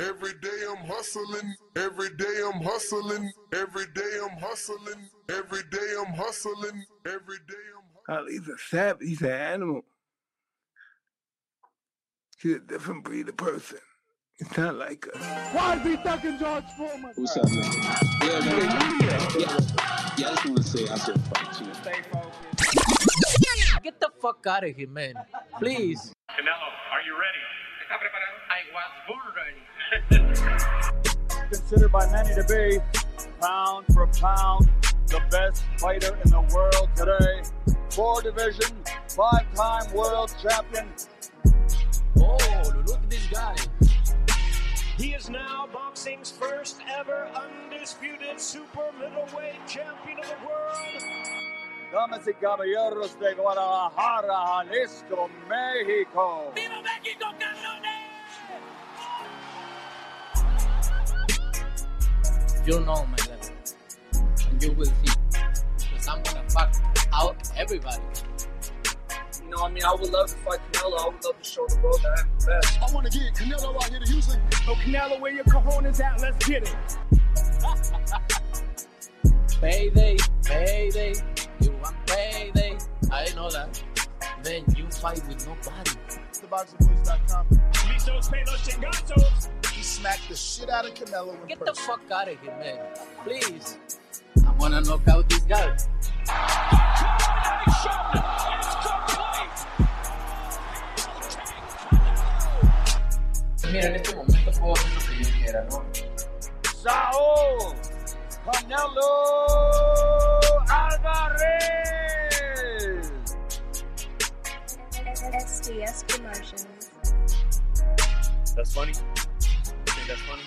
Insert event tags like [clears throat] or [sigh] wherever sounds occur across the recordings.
Every day I'm hustling, every day I'm hustling, every day I'm hustling, every day I'm hustling, every day I'm Oh, he's a savage. He's an animal. He's a different breed of person. It's not like us. Why is he thugging George Foreman? What's up, man? Yeah, man. Yeah, yeah, I just want to say I said fuck you. Stay focused. Get the fuck out of here, man. Please. Canelo, are you ready? ¿Está preparado? I was born ready. Considered by many to be pound for pound the best fighter in the world today. Four division, five-time world champion. Oh, look at this guy. He is now boxing's first ever undisputed super middleweight champion of the world. Damas y caballeros de Guadalajara, Jalisco, Mexico. ¡Viva México, You know, my guy. And you will see. Because I'm gonna fuck out everybody. You know, I mean, I would love to fight Canelo. I would love to show the world that I'm the best. I want to get Canelo out here to Houston. So Canelo, where your cojones at? Let's get it. [laughs] Payday, payday. You want payday. I didn't know that. Then you fight with nobody. TheBoxingBoys.com. Listos, pelos, chingazos. He smacked the shit out of Canelo in Get the fuck out of here, man. Please. I wanna knock out this guy. Mira, en este momento puedo hacer lo que yo quiera, ¿no? Saul Canelo Alvarez. SDS Promotions. That's funny. You think that's funny?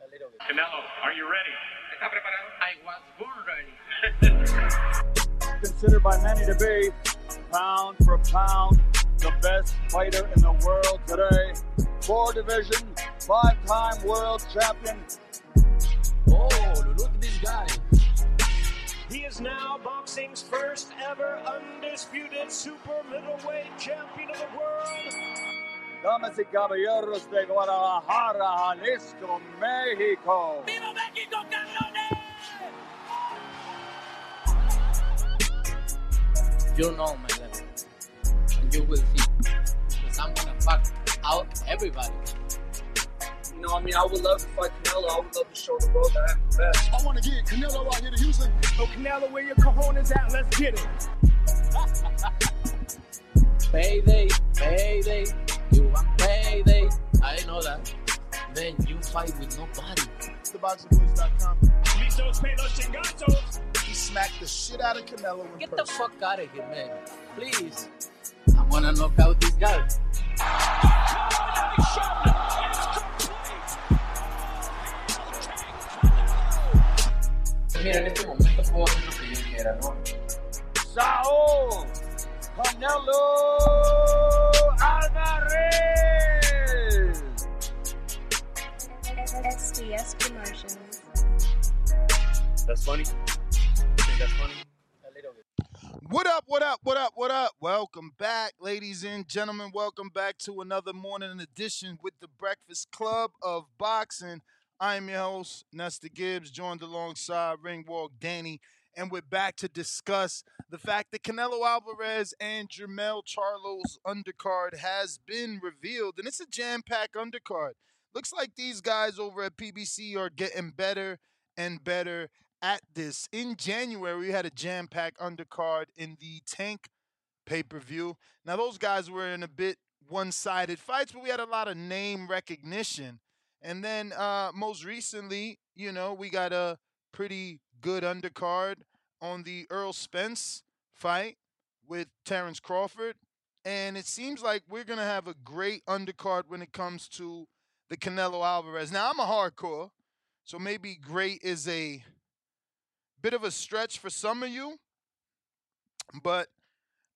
A little bit. Canelo, are you ready? ¿Está preparado? I was born ready. [laughs] Considered by many to be pound for pound the best fighter in the world today. Four division, five-time world champion. Oh, look at this guy. He is now boxing's first ever undisputed super middleweight champion of the world. Damas y caballeros de Guadalajara, Jalisco, Mexico. ¡Viva México, You know, my guy. And you will see. Because I'm gonna fuck out everybody. You know, I mean, I would love to fight Canelo. I would love to show the world that I'm the best. I want to get Canelo out here to Houston. So Canelo, where your cojones at? Let's get it. [laughs] Payday, payday. You want payday. I didn't know that. Then you fight with nobody. TheBoxingBoys.com. Listos, pelos, chingazos. He smacked the shit out of Canelo in Get the fuck out of here, man. Please. I wanna knock out this guy. Mira, en este momento puedo hacer lo que yo quiera, ¿no? Saul Canelo Alvarez. SDS Promotions. That's funny. You think that's funny? A little bit. What up, what up, what up, what up? Welcome back, ladies and gentlemen. Welcome back to another morning edition with the Breakfast Club of Boxing. I am your host, Nestor Gibbs, joined alongside Ringwalk Danny, and we're back to discuss the fact that Canelo Alvarez and Jermell Charlo's undercard has been revealed, and it's a jam-packed undercard. Looks like these guys over at PBC are getting better and better at this. In January, we had a jam-packed undercard in the Tank pay-per-view. Now those guys were in a bit one-sided fights, but we had a lot of name recognition. And then uh, most recently, you know, we got a pretty good undercard on the Errol Spence fight with Terrence Crawford. And it seems like we're going to have a great undercard when it comes to the Canelo Alvarez. Now I'm a hardcore, so maybe great is a bit of a stretch for some of you, but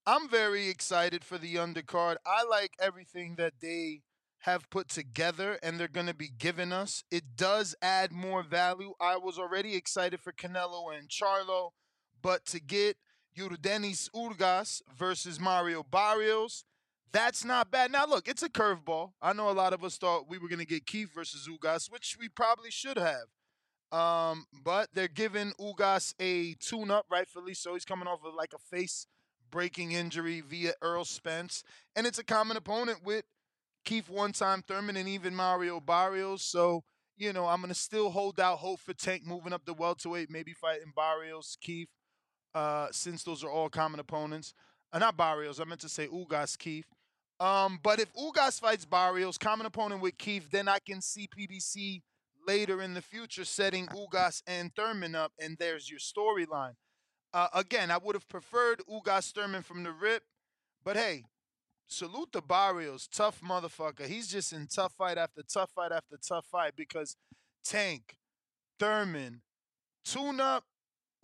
I'm very excited for the undercard. I like everything that they have put together and they're going to be giving us. It does add more value. I was already excited for Canelo and Charlo, but to get Yordenis Ugas versus Mario Barrios, that's not bad. Now, look, it's a curveball. I know a lot of us thought we were going to get Keith versus Ugas, which we probably should have. Um, but they're giving Ugas a tune up, rightfully so. He's coming off of like a face breaking injury via Errol Spence. And it's a common opponent with Keith one time Thurman and even Mario Barrios. So, you know, I'm going to still hold out hope for Tank moving up the welterweight, maybe fighting Barrios, Keith, uh, since those are all common opponents. Uh, not Barrios, I meant to say Ugas, Keith. Um, but if Ugas fights Barrios, common opponent with Keith, then I can see PBC later in the future setting Ugas and Thurman up, and there's your storyline. Uh, again, I would have preferred Ugas Thurman from the rip, but hey, salute to Barrios, tough motherfucker. He's just in tough fight after tough fight after tough fight because Tank, Thurman, Tune Up,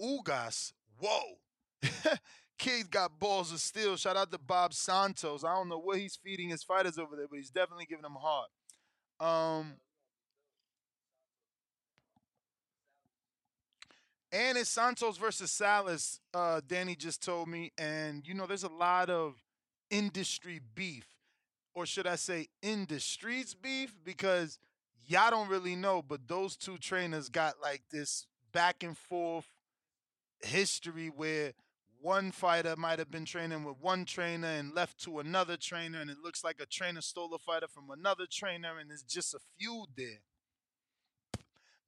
Ugas, whoa. [laughs] Kid got balls of steel. Shout out to Bob Santos. I don't know what he's feeding his fighters over there, but he's definitely giving them heart. Um, and it's Santos versus Salas. Uh, Danny just told me, and you know, there's a lot of industry beef, or should I say, industries beef, because y'all don't really know, but those two trainers got like this back and forth history where one fighter might have been training with one trainer and left to another trainer, and it looks like a trainer stole a fighter from another trainer, and it's just a feud there.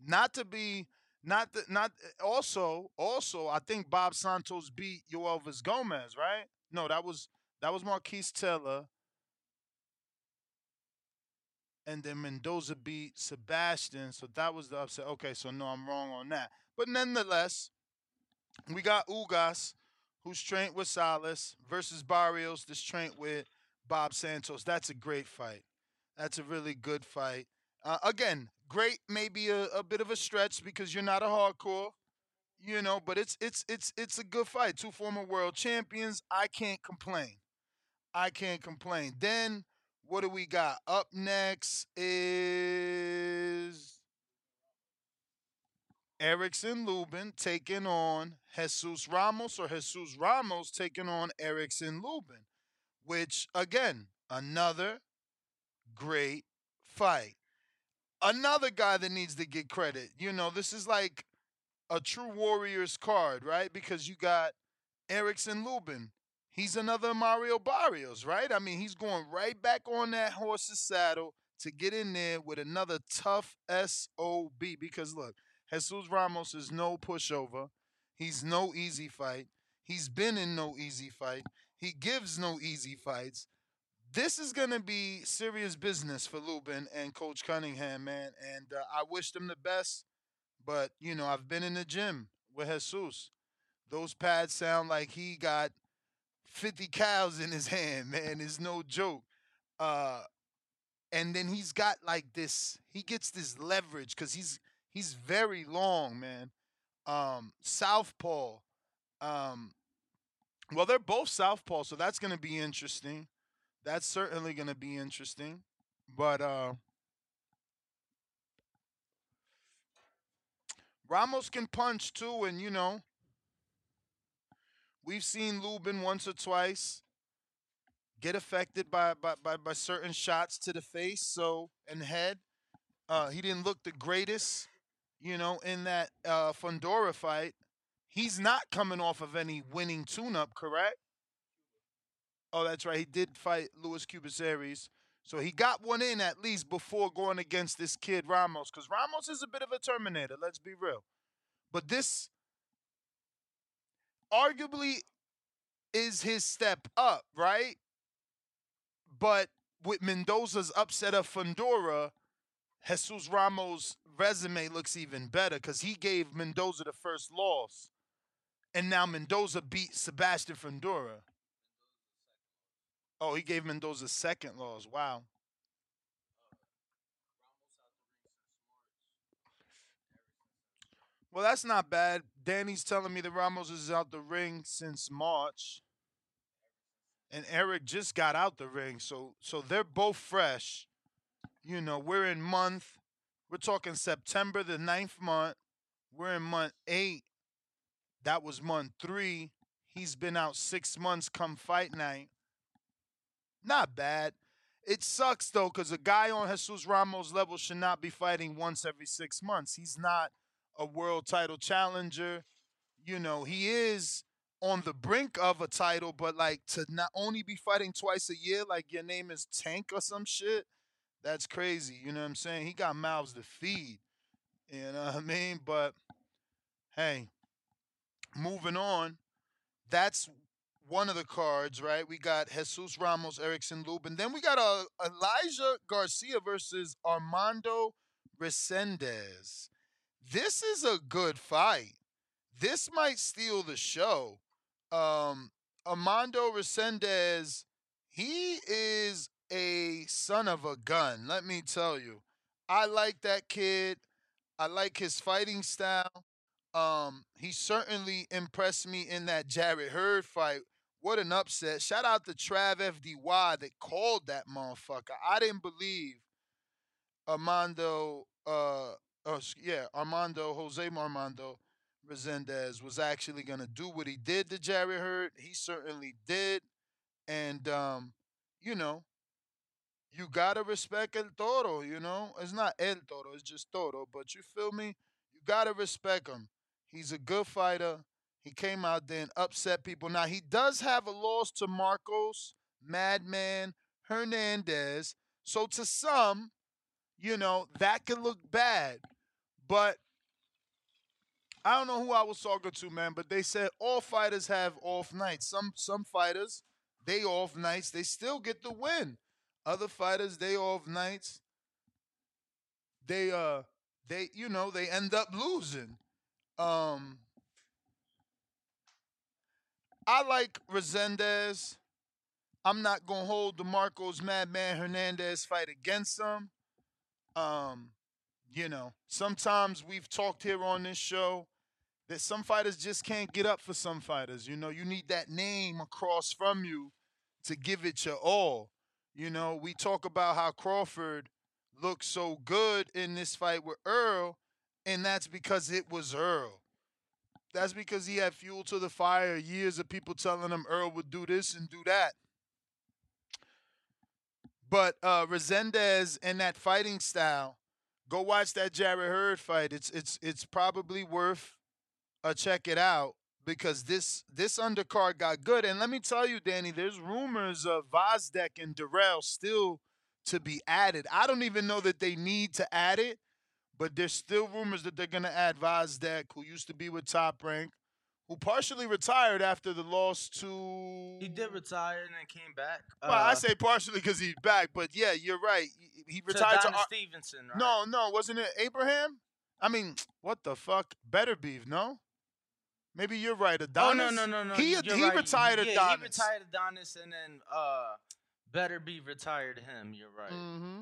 Not to be, not the, not eh, also, also, I think Bob Santos beat Yoelvis Gomez, right? No, that was that was Marquise Taylor. And then Mendoza beat Sebastian, so that was the upset. Okay, so no, I'm wrong on that. But nonetheless, we got Ugas who's trained with Salas, versus Barrios, that's trained with Bob Santos. That's a great fight. That's a really good fight. Uh, again, great, maybe a, a bit of a stretch because you're not a hardcore, you know, but it's it's it's it's a good fight. Two former world champions. I can't complain. I can't complain. Then what do we got? Up next is Erickson Lubin taking on Jesus Ramos, or Jesus Ramos taking on Erickson Lubin, which, again, another great fight. Another guy that needs to get credit. You know, this is like a true Warriors card, right? Because you got Erickson Lubin. He's another Mario Barrios, right? I mean, he's going right back on that horse's saddle to get in there with another tough SOB. Because look, Jesus Ramos is no pushover. He's no easy fight. He's been in no easy fight. He gives no easy fights. This is going to be serious business for Lubin and Coach Cunningham, man. And uh, I wish them the best. But, you know, I've been in the gym with Jesus. Those pads sound like he got 50 cows in his hand, man. It's no joke. Uh, and then he's got like this, he gets this leverage because he's He's very long, man. Um, Southpaw. Um, well, they're both Southpaw, so that's to be interesting. That's certainly to be interesting. But uh, Ramos can punch too, and you know, we've seen Lubin once or twice get affected by by, by, by certain shots to the face, so and head. Uh, he didn't look the greatest you know, in that uh, fight, he's not coming off of any winning tune-up, correct? Oh, that's right. He did fight Luis Cubaceres. So he got one in at least before going against this kid Ramos, because Ramos is a bit of a terminator, let's be real. But this arguably is his step up, right? But with Mendoza's upset of Fundora, Jesus Ramos' resume looks even better because he gave Mendoza the first loss. And now Mendoza beat Sebastian Fundora. Oh, he gave Mendoza second loss. Wow. Well, that's not bad. Danny's telling me that Ramos is out the ring since March. And Eric just got out the ring. So so they're both fresh. You know, we're in month. We're talking September, the ninth month. We're in month eight. That was month three. He's been out six months come fight night. Not bad. It sucks though, because a guy on Jesus Ramos level should not be fighting once every six months. He's not a world title challenger. You know, he is on the brink of a title, but like to not only be fighting twice a year, like your name is Tank or some shit, that's crazy. You know what I'm saying? He got mouths to feed. You know what I mean? But hey, moving on. That's one of the cards, right? We got Jesus Ramos, Erickson Lubin. Then we got uh, Elijah Garcia versus Armando Resendiz. This is a good fight. This might steal the show. Um, Armando Resendiz, he is a son of a gun. Let me tell you. I like that kid. I like his fighting style. Um, he certainly impressed me in that Jarrett Hurd fight. What an upset. Shout out to Trav FDY that called that motherfucker. I didn't believe Amando uh oh, yeah, Armando, Jose Armando Resendiz was actually gonna do what he did to Jarrett Hurd. He certainly did. And um, you know, you gotta respect El Toro, you know. It's not El Toro, it's just Toro, but you feel me? You gotta respect him. He's a good fighter. He came out there and upset people. Now he does have a loss to Marcos, Madman, Hernandez. So to some, you know, that could look bad. But I don't know who I was talking to, man, but they said all fighters have off nights. Some some fighters, they off nights, they still get the win. Other fighters, they off nights, they uh they you know, they end up losing. Um I like Resendiz. I'm not gonna hold the Marcos Madman Hernandez fight against him. Um, you know, sometimes we've talked here on this show that some fighters just can't get up for some fighters. You know, you need that name across from you to give it your all. You know, we talk about how Crawford looked so good in this fight with Errol, and that's because it was Errol. That's because he had fuel to the fire, years of people telling him Errol would do this and do that. But uh Resendiz and that fighting style, go watch that Jarrett Hurd fight. It's it's it's probably worth a check it out because this this undercard got good. And let me tell you, Danny, there's rumors of Gvozdyk and Darrell still to be added. I don't even know that they need to add it, but there's still rumors that they're gonna add Gvozdyk, who used to be with Top Rank, who partially retired after the loss to. He did retire and then came back. Well, I uh, say partially because he's back, but yeah, you're right. He, he retired to. Adonis Ar- Stevenson, right? No, no, wasn't it Abraham? I mean, what the fuck? Beterbiev, no? Maybe you're right, Oh no no no no! He you're he right. retired yeah, Adonis. He retired Adonis, and then uh, Beterbiev retired him. You're right. Mm-hmm.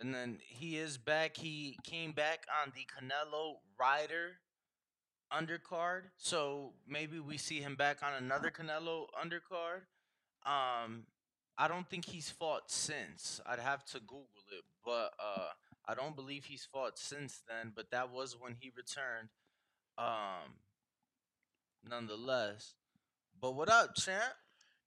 And then he is back. He came back on the Canelo Ryder undercard. So maybe we see him back on another Canelo undercard. Um, I don't think he's fought since. I'd have to Google it, but uh, I don't believe he's fought since then. But that was when he returned. Um, nonetheless. But what up, champ?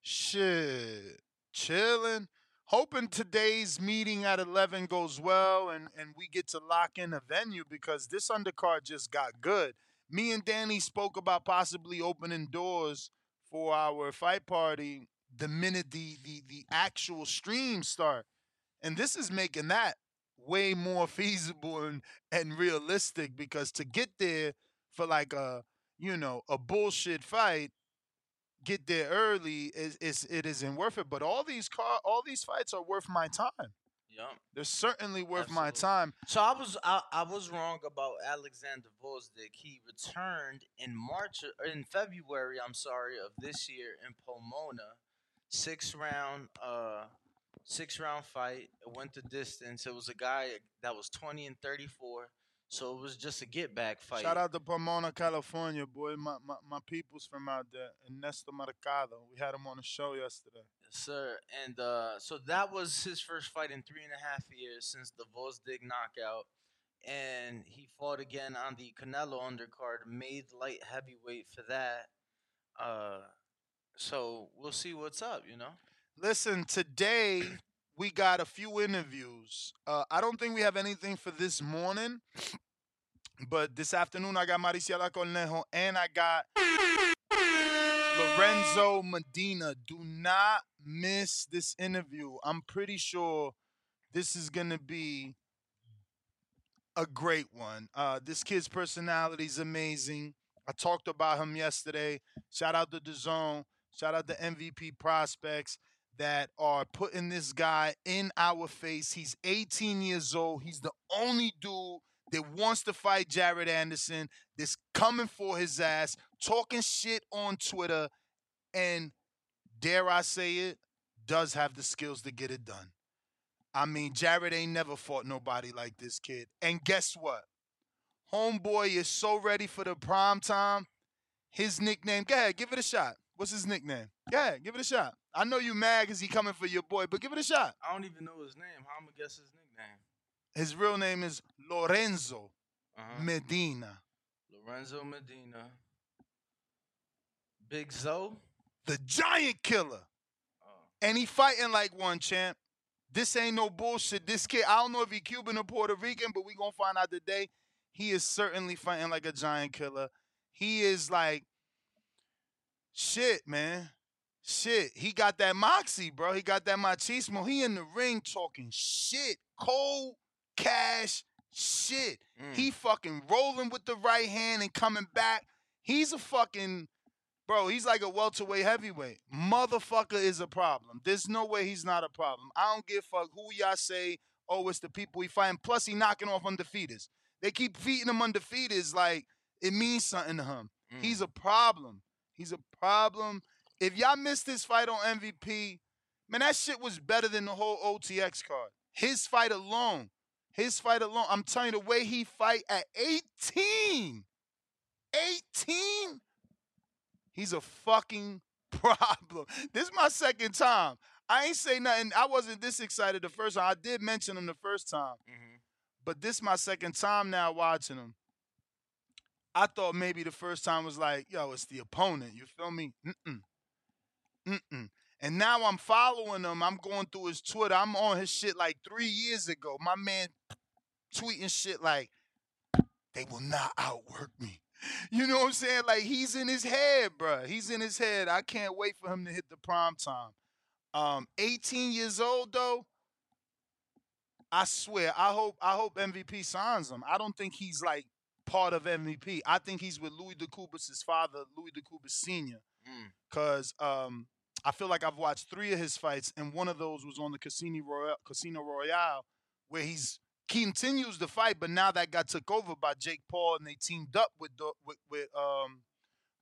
Shit, chilling. Hoping today's meeting at 11 goes well and, and we get to lock in a venue because this undercard just got good. Me and Danny spoke about possibly opening doors for our fight party the minute the, the, the actual stream start. And this is making that way more [laughs] feasible and, and realistic because to get there for like a, you know, a bullshit fight get there early is, is it isn't worth it. But all these car all these fights are worth my time. Yeah. They're certainly worth my time. So I was I, I was wrong about Alexander Gvozdyk. He returned in March or in February, I'm sorry, of this year in Pomona. Six round uh six round fight. It went the distance. It was a guy that was 20 and 34. So it was just a get back fight. Shout out to Pomona, California, boy. My, my my people's from out there. Ernesto Mercado. We had him on the show yesterday. Yes, sir. And uh, so that was his first fight in three and a half years since the Gvozdyk knockout. And he fought again on the Canelo undercard, made light heavyweight for that. Uh, so we'll see what's up, you know? Listen, today we got a few interviews. Uh, I don't think we have anything for this morning, but this afternoon I got Maricela Cornejo and I got Lorenzo Medina. Do not miss this interview. I'm pretty sure this is going to be a great one. Uh, this kid's personality is amazing. I talked about him yesterday. Shout out to the zone. Shout out to MVP prospects that are putting this guy in our face. He's 18 years old. He's the only dude that wants to fight Jared Anderson, that's coming for his ass, talking shit on Twitter, and dare I say it, does have the skills to get it done. I mean, Jared ain't never fought nobody like this kid. And guess what? Homeboy is so ready for the prime time. His nickname, go ahead, give it a shot. What's his nickname? Yeah, give it a shot. I know you mad because he coming for your boy, but give it a shot. I don't even know his name. How am I gonna guess his nickname? His real name is Lorenzo Uh-huh. Medina, Lorenzo Medina. Big Zoe. the giant killer. Oh. And he fighting like one champ. This ain't no bullshit. This kid, I don't know if he Cuban or Puerto Rican, but we gonna find out today. He is certainly fighting like a giant killer. He is like shit, man. Shit. He got that moxie, bro. He got that machismo. He in the ring talking shit. Cold cash shit. Mm. He fucking rolling with the right hand and coming back. He's a fucking Bro, he's like a welterweight heavyweight. Motherfucker is a problem. There's no way he's not a problem. I don't give a fuck who y'all say, oh, it's the people he fighting. Plus, he knocking off undefeateds. They keep feeding him undefeateds like it means something to him. Mm. He's a problem. He's a problem. If y'all missed his fight on MVP, man, that shit was better than the whole OTX card. His fight alone. His fight alone. I'm telling you, the way he fight at 18. 18? He's a fucking [laughs] problem. This is my second time. I ain't say nothing. I wasn't this excited the first time. I did mention him the first time. Mm-hmm. But this is my second time now watching him. I thought maybe the first time was like, yo, it's the opponent. You feel me? Mm-mm. Mm-mm. And now I'm following him. I'm going through his Twitter. I'm on his shit like three years ago. My man tweeting shit like, they will not outwork me. [laughs] You know what I'm saying? Like he's in his head, bro. He's in his head. I can't wait for him to hit the prime time. Um, 18 years old though. I swear, I hope I hope MVP signs him. I don't think he's like part of MVP. I think he's with Louis DeCubas' father, Louis DeCubas Sr. Mm. Cause um, I feel like I've watched three of his fights, and one of those was on the Casino Royale, Casino Royale, where he's continues to fight, but now that got took over by Jake Paul, and they teamed up with the with, with um,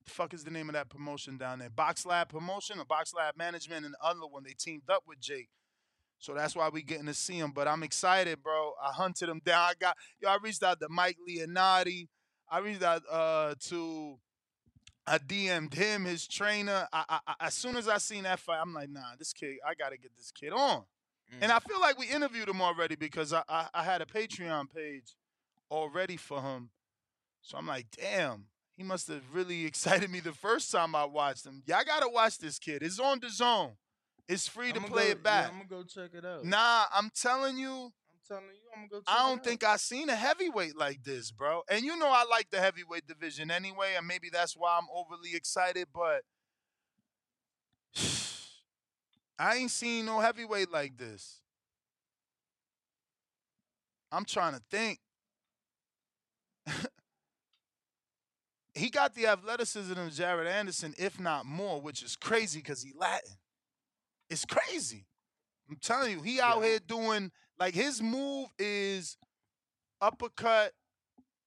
the fuck is the name of that promotion down there? Box Lab Promotion or Box Lab Management, and the other one they teamed up with Jake. So that's why we getting to see him. But I'm excited, bro. I hunted him down. I got yo. I reached out to Mike Leonardi. I reached out uh, to. I DM'd him, his trainer. I, I, I, as soon as I seen that fight, I'm like, nah, this kid. I gotta get this kid on. And I feel like we interviewed him already because I, I I had a Patreon page already for him. So I'm like, damn, he must have really [laughs] excited me the first time I watched him. Y'all gotta watch this kid. It's on the zone. It's free to play go- it back. Yeah, I'm gonna go check it out. Nah, I'm telling you, I'm telling you, I'm gonna go. Check I don't think I seen a heavyweight like this, bro. And you know I like the heavyweight division anyway, and maybe that's why I'm overly excited, but [sighs] I ain't seen no heavyweight like this. I'm trying to think. [laughs] he got the athleticism of Jared Anderson, if not more, which is crazy because he Latin. It's crazy. I'm telling you, he out here doing like his move is uppercut,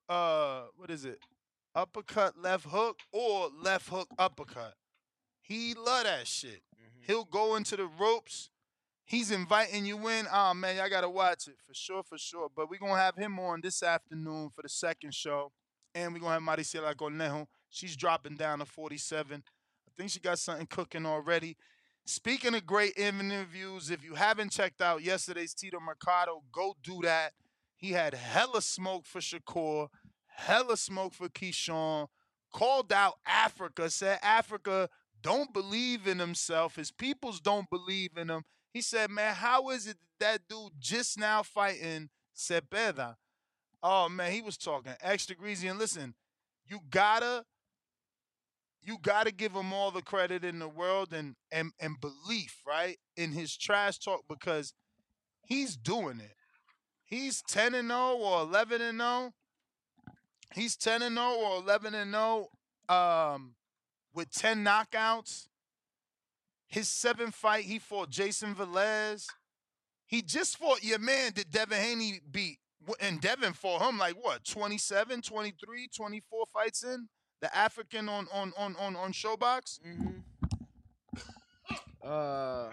uh, what is it? Uppercut left hook or left hook uppercut. He love that shit. He'll go into the ropes. he's inviting you in. Oh man, y'all gotta watch it for sure, for sure. But we're gonna have him on this afternoon for the second show. And we're gonna have Maricela Cornejo. She's dropping down to 47. I think she got something cooking already. Speaking of great interviews, if you haven't checked out yesterday's Tito Mercado, go do that. He had hella smoke for Shakur, hella smoke for Keyshawn, called out Africa, said Africa don't believe in himself. His peoples don't believe in him. He said, man, how is it that dude just now fighting Cepeda? Oh man, he was talking extra greasy. And listen, you gotta you gotta give him all the credit in the world and and and belief, right? In his trash talk because he's doing it. He's 10 and 0 or 11 and 0. He's 10 and 0 or 11 and 0 um with 10 knockouts. His seventh fight, he fought Jason Velez. He just fought your man that Devin Haney beat. And Devin fought him like what, 27, 23, 24 fights in? The African on on on on, on Showbox? Uh,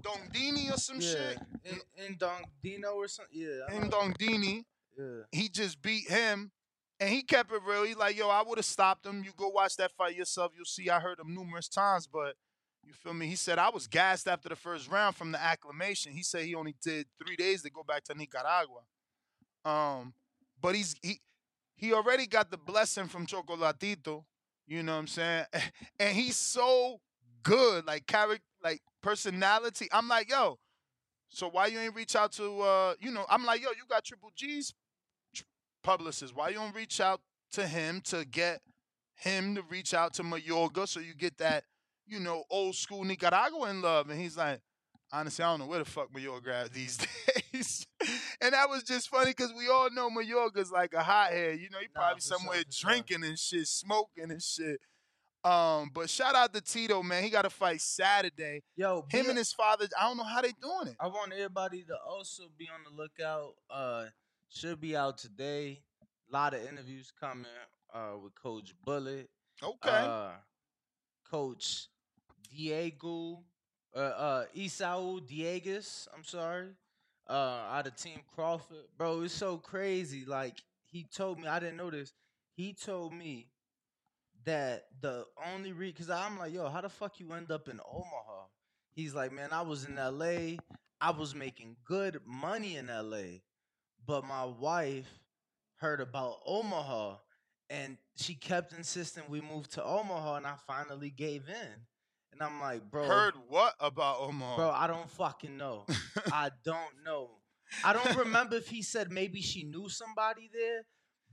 Dongdini or some yeah, shit? in, in Dino or something. Yeah, In. Dongdini. Yeah. He just beat him. And he kept it real. He like, yo, I would have stopped him. You go watch that fight yourself. You'll see I heard him numerous times, but you feel me? He said I was gassed after the first round from the acclamation. He said he only did three days to go back to Nicaragua. Um, but he's he he already got the blessing from Chocolatito. You know what I'm saying? [laughs] And he's so good, like character, like personality. I'm like, yo, so why you ain't reach out to uh, you know, I'm like, yo, you got Triple G's publicist. Why you don't reach out to him to get him to reach out to Mayorga so you get that, you know, old school Nicaraguan love? And he's like, honestly, I don't know where the fuck Mayorga at these [laughs] days. and that was just funny because we all know Mayorga's like a hothead. You know, he probably somewhere drinking and shit, smoking and shit. Um, but shout out to Tito, man. He got to fight Saturday. Yo, him and his father. I don't know how they doing it. I want everybody to also be on the lookout. Uh, should be out today. A lot of interviews coming uh, with Coach Bullet. Okay. Uh, Coach Diego, uh, uh, Esau Dieguez. I'm sorry. Uh, out of Team Crawford, bro. It's so crazy. Like he told me, I didn't know this. He told me that the only reason, cause I'm like, yo, how the fuck you end up in Omaha? He's like, man, I was in L.A. I was making good money in L.A. But my wife heard about Omaha, and she kept insisting we move to Omaha, and I finally gave in. And I'm like, bro, Heard what about Omar? bro, I don't fucking know. I [laughs] don't know. I don't remember if he said maybe she knew somebody there,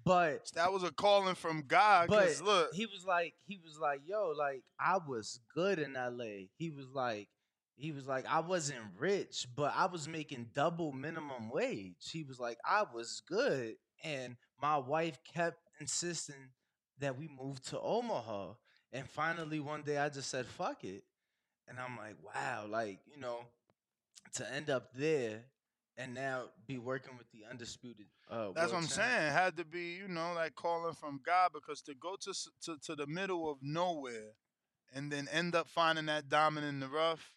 but that was a calling from God. but Cause look, he was like, he was like, yo, like I was good in LA. He was like, he was like, I wasn't rich, but I was making double minimum wage. He was like, I was good, and my wife kept insisting that we move to Omaha. And finally, one day, I just said, fuck it. And I'm like, wow, like, you know, to end up there and now be working with the undisputed uh That's what I'm saying. It had to be, you know, like calling from God because to go to to, to the middle of nowhere and then end up finding that diamond in the rough,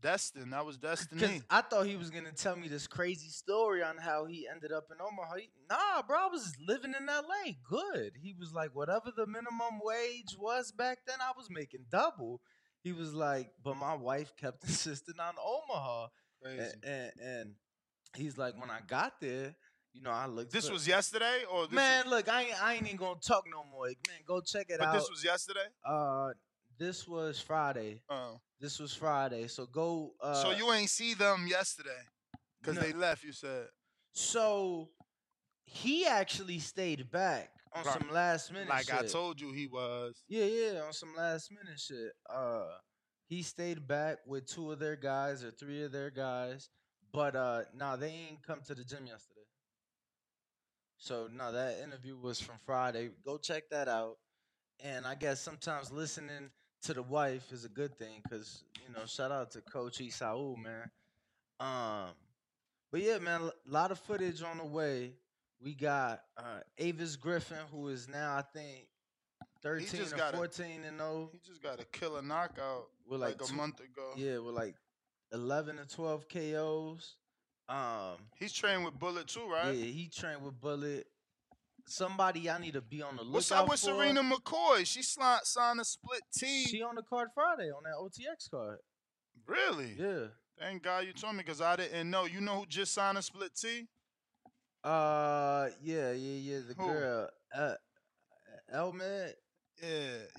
destined. That was destiny. I thought he was gonna tell me this crazy story on how he ended up in Omaha. He- nah, bro, I was living in LA. Good. He was like, whatever the minimum wage was back then, I was making double. He was like, but my wife kept [laughs] insisting on Omaha. Crazy. And, and, and he's like, when I got there, you know, I looked. This was yesterday, or this man, look, I ain't, I ain't even gonna talk no more. Man, go check it but out. this was yesterday. uh, this was Friday. Oh, This was Friday. So go. Uh, so you ain't see them yesterday because no. they left. You said So he actually stayed back on Right. some last minute like I told you he was. Yeah, yeah, on some last minute shit. Uh he stayed back with two of their guys or three of their guys. But uh nah, they ain't come to the gym yesterday. So no, that interview was from Friday. Go check that out. And I guess sometimes listening to the wife is a good thing because you know, shout out to Coach Esau, man. Um, but yeah, man, a lot of footage on the way. We got uh, Avious Griffin, who is now I think thirteen or got a- fourteen and oh. He just got a killer knockout With like, like a month ago. Yeah, with like 11 to 12 KOs. Um, He's trained with Bullet too, right? yeah, he trained with Bullet. Somebody I need to be on the lookout What's up with for. Serena McCoy? She sli- signed a split T. She on the card Friday on that OTX card. really? Yeah. Thank God you told me because I didn't know. You know who just signed a split T? Uh, yeah, yeah, yeah. The Who? girl, uh, Elmed, Yeah,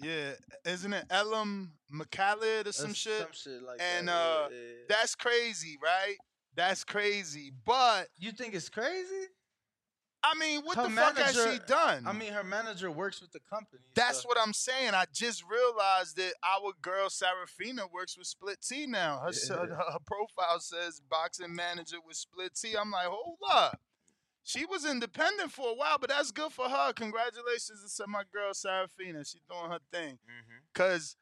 yeah. Isn't it Elam McCallid or some uh, shit? some shit like and that. uh, yeah, yeah. that's crazy, right? That's crazy. But you think it's crazy? I mean, what Her the fuck has she done? I mean, her manager works with the company. That's so- what I'm saying. I just realized that our girl Sarafina works with Split T now. Her, s- her, her profile says boxing manager with Split T. I'm like, hold up. She was independent for a while, but that's good for her. Congratulations to my girl Sarafina. She's doing her thing. Mhm. Cause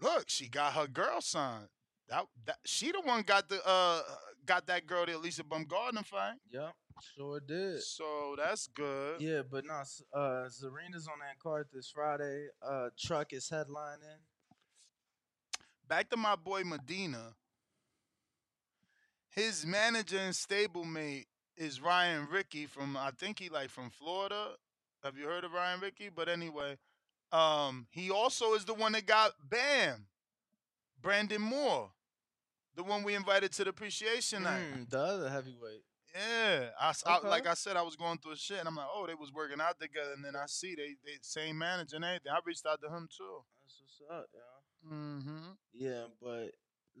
look, she got her girl signed. That, that she the one got the uh got that girl the Elisa Bumgarner fight. Yep, sure did. So that's good. Yeah, but no, uh, Zarina's on that card this Friday. Uh, Truck is headlining. back to my boy Medina. His manager and stablemate is Ryan Ricky from I think he like from Florida. Have you heard of Ryan Ricky? But anyway, um, he also is the one that got Bam, Brandon Moore, the one we invited to the appreciation night. Mm, the other heavyweight. Yeah, I, I- Okay. like I said, I was going through shit, and I'm like, oh, they was working out together, and then I see they they same manager and everything. I reached out to him too. That's what's up, yeah. Mm-hmm. Yeah, but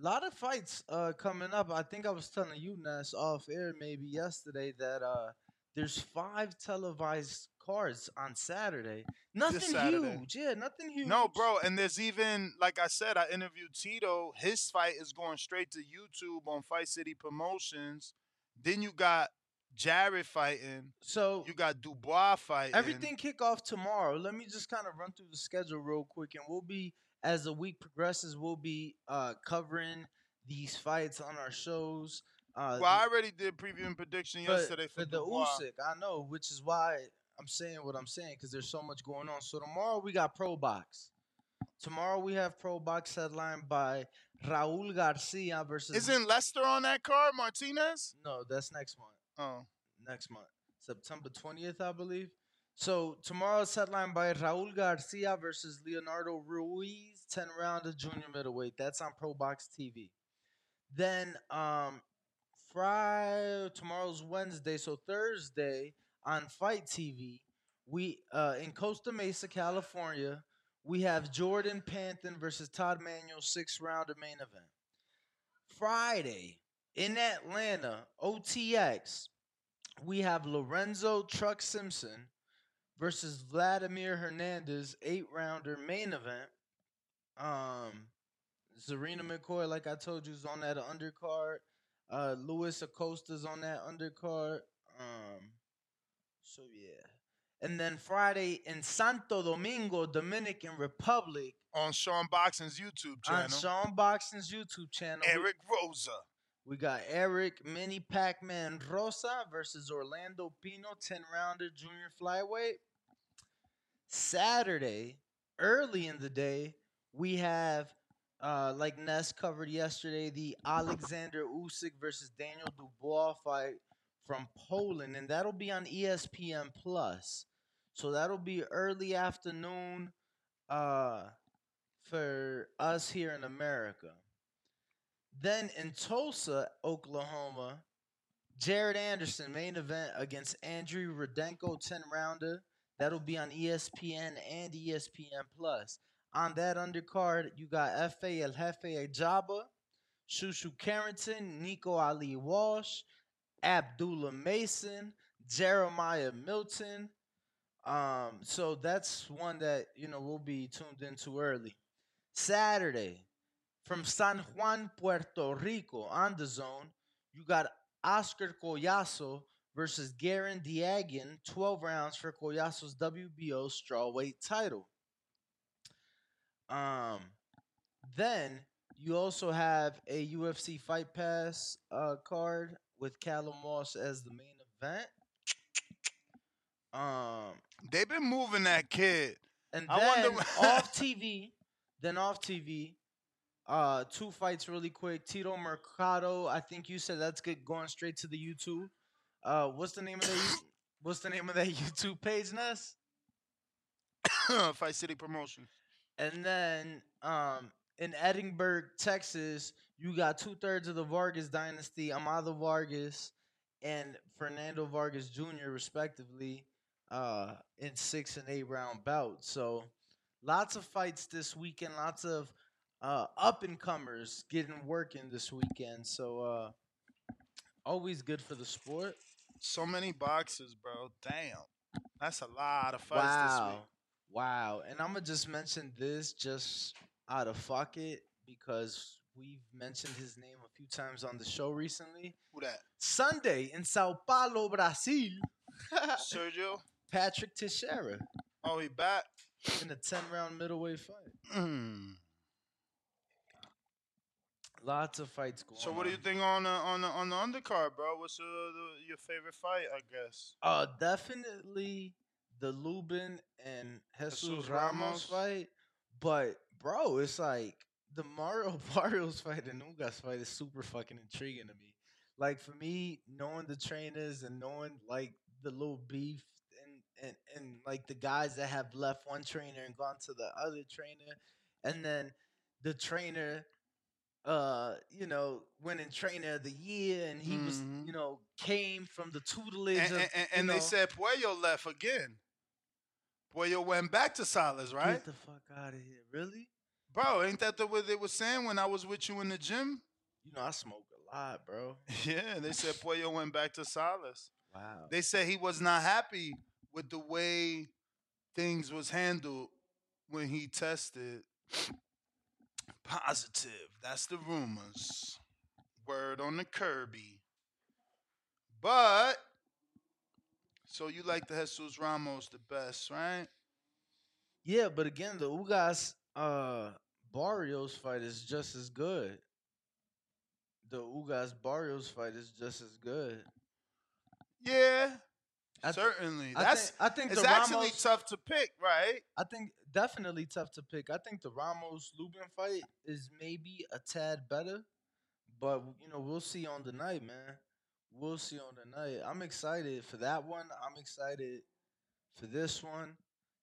a lot of fights uh coming up. I think I was telling you, Ness, off air maybe yesterday that uh there's five televised cards on Saturday. Nothing Saturday. huge. Yeah, nothing huge. No, bro, and there's even like I said, I interviewed Tito. His fight is going straight to YouTube on Fight City Promotions. Then you got Jared fighting. So You got Dubois fighting. everything kick off tomorrow. Let me just kind of run through the schedule real quick, and we'll be as the week progresses, we'll be uh covering these fights on our shows. Uh, Well, I already did preview and prediction but, yesterday for the. Usyk, I know, which is why I'm saying what I'm saying because there's so much going on. So tomorrow we got Pro Box. Tomorrow we have Pro Box headlined by Raul Garcia versus. Isn't Lester on that card? Martinez? No, that's next month. Oh, Next month, September 20th, I believe. So tomorrow's headlined by Raul Garcia versus Leonardo Ruiz, 10 round of junior middleweight. That's on Pro Box TV. Then um Friday tomorrow's Wednesday, so Thursday on Fight TV, we uh in Costa Mesa, California, we have Jordan Panthen versus Todd Manuel six rounder main event. Friday in Atlanta, OTX, we have Lorenzo Truck Simpson versus Vladimir Hernandez eight rounder main event. Um Zarina McCoy, like I told you, is on that undercard. Uh, Luis Acosta's on that undercard. Um, so yeah. And then Friday in Santo Domingo, Dominican Republic, on Sean Boxing's YouTube channel. on Sean Boxing's YouTube channel. Eric Rosa. we got Eric Mini Pac Man Rosa versus Orlando Pino, 10 rounder junior flyweight. Saturday, early in the day, we have, uh, like Ness covered yesterday, the Alexander Usyk versus Daniel Dubois fight from Poland, and that'll be on ESPN Plus. So that'll be early afternoon uh, for us here in America. Then in Tulsa, Oklahoma, Jared Anderson main event against Andrew Rudenko 10 rounder. That'll be on ESPN and ESPN Plus. On that undercard, you got Efe El Jefe Ajagba, Shushu Carrington, Nico Ali Walsh, Abdullah Mason, Jeremiah Milton. Um, so that's one that you know we'll be tuned into early. Saturday, from San Juan, Puerto Rico, on the zone, you got Oscar Collazo versus Garen Diagan, 12 rounds for Collazo's WBO strawweight title. Um, then you also have a UFC Fight Pass uh, card with Callum Moss as the main event. Um, They've been moving that kid. and I then wonder- [laughs] off TV, then off TV, Uh, two fights really quick. Tito Mercado. I think you said that's good. Going straight to the YouTube. Uh, what's the name of that? [coughs] What's the name of that YouTube page, Ness? [coughs] Fight City Promotion. And then um, in Edinburg, Texas, you got two thirds of the Vargas dynasty, Amado Vargas and Fernando Vargas Jr., respectively, uh, in six and eight round bouts. So lots of fights this weekend, lots of uh, up and comers getting working this weekend. So uh, always good for the sport. So many boxes, bro. Damn. That's a lot of fights this Wow. week. Wow. And I'm going to just mention this just out of fuck it because we've mentioned his name a few times on the show recently. Who that? Sunday in Sao Paulo, Brazil. [laughs] Sergio? Patrick Teixeira Oh, he back? in a 10 round middleweight fight. Mm. Lots of fights going So what do you on. think on the on the on the undercard, bro? What's uh, the, your favorite fight? I guess. Uh, definitely the Lubin and Jesus, Jesus Ramos. Ramos. fight. But bro, it's like the Mario [laughs] Barrios fight and Ugas fight is super fucking intriguing to me. Like for me, knowing the trainers and knowing like the little beef and and like the guys that have left one trainer and gone to the other trainer, and then the trainer uh, you know, winning trainer of the year, and he was, Mhm. you know, came from the tutelage And, of, and, and, and they said Puello left again. Puello went back to Salas, right? Get the fuck out of here. Really? Bro, ain't that the way they were saying when I was with you in the gym? You know, I smoke a lot, bro. [laughs] Yeah, they said Puello went back to Salas. Wow. They said he was not happy with the way things was handled when he tested positive. That's the rumors. Word on the Kirby. But so you like the Jesus Ramos the best, right? Yeah, but again, the Ugas uh Barrios fight is just as good. The Ugas Barrios fight is just as good. Yeah. I th- certainly. I That's think- I think it's the actually Ramos- tough to pick, right? I think definitely tough to pick. I think the Ramos Lubin fight is maybe a tad better, but you know we'll see on the night, man. We'll see on the night. I'm excited for that one. I'm excited for this one.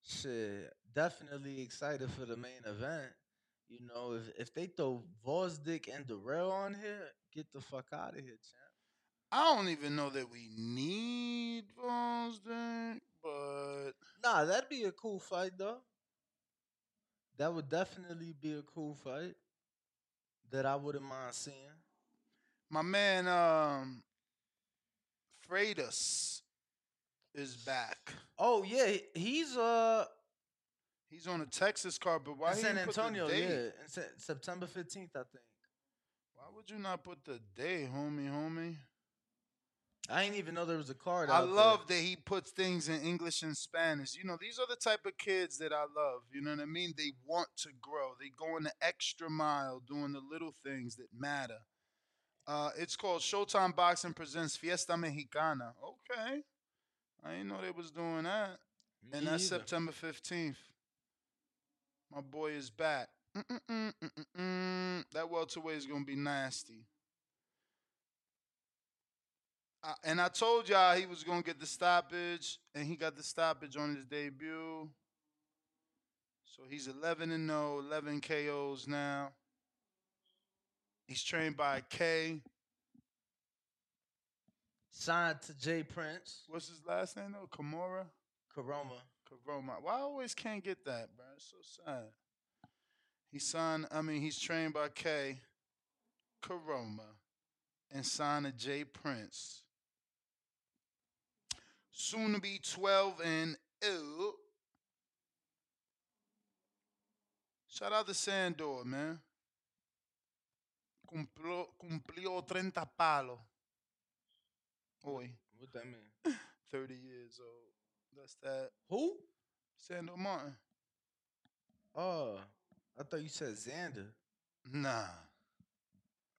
Shit, definitely excited for the main event. You know, if if they throw Gvozdyk and Darrell on here, get the fuck out of here, champ. I don't even know that we need Gvozdyk, but Nah, that'd be a cool fight though. That would definitely be a cool fight that I wouldn't mind seeing. my man um Freitas is back. Oh yeah, he's uh He's on a Texas card, but why in San didn't put the Antonio, yeah, in Se- September fifteenth, I think. Why would you not put the day, homie, homie? I didn't even know there was a card. I out there. love that he puts things in English and Spanish. You know, these are the type of kids that I love. You know what I mean? They want to grow. They go in the extra mile doing the little things that matter. Uh, it's called Showtime Boxing presents Fiesta Mexicana. Okay. I didn't know they was doing that. Me and that's either. September 15th. My boy is back. Mm-mm-mm, mm-mm-mm. That welterweight is going to be nasty. And I told y'all he was going to get the stoppage, and he got the stoppage on his debut. So he's 11 and 0, 11 KOs now. He's trained by K. Signed to Jay Prince, What's his last name though? Kimura? Koroma. Koroma. Why I always can't get that, bro? It's so sad. He signed, I mean, he's trained by K. Koroma and signed to Jay Prince. Soon to be 12 and 0. Shout out to Sandor, man. Cumplió, cumplió 30 palos. Oi. What that mean? [laughs] 30 years old. That's that. Who? Sandor Martin. Oh, I thought you said Xander. Nah.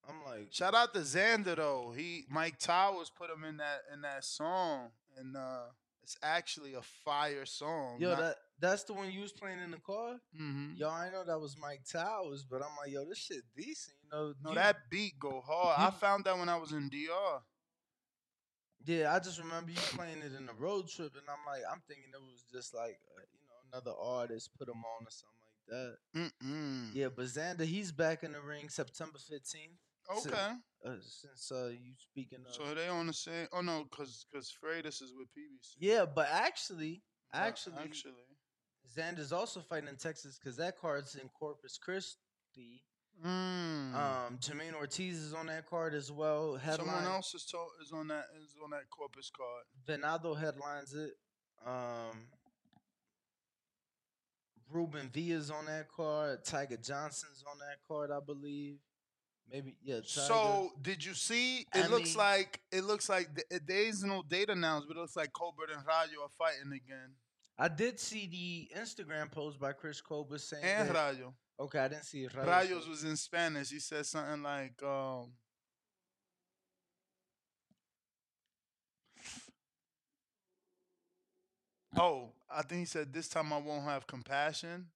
I'm like, Shout out to Xander though. He Mike Towers put him in that in that song, and uh it's actually a fire song. yo, Not- that That's the one you was playing in the car. Mm-hmm. Yo, I know that was Mike Towers, but I'm like, yo, this shit decent. You know, No, you- that beat go hard. I found that when I was in DR. Yeah, I just remember you playing it in the road trip, and I'm like, I'm thinking it was just like, uh, you know, another artist put him on or something like that. Mm-mm. Yeah, but Xander, he's back in the ring September 15th. Si- Okay. Uh, since uh, you speaking of. So they on the same. Oh no, cause cause Freitas is with PBC. yeah, but actually, But actually, actually, Xander's also fighting in Texas because that card's in Corpus Christi. mm. Um, Jamaine Ortiz is on that card as well. Headline, someone else is to- is on that is on that Corpus card. Venado headlines it. Um, Ruben Villa's on that card. Tiger Johnson's on that card, I believe. Maybe yeah. Tiger. So did you see? It I looks mean- like it looks like th- there is no data announced, but it looks like Colbert and Rayo are fighting again. I did see the Instagram post by Chris Koba saying And that, Rayo. Okay, I didn't see it. Rayos Rayos was in Spanish. He said something like, um, "Oh, I think he said this time I won't have compassion."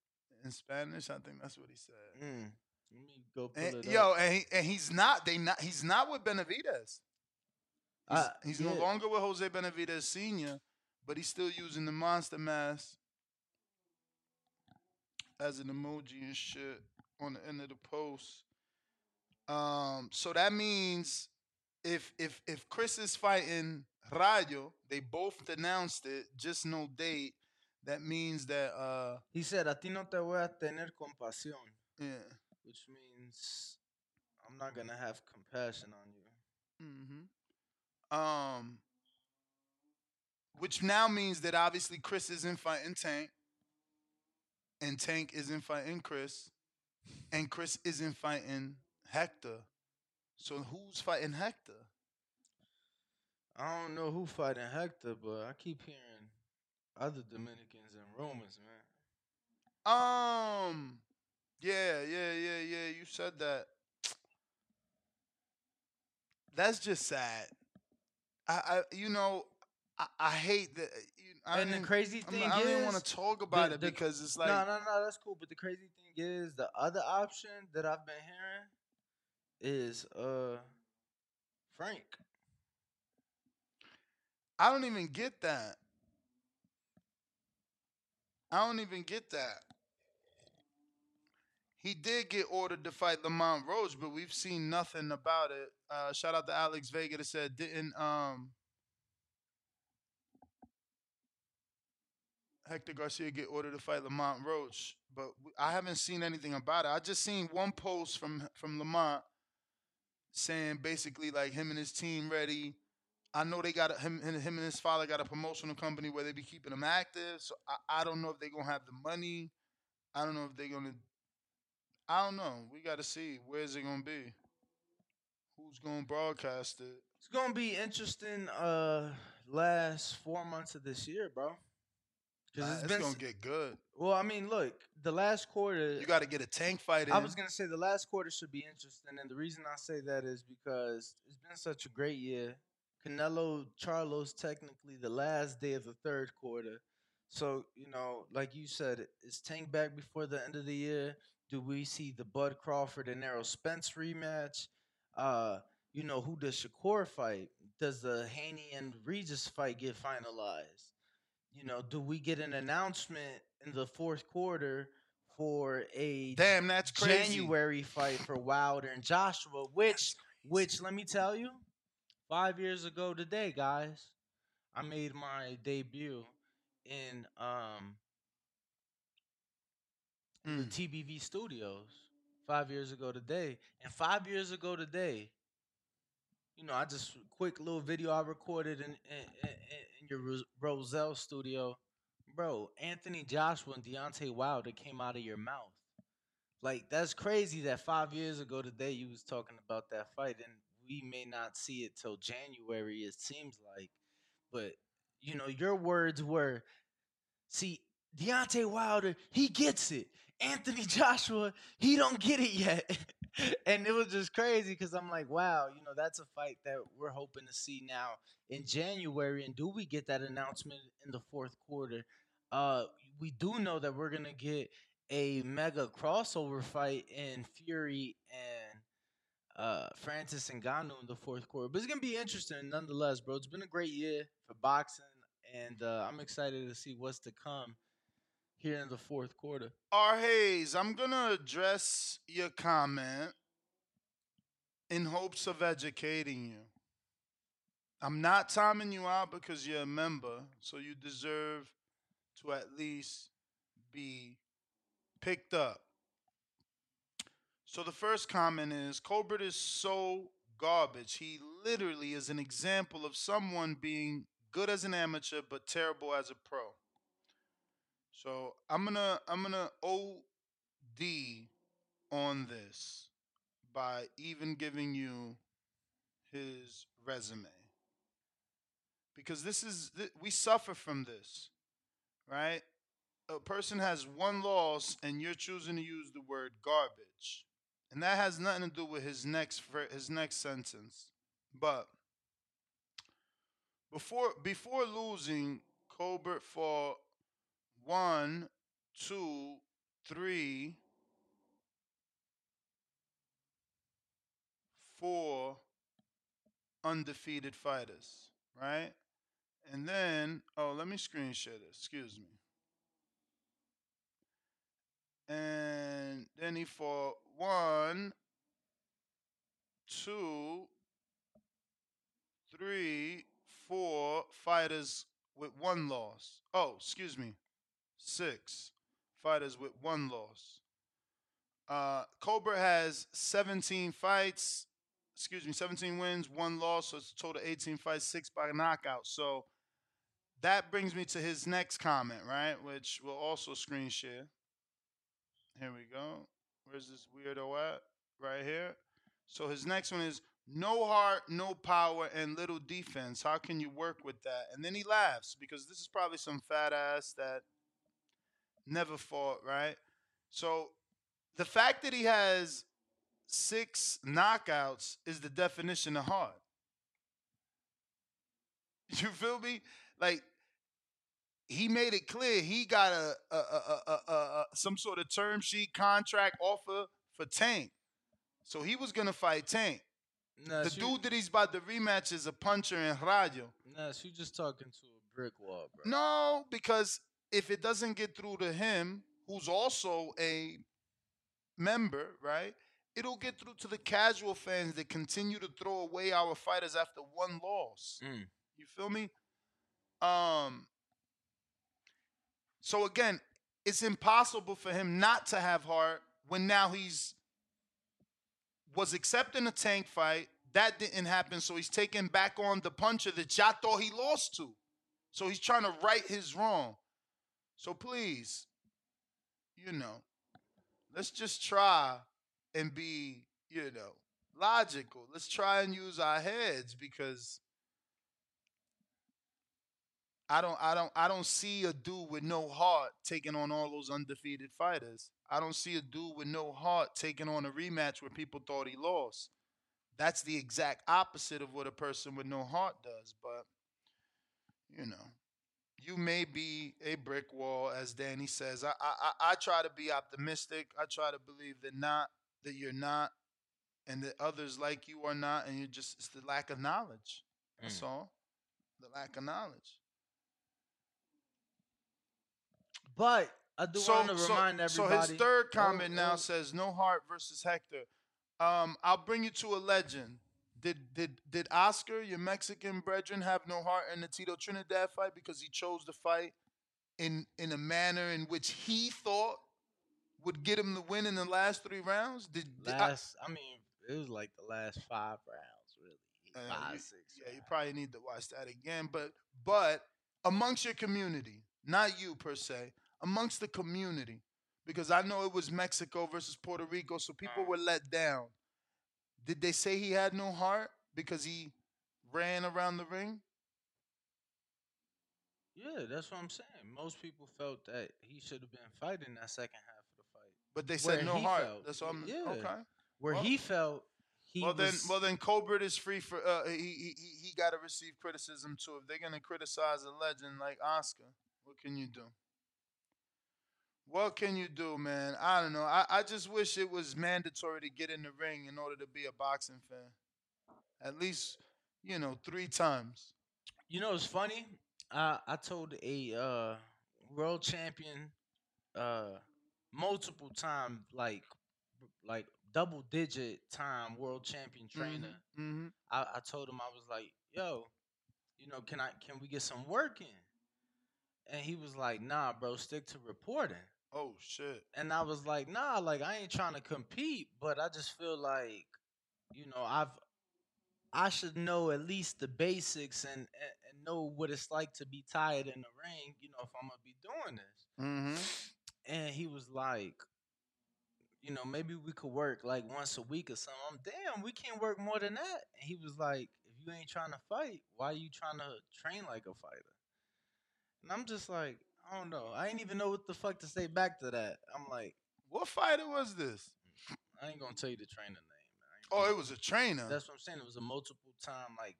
In Spanish, I think that's what he said. Mm. Let me go And, yo, and, he, and he's not. They not. He's not with Benavidez. He's, Uh, he's no longer with Jose Benavidez Senior, but he's still using the monster mask as an emoji and shit on the end of the post. Um, so that means if if if Chris is fighting Rayo, they both announced it, just no date. That means that uh He said, "A ti no te voy a tener compasión," yeah. Which means I'm not gonna have compassion on you. Mm-hmm. Um, which now means that obviously Chris isn't fighting Tank, and Tank isn't fighting Chris, and Chris isn't fighting Hector. So who's fighting Hector? I don't know who fighting Hector, but I keep hearing other Dominicans and Romans, man. Um, yeah, yeah, yeah, yeah. You said that. That's just sad. I, I you know, I, I hate that. You, I and the didn't- crazy thing I don't want to talk about the- it the- because it's like no, no, no, that's cool. But the crazy thing is, the other option that I've been hearing is uh Frank. I don't even get that. I don't even get that. He did get ordered to fight Lamont Roach, but we've seen nothing about it. Uh, shout out to Alex Vega that said didn't um Hector Garcia get ordered to fight Lamont Roach, but I haven't seen anything about it. I just seen one post from from Lamont saying basically like him and his team ready. I know they got a, him and him and his father got a promotional company where they be keeping him active. So I, I don't know if they're gonna have the money. I don't know if they're gonna. I don't know. We got to see where's it gonna be. Who's gonna broadcast it? It's gonna be interesting. Uh, last four months of this year, bro. Because it's been gonna get good. Well, I mean, look, the last quarter. You got to get a tank fight in. I was gonna say the last quarter should be interesting, and the reason I say that is because it's been such a great year. Canelo Charlo's technically the last day of the third quarter, so you know, like you said, it's Tank back before the end of the year? Do we see the Bud Crawford and Errol Spence rematch? Uh, you know, who does Shakur fight? Does the Haney and Regis fight get finalized? You know, do we get an announcement in the fourth quarter for a Damn, that's crazy. January fight for Wilder and Joshua, which which let me tell you, five years ago today, guys, I made my debut in um Mm. the TBV studios five years ago today. And five years ago today, you know, I just quick little video I recorded in in, in, in your Roselle studio, bro. Anthony Joshua and Deontay Wilder came out of your mouth. Like that's crazy that five years ago today you was talking about that fight, and we may not see it till January. It seems like, but you know, your words were, see, Deontay Wilder, he gets it. Anthony Joshua, he don't get it yet. [laughs] and it was just crazy because I'm like, wow, you know, that's a fight that we're hoping to see now in January. And do we get that announcement in the fourth quarter? Uh, we do know that we're gonna get a mega crossover fight in Fury and uh Francis and Ngannou in the fourth quarter. But it's gonna be interesting nonetheless, bro. It's been a great year for boxing, and uh, I'm excited to see what's to come here in the fourth quarter. R. Hayes, I'm gonna address your comment in hopes of educating you. I'm not timing you out because you're a member, so you deserve to at least be picked up. So the first comment is Colbert is so garbage. He literally is an example of someone being good as an amateur but terrible as a pro. So I'm gonna I'm gonna OD on this by even giving you his resume because this is we suffer from this, right? A person has one loss and you're choosing to use the word garbage, and that has nothing to do with his next his next sentence. But before before losing, Colbert fought one, two, three, four undefeated fighters, right? And then, oh, let me screen share this. Excuse me. And then he fought one, two, three, four fighters with one loss. Oh, excuse me. Six fighters with one loss. Uh, Cobra has 17 fights, excuse me, 17 wins, one loss, so it's a total 18 fights, six by knockout. So that brings me to his next comment, right? Which we'll also screen share. Here we go. Where's this weirdo at? Right here. So his next one is no heart, no power, and little defense. How can you work with that? And then he laughs because this is probably some fat ass that never fought, right? So the fact that he has six knockouts is the definition of hard. [laughs] You feel me? Like he made it clear he got a, a, a, a, some sort of term sheet contract offer for Tank, so he was gonna fight Tank. Nah, the she- dude that he's about to rematch is a puncher in Rayo. Nah, she just talking to a brick wall, bro. No, because if it doesn't get through to him, who's also a member, right? It'll get through to the casual fans that continue to throw away our fighters after one loss. Mm. You feel me? Um so again, it's impossible for him not to have heart when now he's was accepting a tank fight. That didn't happen, so he's taking back on the puncher that y'all thought he lost to. So he's trying to right his wrong. So please, you know, let's just try and be, you know, logical. Let's try and use our heads because I don't I don't I don't see a dude with no heart taking on all those undefeated fighters. I don't see a dude with no heart taking on a rematch where people thought he lost. That's the exact opposite of what a person with no heart does, but you know, you may be a brick wall, as Danny says. I, I I- I try to be optimistic. I try to believe that not that you're not, and that others like you are not, and you're just it's the lack of knowledge. That's Mm. all. The lack of knowledge. But I do want to remind so everybody. So his third Oh, comment now oh, says no heart versus Hector. Um, I'll bring you to a legend. Did did did Oscar, your Mexican brethren, have no heart in the Tito Trinidad fight because he chose to fight in in a manner in which he thought would get him the win in the last three rounds? Did, did I- last, I, mean, it was like the last five rounds, really. Uh, Five, you- six. Yeah, you probably need to watch that again. But but amongst your community, not you per se, amongst the community, because I know it was Mexico versus Puerto Rico, so people were let down. Did they say he had no heart because he ran around the ring? Yeah, that's what I'm saying. Most people felt that he should have been fighting that second half of the fight. But they said Where no he heart. felt. That's what I'm Yeah. okay. Where Well- he felt he well then, was. well then, Colbert is free for. Uh, he he he, he got to receive criticism too. If they're gonna criticize a legend like Oscar, what can you do? What can you do, man? I don't know. I, I just wish it was mandatory to get in the ring in order to be a boxing fan. At least, you know, three times. You know, it's funny. I I told a uh, world champion, uh, multiple time, like like double digit time world champion trainer. Mm-hmm. I, I told him I was like, yo, you know, can I can we get some work in? And he was like, nah, bro, stick to reporting. Oh shit. And I was like, nah, like I ain't trying to compete, but I just feel like, you know, I've I should know at least the basics and, and, know what it's like to be tired in the ring, you know, if I'm gonna be doing this. Mm-hmm. And he was like, you know, maybe we could work like once a week or something. I'm damn, we can't work more than that. And he was like, if you ain't trying to fight, why are you trying to train like a fighter? And I'm just like, I don't know. I ain't even know what the fuck to say back to that. I'm like, What fighter was this? I ain't gonna tell you the trainer name. Oh, it was a trainer. That's what I'm saying. It was a multiple time, like,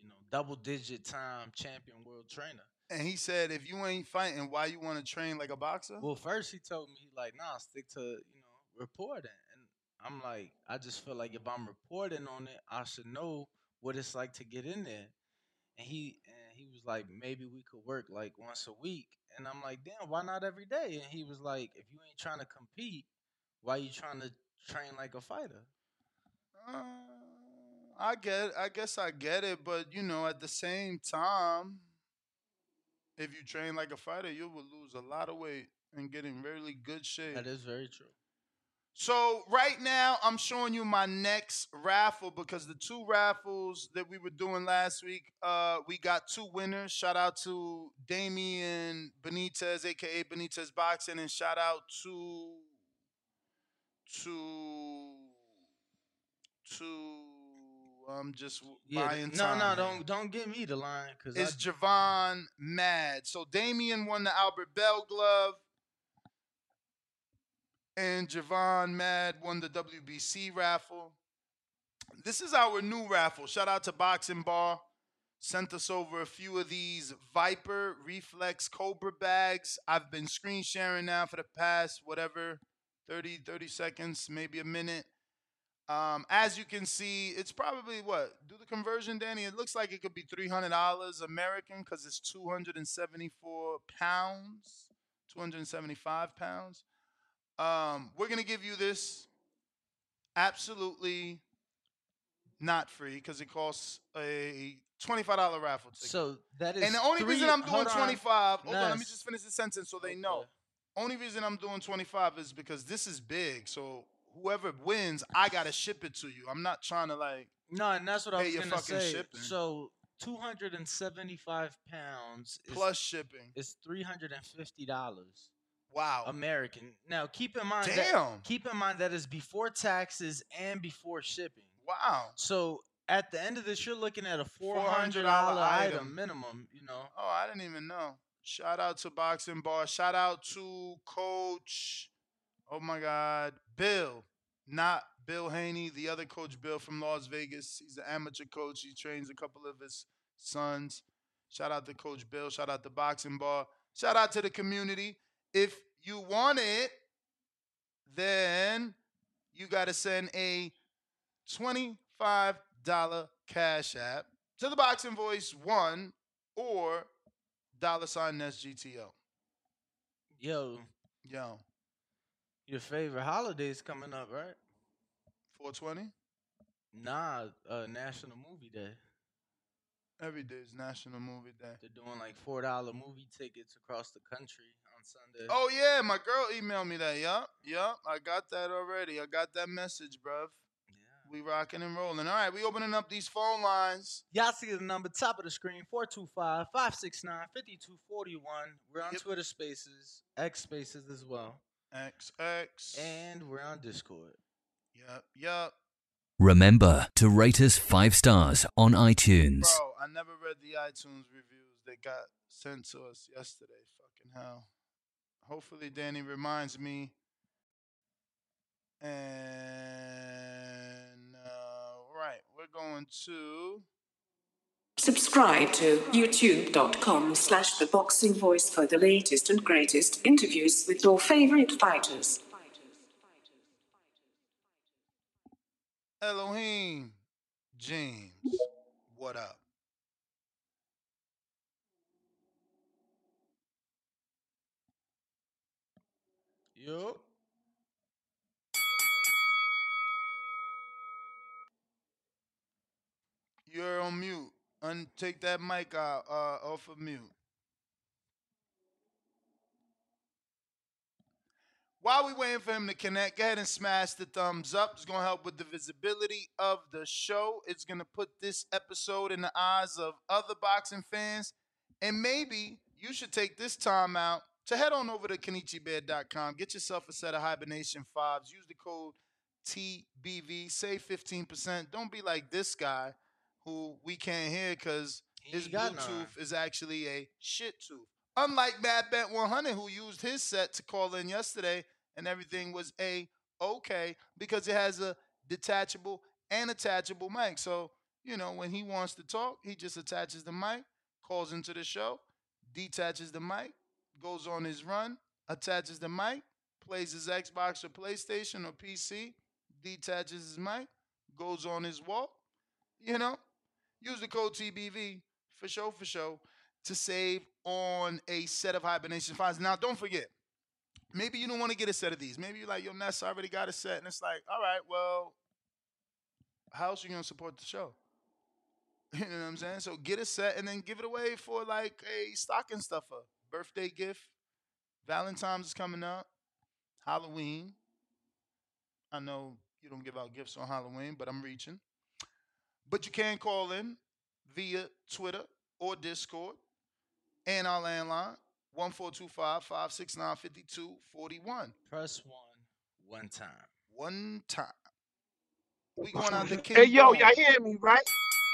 you know, double digit time champion world trainer. And he said, if you ain't fighting, why you want to train like a boxer? Well, first he told me he like, nah, stick to you know reporting, and I'm like, I just feel like if I'm reporting on it, I should know what it's like to get in there. And he he was like, maybe we could work like once a week, and I'm like, damn, why not every day? And he was like, if you ain't trying to compete, why you trying to train like a fighter? Uh, I get. I guess I get it, but you know, at the same time, if you train like a fighter, you will lose a lot of weight and get in really good shape. That is very true. So right now, I'm showing you my next raffle because the two raffles that we were doing last week, uh, we got two winners. Shout out to Damian Benitez, aka Benitez Boxing, and shout out to to to I'm just Yeah, buying no, time no, here. don't don't give me the line because It's Javon Mad. So Damian won the Albert Bell glove. And Javon Mad won the WBC raffle. This is our new raffle. Shout out to Boxing Bar. Sent us over a few of these Viper Reflex Cobra bags. I've been screen sharing now for the past whatever 30 30 seconds, maybe a minute. Um, as you can see, it's probably what? Do the conversion, Danny. It looks like it could be three hundred dollars American because it's two hundred and seventy-four pounds, two hundred and seventy-five pounds. Um, we're going to give you this absolutely not free because it costs a twenty-five dollar raffle ticket. So that is, and the only three, reason I'm doing twenty-five. Hold on, let me just finish the sentence so they okay. know. Only reason I'm doing twenty-five is because this is big. So whoever wins, I gotta ship it to you. I'm not trying to like. No, and that's what I was gonna say. Shipping. So 275 pounds is, plus shipping. It's $350. Wow. American. Now keep in mind. Damn. That, keep in mind that is before taxes and before shipping. Wow. So at the end of this, you're looking at a four $400 hundred dollar item. item. minimum. You know. Oh, I didn't even know. Shout out to Boxing Bar. Shout out to Coach. Oh my God, Bill, not Bill Haney, the other coach Bill from Las Vegas. He's an amateur coach. He trains a couple of his sons. Shout out to Coach Bill. Shout out to Boxing Bar. Shout out to the community. If you want it, then you got to send a $25 cash app to the Boxing Voice one or dollar sign SGTO. Yo, Yo, your favorite holiday's coming up, right? 420? Nah, uh, National Movie Day. Every day is National Movie Day. They're doing like four dollar movie tickets across the country Sunday. Oh yeah, my girl emailed me that. Yup, yup. I got that already. I got that message, bruv. Yeah. We rocking and rolling. All right, we opening up these phone lines. Y'all see the number top of the screen 425 569 5241. We're on Twitter Spaces, X Spaces as well. XX. And we're on Discord. Yup, yup. Remember to rate us five stars on iTunes. Bro, I never read the iTunes reviews that got sent to us yesterday. Fucking hell. Hopefully, Danny reminds me. And uh, right, we're going to. Subscribe to youtube.com slash the boxing voice for the latest and greatest interviews with your favorite fighters. Elohim James, what up? Yo. You're on mute. Un- take that mic out uh, off of mute. While we waiting for him to connect, go ahead and smash the thumbs up. It's gonna help with the visibility of the show. It's gonna put this episode in the eyes of other boxing fans, and maybe you should take this time out to head on over to KenichiBed.com. Get yourself a set of hibernation fives. Use the code TBV. Save fifteen percent. Don't be like this guy who we can't hear because his Bluetooth none. is actually a shit tooth. Unlike Mad Bet 100, who used his set to call in yesterday, and everything was a okay because it has a detachable and attachable mic. So you know when he wants to talk, he just attaches the mic, calls into the show, detaches the mic, goes on his run, attaches the mic, plays his Xbox or PlayStation or PC, detaches his mic, goes on his walk. You know, use the code TBV for show for show to save on a set of hibernation fives. Now, don't forget, maybe you don't want to get a set of these. Maybe you're like, yo, Ness, I already got a set. And it's like, all right, well, how else are you going to support the show? [laughs] You know what I'm saying? So get a set and then give it away for like a stocking stuffer, birthday gift. Valentine's is coming up, Halloween. I know you don't give out gifts on Halloween, but I'm reaching. But you can call in via Twitter or Discord and our landline 1425 569 5241. Press one one time. One time. We going out the King Hey, yo, Bone. y'all hear me, right?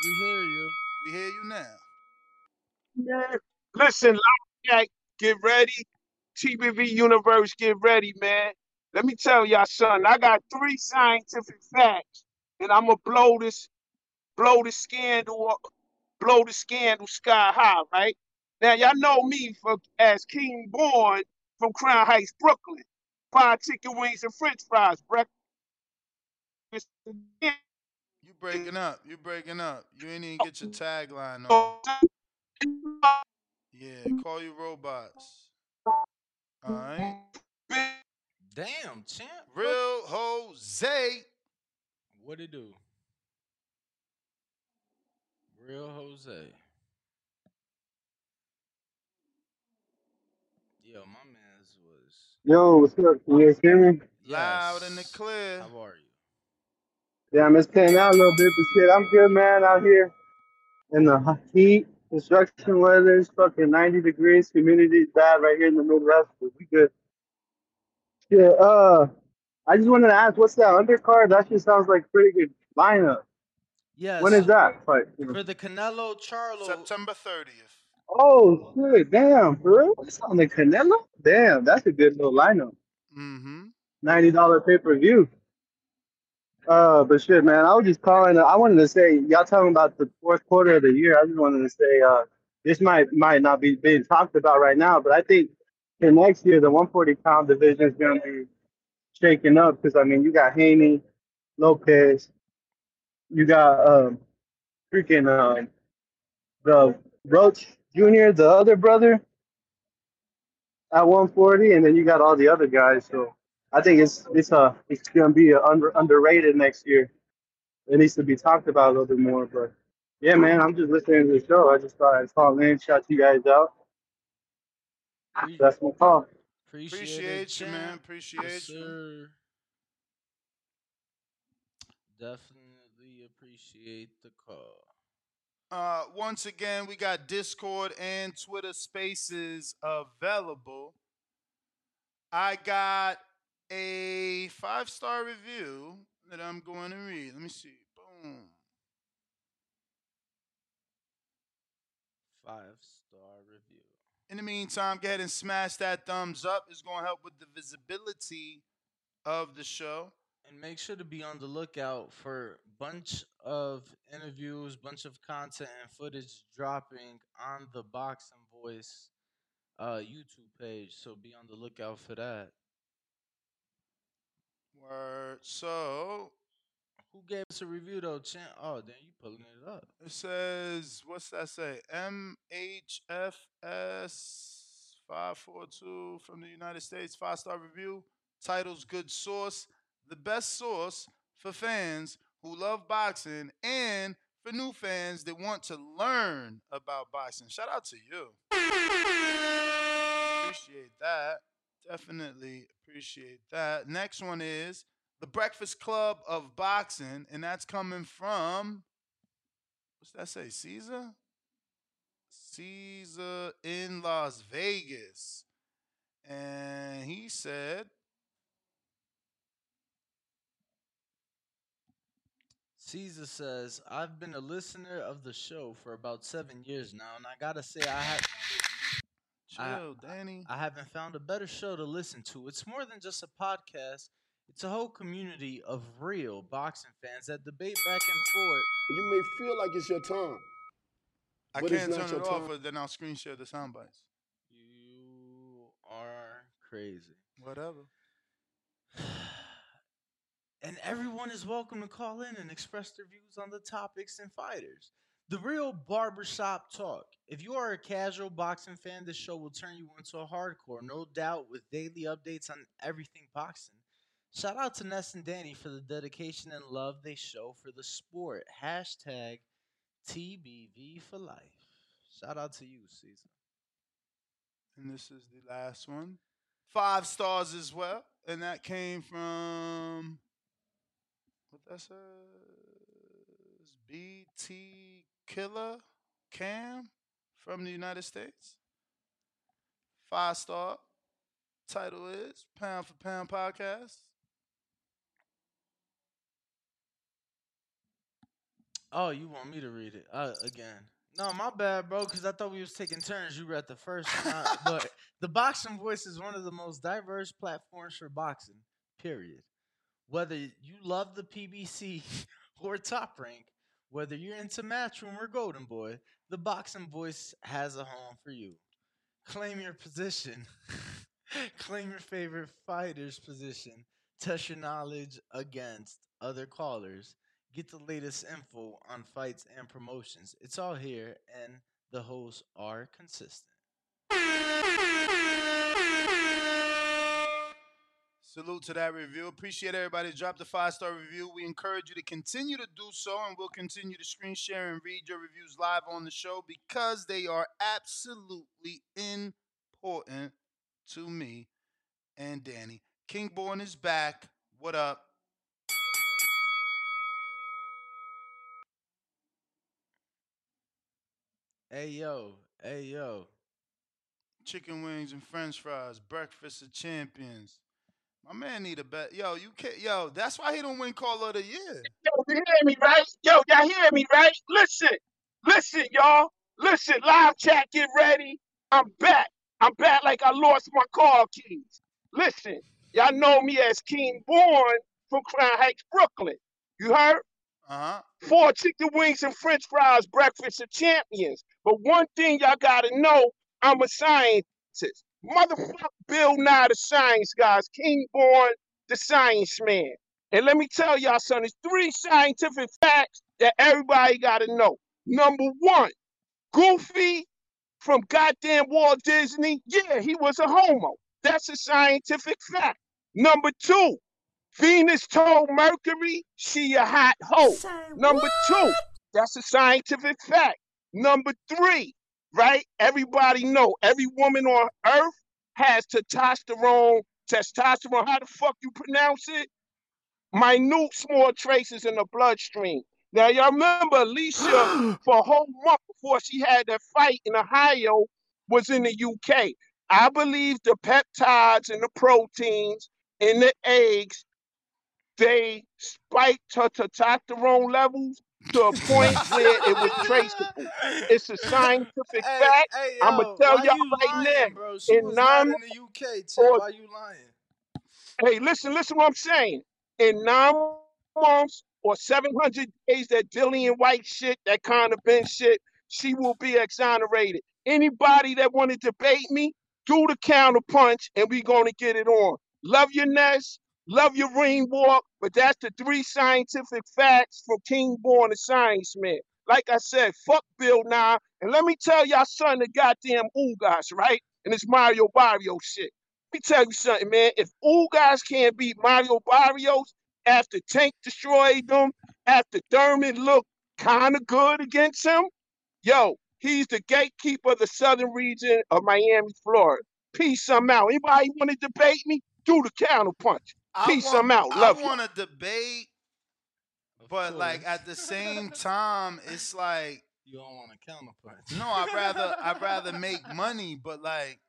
We hear you. We hear you now. Man, listen, Loud Jack, get ready. TBV Universe, get ready, man. Let me tell y'all, son, I got three scientific facts, and I'm gonna blow this, blow the scandal, up- blow the scandal sky high, right? Now y'all know me for as King Born from Crown Heights, Brooklyn. Fried chicken wings and French fries, breakfast. You breaking up. You breaking up. You ain't even get your tagline on. [laughs] Yeah, call you robots. All right. Damn, champ. Real Jose. What it do? Real Jose. Yo, my man's was Yo, what's up? Can you guys hear me? Loud and the clear. How are you? Yeah, I'm just paying out a little bit, but shit, I'm good, man. Out here in the heat, construction weather, it's fucking 90 degrees. Humidity's bad right here in the Midwest, but we good. Yeah, uh, I just wanted to ask, what's that undercard? That just sounds like pretty good lineup. Yes. When is that fight? For the Canelo Charlo. September 30th. Oh shit! Damn, for real? It's on the Canelo. Damn, that's a good little lineup. Mm-hmm. Ninety dollar pay per view. Uh, but shit, man, I was just calling. I wanted to say, y'all talking about the fourth quarter of the year. I just wanted to say, uh, this might might not be being talked about right now, but I think for next year the 140 pound division is going to be shaken up because I mean you got Haney, Lopez, you got um, freaking um, the Roach Jr., the other brother at 140, and then you got all the other guys. So I think it's it's uh it's gonna be a under, underrated next year. It needs to be talked about a little bit more. But yeah, man, I'm just listening to the show. I just thought I'd call in, shout you guys out. That's my call. Appreciate, Appreciate you, man. Appreciate Yes, you. sir. Definitely appreciate the call. Uh, once again, we got Discord and Twitter Spaces available. I got a five star review that I'm going to read. Let me see. Boom. Five star review. In the meantime, go ahead and smash that thumbs up. It's going to help with the visibility of the show. And make sure to be on the lookout for bunch of interviews, bunch of content and footage dropping on the Boxing Voice uh, YouTube page. So be on the lookout for that. Word. So Who gave us a review though, Champ? Oh, then you pulling it up. it says, what's that say? MHFS five four two from the United States, five star review. Titles good source, the best source for fans who love boxing and for new fans that want to learn about boxing. Shout out to you. Appreciate that. Definitely appreciate that. Next one is the Breakfast Club of Boxing, and that's coming from what's that say? Caesar? Caesar in Las Vegas. And he said, Caesar says, I've been a listener of the show for about seven years now, and I gotta say I have chill, I- Danny. I haven't found a better show to listen to. It's more than just a podcast. It's a whole community of real boxing fans that debate back and forth. You may feel like it's your time. I but can't turn your it off, time. but then I'll screen share the sound bites. You are crazy. Whatever. [sighs] And everyone is welcome to call in and express their views on the topics and fighters. The real barbershop talk. If you are a casual boxing fan, this show will turn you into a hardcore, no doubt, with daily updates on everything boxing. Shout out to Ness and Danny for the dedication and love they show for the sport. Hashtag TBV for life. Shout out to you, Caesar. And this is the last one. Five stars as well. And that came from what that? BT Killer Cam from the United States. Five star. Title is Pound for Pound Podcast. Oh, you want me to read it uh, again? No, my bad, bro. Because I thought we was taking turns. You read the first time, [laughs] but the Boxing Voice is one of the most diverse platforms for boxing. Period. Whether you love the PBC [laughs] or Top Rank, whether you're into Matchroom or Golden Boy, the Boxing Voice has a home for you. Claim your position. [laughs] Claim your favorite fighter's position. Test your knowledge against other callers. Get the latest info on fights and promotions. It's all here, and the hosts are consistent. Salute to that review. Appreciate everybody drop the five star review. We encourage you to continue to do so, and we'll continue to screen share and read your reviews live on the show because they are absolutely important to me and Danny. Kingborn is back. What up? Hey yo, hey yo. Chicken wings and French fries. Breakfast of champions. My man need a bet. Yo, you can't. Yo, that's why he don't win Call of the Year. Yo, you hear me, right? Yo, y'all hear me, right? Listen, listen, y'all. Listen, live chat, get ready. I'm back. I'm back like I lost my car keys. Listen, y'all know me as King Born from Crown Heights, Brooklyn. You heard? Uh huh. Four chicken wings and french fries, breakfast of champions. But one thing y'all gotta know, I'm a scientist. Motherfucker Bill Nye the science guys, King Born the science man. And let me tell y'all son, there's three scientific facts that everybody gotta know. Number one, Goofy from goddamn Walt Disney, yeah, he was a homo. That's a scientific fact. Number two, Venus told Mercury she a hot hoe. Number two, that's a scientific fact. Number three, right? Everybody know every woman on earth has testosterone. Testosterone, how the fuck you pronounce it? Minute small traces in the bloodstream. Now y'all remember Alicia [gasps] for a whole month before she had that fight in Ohio was in the UK. I believe the peptides and the proteins in the eggs they spiked her testosterone levels to a point [laughs] where it was traceable. It's a scientific Hey, fact. hey, I'm gonna tell y'all you right lying, now. bro? She in nine in the UK, Tim. or Why you lying? Hey, listen, listen what I'm saying. In nine months or 700 days, that Dillian Whyte shit, that Conor Benn shit, she will be exonerated. Anybody that want to debate me, do the counter punch, and we going to get it on. Love your Ness, love your ring walk, but that's the three scientific facts from King Born the Science Man. Like I said, fuck Bill Nye, and let me tell y'all son the goddamn Ugas, right? And it's Mario Barrio shit. Let me tell you something, man. If Ugas can't beat Mario Barrios after Tank destroyed them, after Thurman looked kind of good against him, yo, he's the gatekeeper of the southern region of Miami, Florida. Peace, I'm out. Anybody want to debate me? Do the counter punch. Peace, want, I'm out. I Love you. want to debate, but like at the same time, it's like You don't want to counterpunch. no, I'd rather I'd rather make money, but like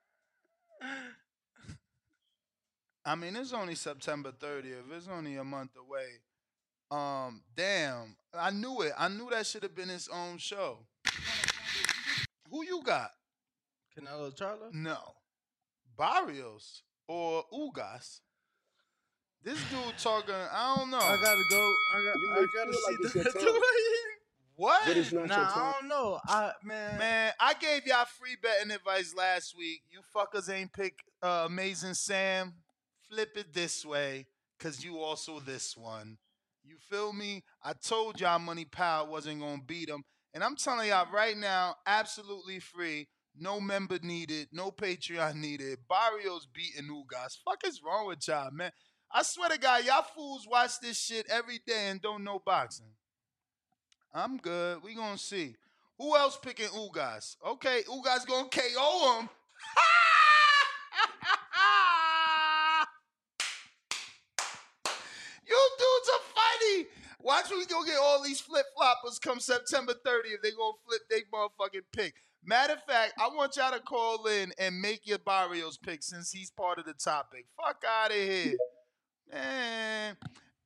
I mean, it's only September 30th. It's only a month away. Um, damn, I knew it. I knew that should have been his own show. Who you got? Canelo Charlo? No, Barrios or Ugas. This dude talking. I don't know. I gotta go. I got. You I gotta see like it's [laughs] the your time. What? But it's not Nah, your I don't know. I man. Man, I gave y'all free betting advice last week. You fuckers ain't pick uh, Amazing Sam. Flip it this way, cause you also this one. You feel me? I told y'all Money Power wasn't gonna beat him, and I'm telling y'all right now, absolutely free. No member needed, no Patreon needed. Barrios beating Ugas. Fuck is wrong with y'all, man? I swear to God, y'all fools watch this shit every day and don't know boxing. I'm good. We gonna see. Who else picking Ugas? Okay, Ugas gonna KO him. [laughs] you dudes are funny. Watch we go get all these flip floppers come September 30th. They gonna flip they motherfucking pick. Matter of fact, I want y'all to call in and make your Barrios pick since he's part of the topic. Fuck out of here. Man,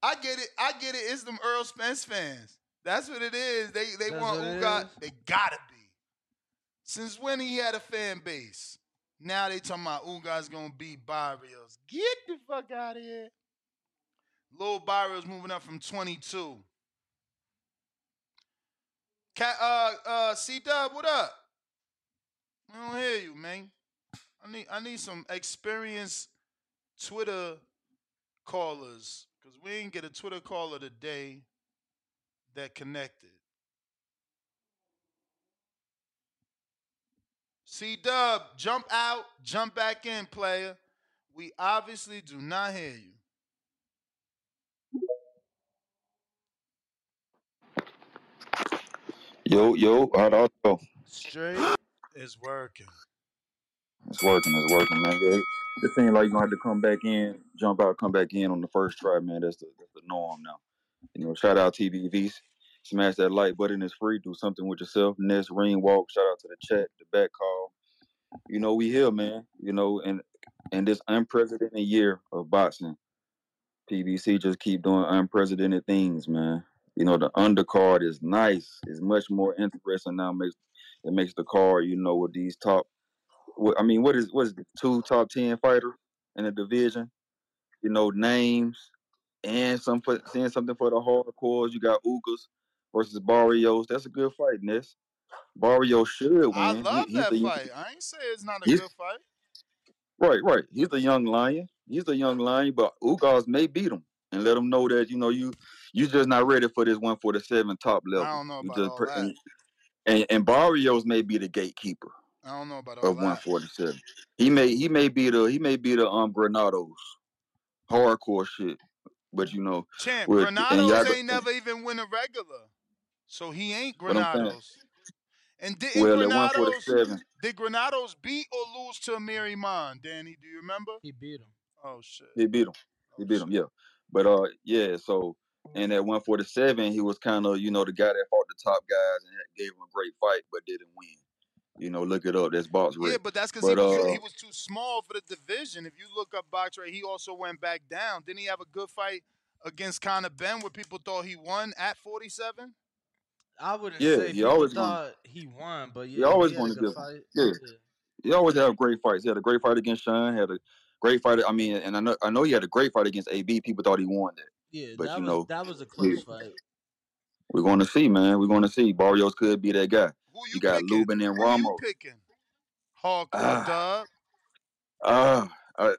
I get it. I get it. It's them Errol Spence fans. That's what it is. They they That's want Ugas. They gotta be. Since when he had a fan base? Now they talking about Ugas gonna beat Barrios. Get the fuck out of here. Lil Barrios moving up from 22. Cat, uh, uh, C Dub, what up? I don't hear you, man. I need, I need some experienced Twitter callers because we ain't get a Twitter caller today that connected. C Dub, jump out, jump back in, player. We obviously do not hear you. Yo, yo, how'd I go? Straight is working. It's working, it's working, man. Yeah, it seems like you're gonna have to come back in, jump out, come back in on the first try, man. That's the that's the norm now. You know, shout out TBVs. Smash that like button, it's free. Do something with yourself. Nest ring walk, shout out to the chat, the back call. You know, we here, man. You know, and and this unprecedented year of boxing, PBC just keep doing unprecedented things, man. You know, the undercard is nice. It's much more interesting now. Makes it makes the card, you know, with these top. I mean, what is what is the two top ten fighters in the division? You know, names and some for, saying something for the hardcores. You got Ugas versus Barrios. That's a good fight, Ness. Barrios should win. I love he's that the- fight. I ain't say it's not a good fight. Right, right. He's a young lion. He's a young lion, but Ugas may beat him and let him know that you know you you just not ready for this one for the seven top level. I don't know You about just all that. and, and and Barrios may be the gatekeeper I don't know about all of that. 147. He may he may be the he may be the um Granados hardcore shit, but you know Champ, with- Granados Yaga- ain't never even win a regular. So he ain't What I'm saying. Granados. And didn't Well, at Granados 147, did Granados beat or lose to Amir Imam? Danny, do you remember? He beat him. Oh shit. he beat him. He beat him, yeah. But uh, yeah. So and at 147, he was kind of you know the guy that fought the top guys and gave him a great fight, but didn't win. You know, look it up. That's box Yeah, but that's because he was uh, he was too small for the division. If you look up BoxRec, he also went back down. Didn't he have a good fight against Conor Benn where people thought he won at 47? I wouldn't Yeah, say he always thought gonna- he won, but yeah, he always he had a to good give. fight. Yeah. He always have great fights. He had a great fight against Sean. Had a great fight. I mean, and I know I know he had a great fight against AB. People thought he won that. Yeah, But that you was know, that was a we, close fight. We're going to see, man. We're going to see. Barrios could be that guy. Who You you got picking? Lubin and Who you picking? Hardcore Ah, dub. ah, I,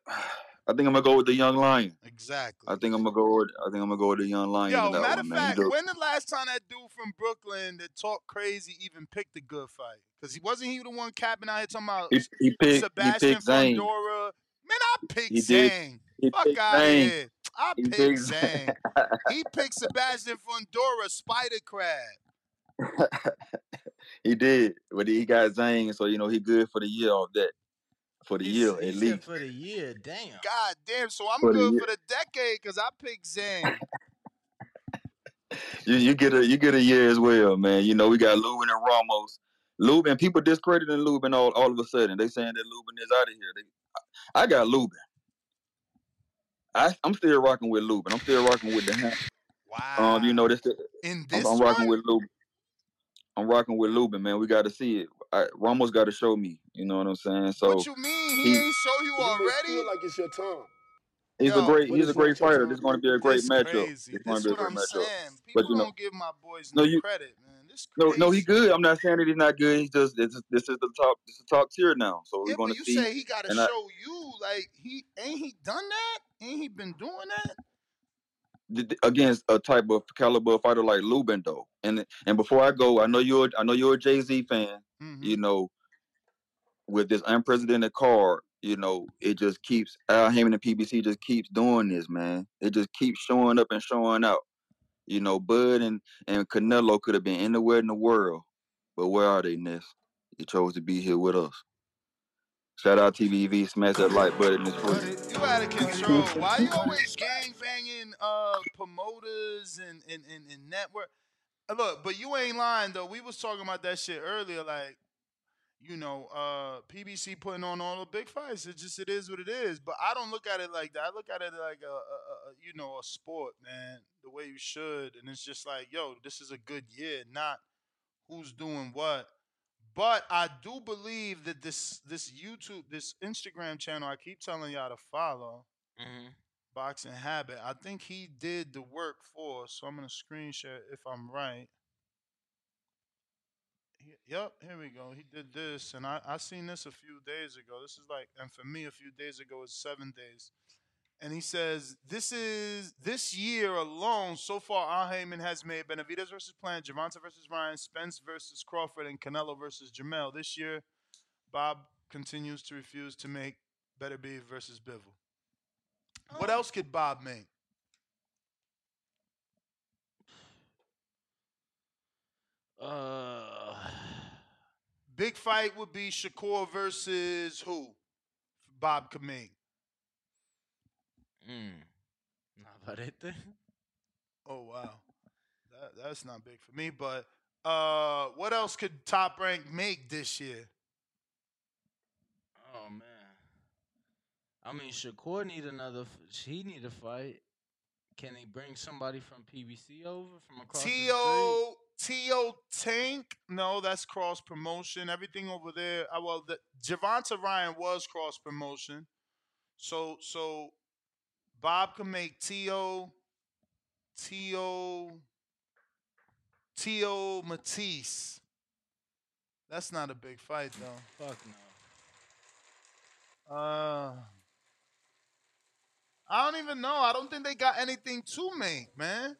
I think I'm gonna go with the young lion. Exactly. I think I'm gonna go with. I think I'm gonna go with the young lion Yo, matter of fact, just, when the last time that dude from Brooklyn that talked crazy even picked a good fight? Because he wasn't he the one capping out here talking about he, he picked. He Sebastian picked Zane. Man, I picked He did. Zang. He Fuck picked out of here. I He picked picked [laughs] Zang. He picked Sebastian Fundora, Spider Crab. he did, but he got Zane, so you know he good for the year off that. For the He, year s- at said least. for the year. Damn. God damn, so I'm For good year. for the decade because I picked Zang. [laughs] You you get a you get a year as well, man. You know we got Lubin and Ramos. Lubin, people discrediting Lubin all, all of a sudden. They saying that Lubin is out of here. They, I got Lubin. I I'm still rocking with Lubin. I'm still rocking with the hand. Wow. Um, you know this. In I'm, this I'm rocking one? with Lubin. I'm rocking with Lubin, man. We got to see it. I, Ramos got to show me. You know what I'm saying? So What you mean? He he ain't show you You already? feel like it's your time, he's a great he's a great fighter. This is going to be a great this matchup. crazy. It's going to be a what great I'm matchup. saying. But People you know, don't give my boys no, no you credit, man. This no no he good. I'm not saying that he's not good. He's just this is, this is the top this is the top tier now. So Yeah, we're going but to you see. say he got to And I, show you. Like he ain't he done that? Ain't he been doing that? th- th- against a type of caliber fighter like Lubin though. And and before I go, I know you're I know you're a Jay Z fan. Mm-hmm. You know, with this unprecedented card, you know, it just keeps Al Haymon and PBC just keeps doing this, man. It just keeps showing up and showing out. You know, Bud and and Canelo could have been anywhere in the world, but where are they, Ness? You chose to be here with us. Shout out TBV, smash that like button. You out of control. Why you always gang banging uh promoters and and, and, and network? Uh, Look, but you ain't lying though. We was talking about that shit earlier, like you know, uh PBC putting on all the big fights. It just it is what it is. But I don't look at it like that. I look at it like a, a, a you know a sport, man. The way you should, and it's just like, yo, this is a good year, not who's doing what. But I do believe that this this YouTube, this Instagram channel, I keep telling y'all to follow. Mm-hmm. Boxing Habit. I think he did the work for so I'm gonna screen share if I'm right. He- Yep, here we go. He did this, and I I seen this a few days ago. This is like, and for me, a few days ago is seven days. And he says this is this year alone. So far, Al Haymon has made Benavidez versus Plant, Gervonta versus Ryan, Spence versus Crawford, and Canelo versus Jermell. This year, Bob continues to refuse to make Beterbiev versus Bivol. What else could Bob make? Uh, [sighs] Big fight would be Shakur versus who? Bob could make. Mm, [laughs] Navarrete. Oh wow, that, that's not big for me. But uh, what else could Top Rank make this year? Oh man. I mean, Shakur need another. He need a fight. Can he bring somebody from PBC over from across the street? T.O. T.O. Tank? No, that's cross promotion. Everything over there. Uh, well, the Gervonta Ryan was cross promotion. So so Bob can make T.O. T.O. T.O. Matias. That's not a big fight though. Fuck no. Uh, I don't even know. I don't think they got anything to make, man.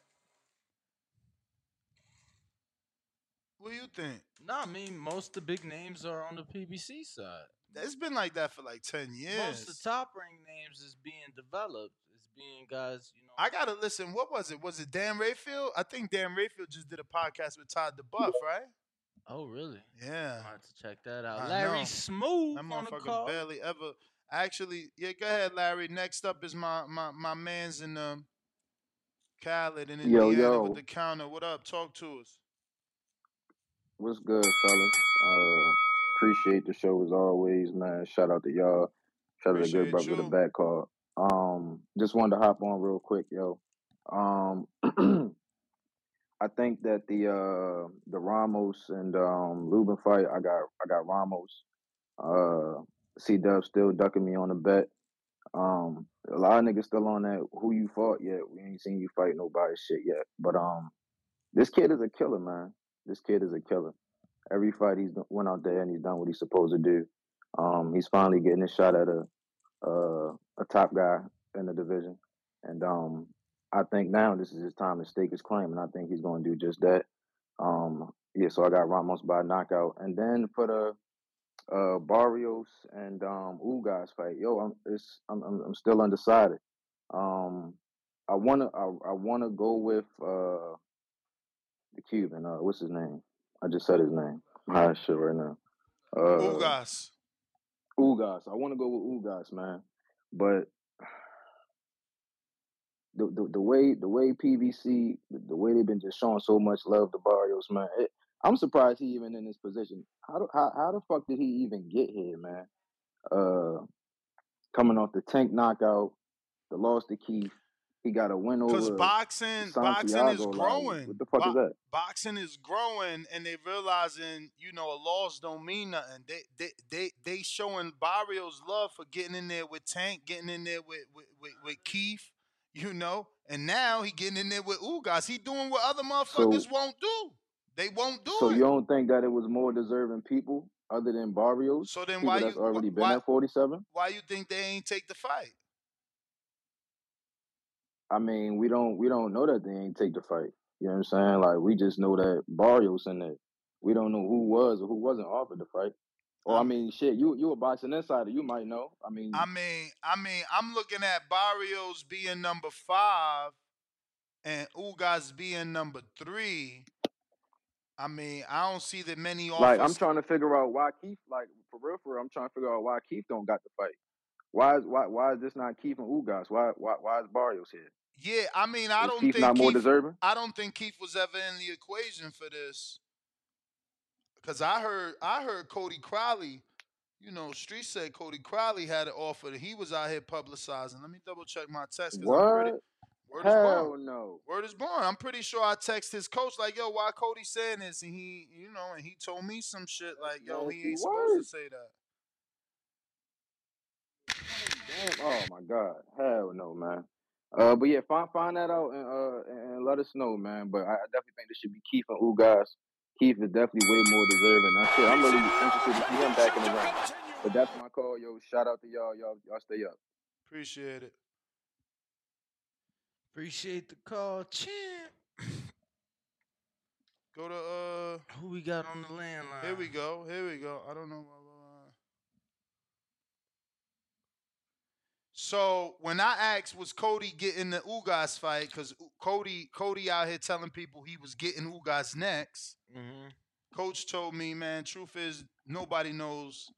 What do you think? No, I mean most of the big names are on the PBC side. It's been like that for like ten years. Most of the top ring names is being developed. Is being guys, you know. I gotta listen. What was it? Was it Dan Rafael? I think Dan Rafael just did a podcast with Todd duBoef, right? Oh really? Yeah. I have to check that out. I Larry know. Smooth That on the motherfucker call. barely ever. Actually, yeah. Go ahead, Larry. Next up is my my my man's in um, Khaled in Yo, Indiana yo. with the counter. What up? Talk to us. What's good, fellas? Uh, appreciate the show as always, man. Shout out to y'all. Shout out to good Appreciate brother with the back call. Um, just wanted to hop on real quick, yo. Um, [clears throat] I think that the uh the Ramos and um Lubin fight, I got I got Ramos. Uh, C Dub still ducking me on the bet. Um, a lot of niggas still on that who you fought yet. We ain't seen you fight nobody shit yet. But um, this kid is a killer, man. This kid is a killer. Every fight he's went out there and he's done what he's supposed to do. Um, he's finally getting a shot at a uh, a top guy in the division, and um, I think now this is his time to stake his claim, and I think he's going to do just that. Um, yeah, so I got Ramos by knockout, and then for the uh, Barrios and um, Ugas fight, yo, I'm it's I'm I'm, I'm still undecided. Um, I wanna I, I wanna go with uh, the Cuban. Uh, what's his name? I just said his name. I'm high shit right now. Uh, Ugas. Ugas. I want to go with Ugas, man. But the, the the way the way PBC the, way they've been just showing so much love to Barrios, man. It, I'm surprised he even in this position. How do, how how the fuck did he even get here, man? Uh, coming off the tank knockout, the loss to Keith, he got a win over. Because boxing, boxing is Santiago. Like, growing. what the fuck is that? Boxing is growing, and they realizing, you know, a loss don't mean nothing. They, they, they, they showing Barrios love for getting in there with Tank, getting in there with, with, with, with Keith, you know, and now he getting in there with Ugas. He doing what other motherfuckers So- won't do. They won't do So it. you don't think that it was more deserving people other than Barrios? So then why you- already wh- been at 47? Why you think they ain't take the fight? I mean, we don't we don't know that they ain't take the fight. You know what I'm saying? Like we just know that Barrios in there. We don't know who was or who wasn't offered the fight. Or I um, mean, shit, you you a boxing insider, you might know. I mean, I mean, I mean, I'm looking at Barrios being number five and Ugas being number three. I mean, I don't see that many offers. like I'm trying to figure out why Keith, like for real, for real, I'm trying to figure out why Keith don't got the fight. Why is why why is this not Keith and Ugas? Why why why is Barrios here? Yeah, I mean, I Is don't Keith think not more Keith, deserving? I don't think Keith was ever in the equation for this. Cause I heard, I heard Cody Crowley. You know, Street said Cody Crowley had an offer that he was out here publicizing. Let me double check my text. What? word is Hell born. no. Word is born. I'm pretty sure I text his coach like, "Yo, why Cody saying this?" And he, you know, and he told me some shit like, "Yo, he ain't supposed to say that." Damn, oh my god, hell no, man. Uh, but yeah, find find that out and uh and, and let us know, man. But I, I definitely think this should be Keith and Ugas. Keith is definitely way more deserving. Now, shit, I'm really interested to see him back in the ring. But that's my call, yo. Shout out to y'all, y'all, y'all stay up. Appreciate it. Appreciate the call, champ. Go to uh. Who we got on the landline? Here we go. Here we go. I don't know. uh, So when I asked, was Cody getting the Ugas fight? Because Cody, Cody out here telling people he was getting Ugas next. Mm-hmm. Coach told me, man, truth is nobody knows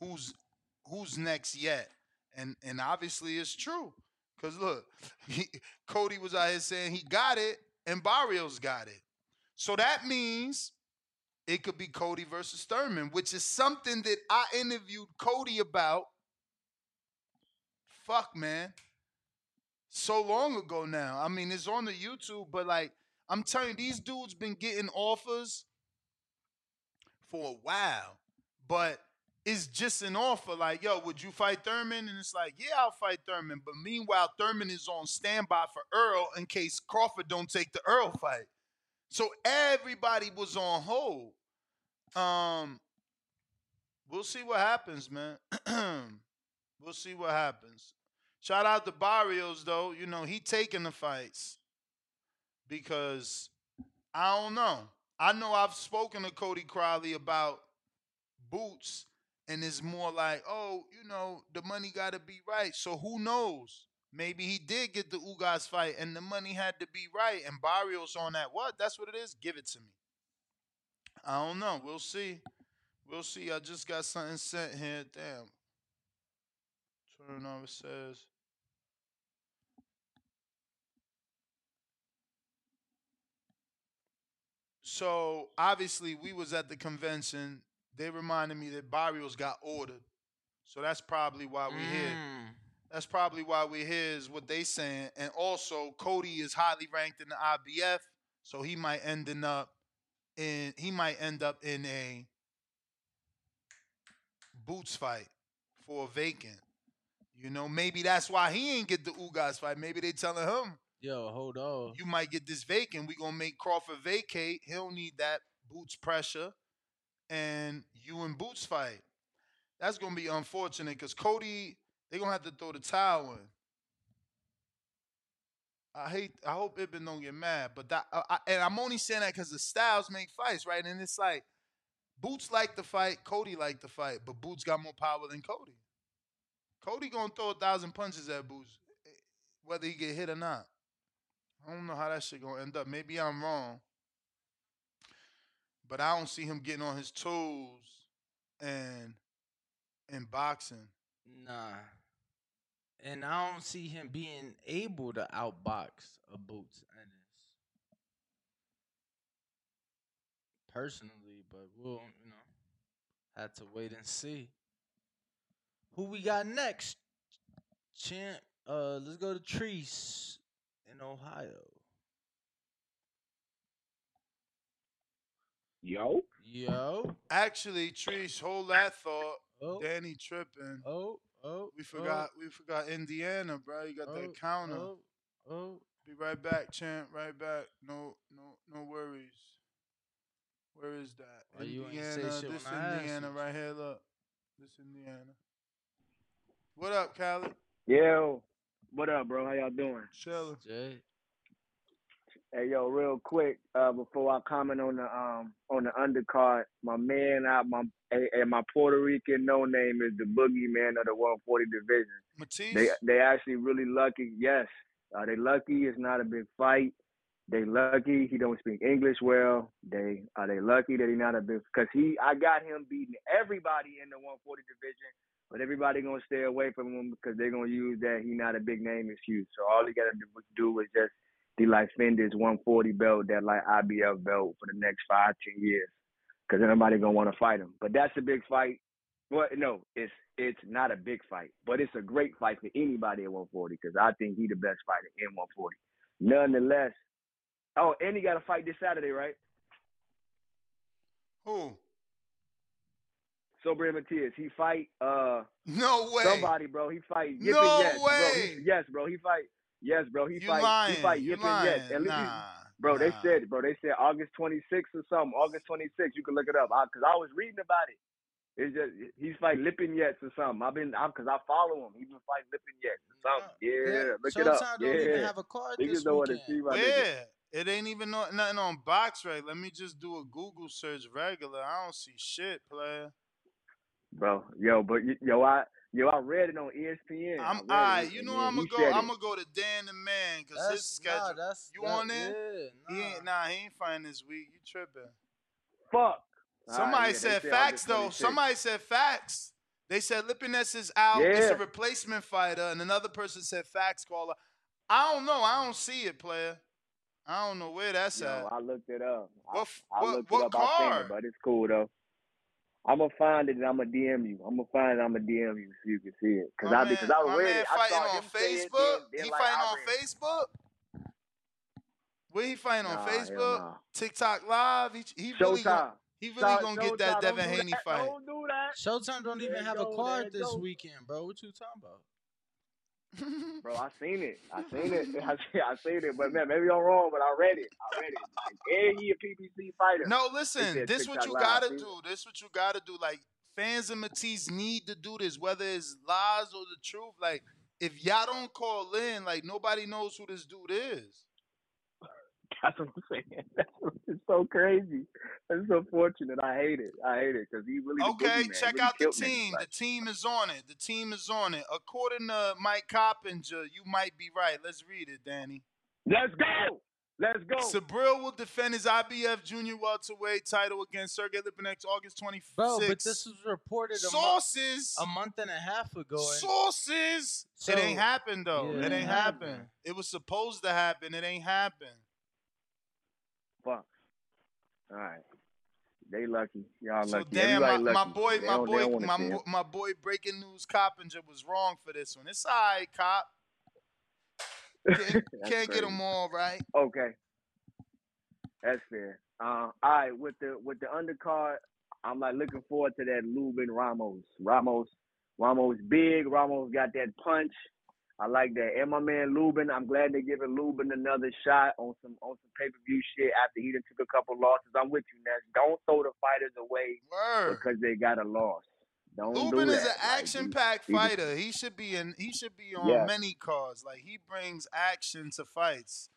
who's who's next yet, and and obviously it's true. Cause look, [laughs] he, Cody was out here saying he got it, and Barrios got it. So that means it could be Cody versus Thurman, which is something that I interviewed Cody about. Fuck, man. So long ago now. I mean, it's on the YouTube, but like, I'm telling you, these dudes been getting offers for a while, but it's just an offer. Like, yo, would you fight Thurman? And it's like, yeah, I'll fight Thurman. But meanwhile, Thurman is on standby for Errol in case Crawford don't take the Errol fight. So everybody was on hold. Um, we'll see what happens, man. [clears throat] we'll see what happens. Shout out to Barrios though. You know he taking the fights because I don't know. I know I've spoken to Cody Crowley about boots, and it's more like, oh, you know, the money got to be right. So who knows? Maybe he did get the Ugas fight, and the money had to be right. And Barrios on that. What? That's what it is. Give it to me. I don't know. We'll see. We'll see. I just got something sent here. Damn. Turn on. It says. So obviously we was at the convention. They reminded me that Barrios got ordered. So that's probably why we here. Mm. That's probably why we're here is what they saying. And also Cody is highly ranked in the IBF, so he might ending up in he might end up in a boots fight for a vacant. You know, maybe that's why he ain't get the Ugas fight. Maybe they telling him, Yo, hold on. you might get this vacant. We gonna make Crawford vacate. He don't need that Boots pressure, and you and Boots fight. That's gonna be unfortunate because Cody, they gonna have to throw the towel in. I hate. I hope Ibn don't get mad, but that. I, I- and I'm only saying that because the styles make fights, right? And it's like Boots like the fight, Cody like the fight, but Boots got more power than Cody. Cody gonna throw a thousand punches at Boots, eh, whether he get hit or not. I don't know how that shit gonna end up. Maybe I'm wrong, but I don't see him getting on his toes and and boxing. Nah. And I don't see him being able to outbox a Boots Ennis. Personally, but we'll, you know, have to wait and see. Who we got next? Champ. Uh, let's go to Treese in Ohio. Yo. Yo. Actually, Treese, hold that thought. Oh. Danny tripping. Oh, oh. We forgot. We forgot Indiana, bro. You got Oh, that counter. oh, oh. Be right back, champ. Right back. No, no, no worries. Where is that? Why you ain't say Indiana. shit this when I asked Indiana you? right here. Look, this Indiana. What up, Khaled? Yo, what up, bro? How y'all doing? Chilling. Jay. Hey, yo, real quick, uh, before I comment on the um on the undercard, my man out my and and my Puerto Rican no name is the boogeyman of the 140 division. Matias. They they actually really lucky. Yes, uh, they lucky. It's not a big fight. They lucky he don't speak English well. They are they lucky that he not a big because he I got him beating everybody in the 140 division, but everybody gonna stay away from him because they're gonna use that he not a big name excuse. So all he gotta do, do is just be like fend his 140 belt, that like IBF belt for the next five ten years, because nobody gonna want to fight him. But that's a big fight. Well, no, it's it's not a big fight, but it's a great fight for anybody at 140 because I think he the best fighter in 140. Nonetheless, oh, and he got to fight this Saturday, right? Who? Subriel Matias. He fight uh No way. somebody, bro. He fight Yippin No Yes, bro. way. He, yes, bro. He fight. Yes, bro. He You fight. lying. He fight You Yippin Yes. lying. At least Nah. bro, they said, bro. They said August 26th or something. August 26th. You can look it up. I, Cause I was reading about it. It's just he's fight Lipinets or something. I've been, I'm, cause I follow him. He's been fighting Lipinets or something. Yeah, look it up. Yeah, don't even have a card Niggas this know what to weekend. see, my nigga. It ain't even no, nothing on box right. Let me just do a Google search regular. I don't see shit, player. Bro. Yo, but yo, I yo, I read it on ESPN. I'm I it, alright. You know yeah, I'm gonna go. I'm gonna go to Dan the man because his That's- nah, schedule. that's- you that- on there? yeah, He ain't. Nah, he ain't fighting this week. You tripping? Fuck. Somebody Alright, yeah, said said facts though. Somebody said facts. They said Lipinets is out. It's a replacement fighter, and another person said facts caller. I don't know. I don't see it, player. I don't know where that's Yo, at. I looked it up. I, What f- I what- looked what it up. I seen card? it, but it's cool though. I'm gonna find it and I'm gonna DM you. I'm gonna find it. I'm gonna DM you so you can see it. Cause My I man, because I my read man it. I fighting saw on him say it, Facebook. then, then he like, fighting on. Facebook. Where he fighting Nah, on Facebook? nah. TikTok Live. He, he really gonna, he really Show- gonna get that Showtime, Devin don't do Haney that. fight. Don't do that. Showtime don't even it have a card there it this weekend, bro. What you talking about? Bro, I [laughs] seen it. I seen it. [laughs] I seen, I seen it. But man, maybe I'm wrong, but I read it. I read it. Like, and he a PBC fighter. No, listen. said This what you Live. gotta See? do. This what you gotta do. Like fans of Matias need to do this, whether it's lies or the truth. Like if y'all don't call in, like nobody knows who this dude is. [laughs] That's what I'm saying. [laughs] That's what, it's so crazy. It's so fortunate. I hate it. I hate it because he really Okay, boogeyman. check really out the killed niggas. team. Like, The team is on it. The team is on it. According to Mike Coppinger, you might be right. Let's read it, Danny. Let's go. Let's go. Subriel will defend his IBF junior welterweight title against Sergey Lipinets August 26th. Bro, but this was reported a, mo- Sources. a month and a half ago. and- Sources. So- it ain't happened though. Yeah, it it ain't happened. happened. It was supposed to happen. It ain't happened. Fuck. All right. They lucky. Y'all So lucky. damn, my, Everybody my boy, They my boy, my, bo- my boy, breaking news Coppinger was wrong for this one. It's all right, cop. Can't, [laughs] can't get them all right. Okay. That's fair. Uh, all right, with the with the undercard, I'm like looking forward to that Lubin Ramos. Ramos Ramos big. Ramos got that punch. I like that. And my man Lubin, I'm glad they're giving Lubin another shot on some on some pay per view shit after he done took a couple losses. I'm with you, Ness. Don't throw the fighters away Word. because they got a loss. Don't Lubin do is that. an action packed he- fighter. He should be in. He should be on Yeah. many cards. Like he brings action to fights.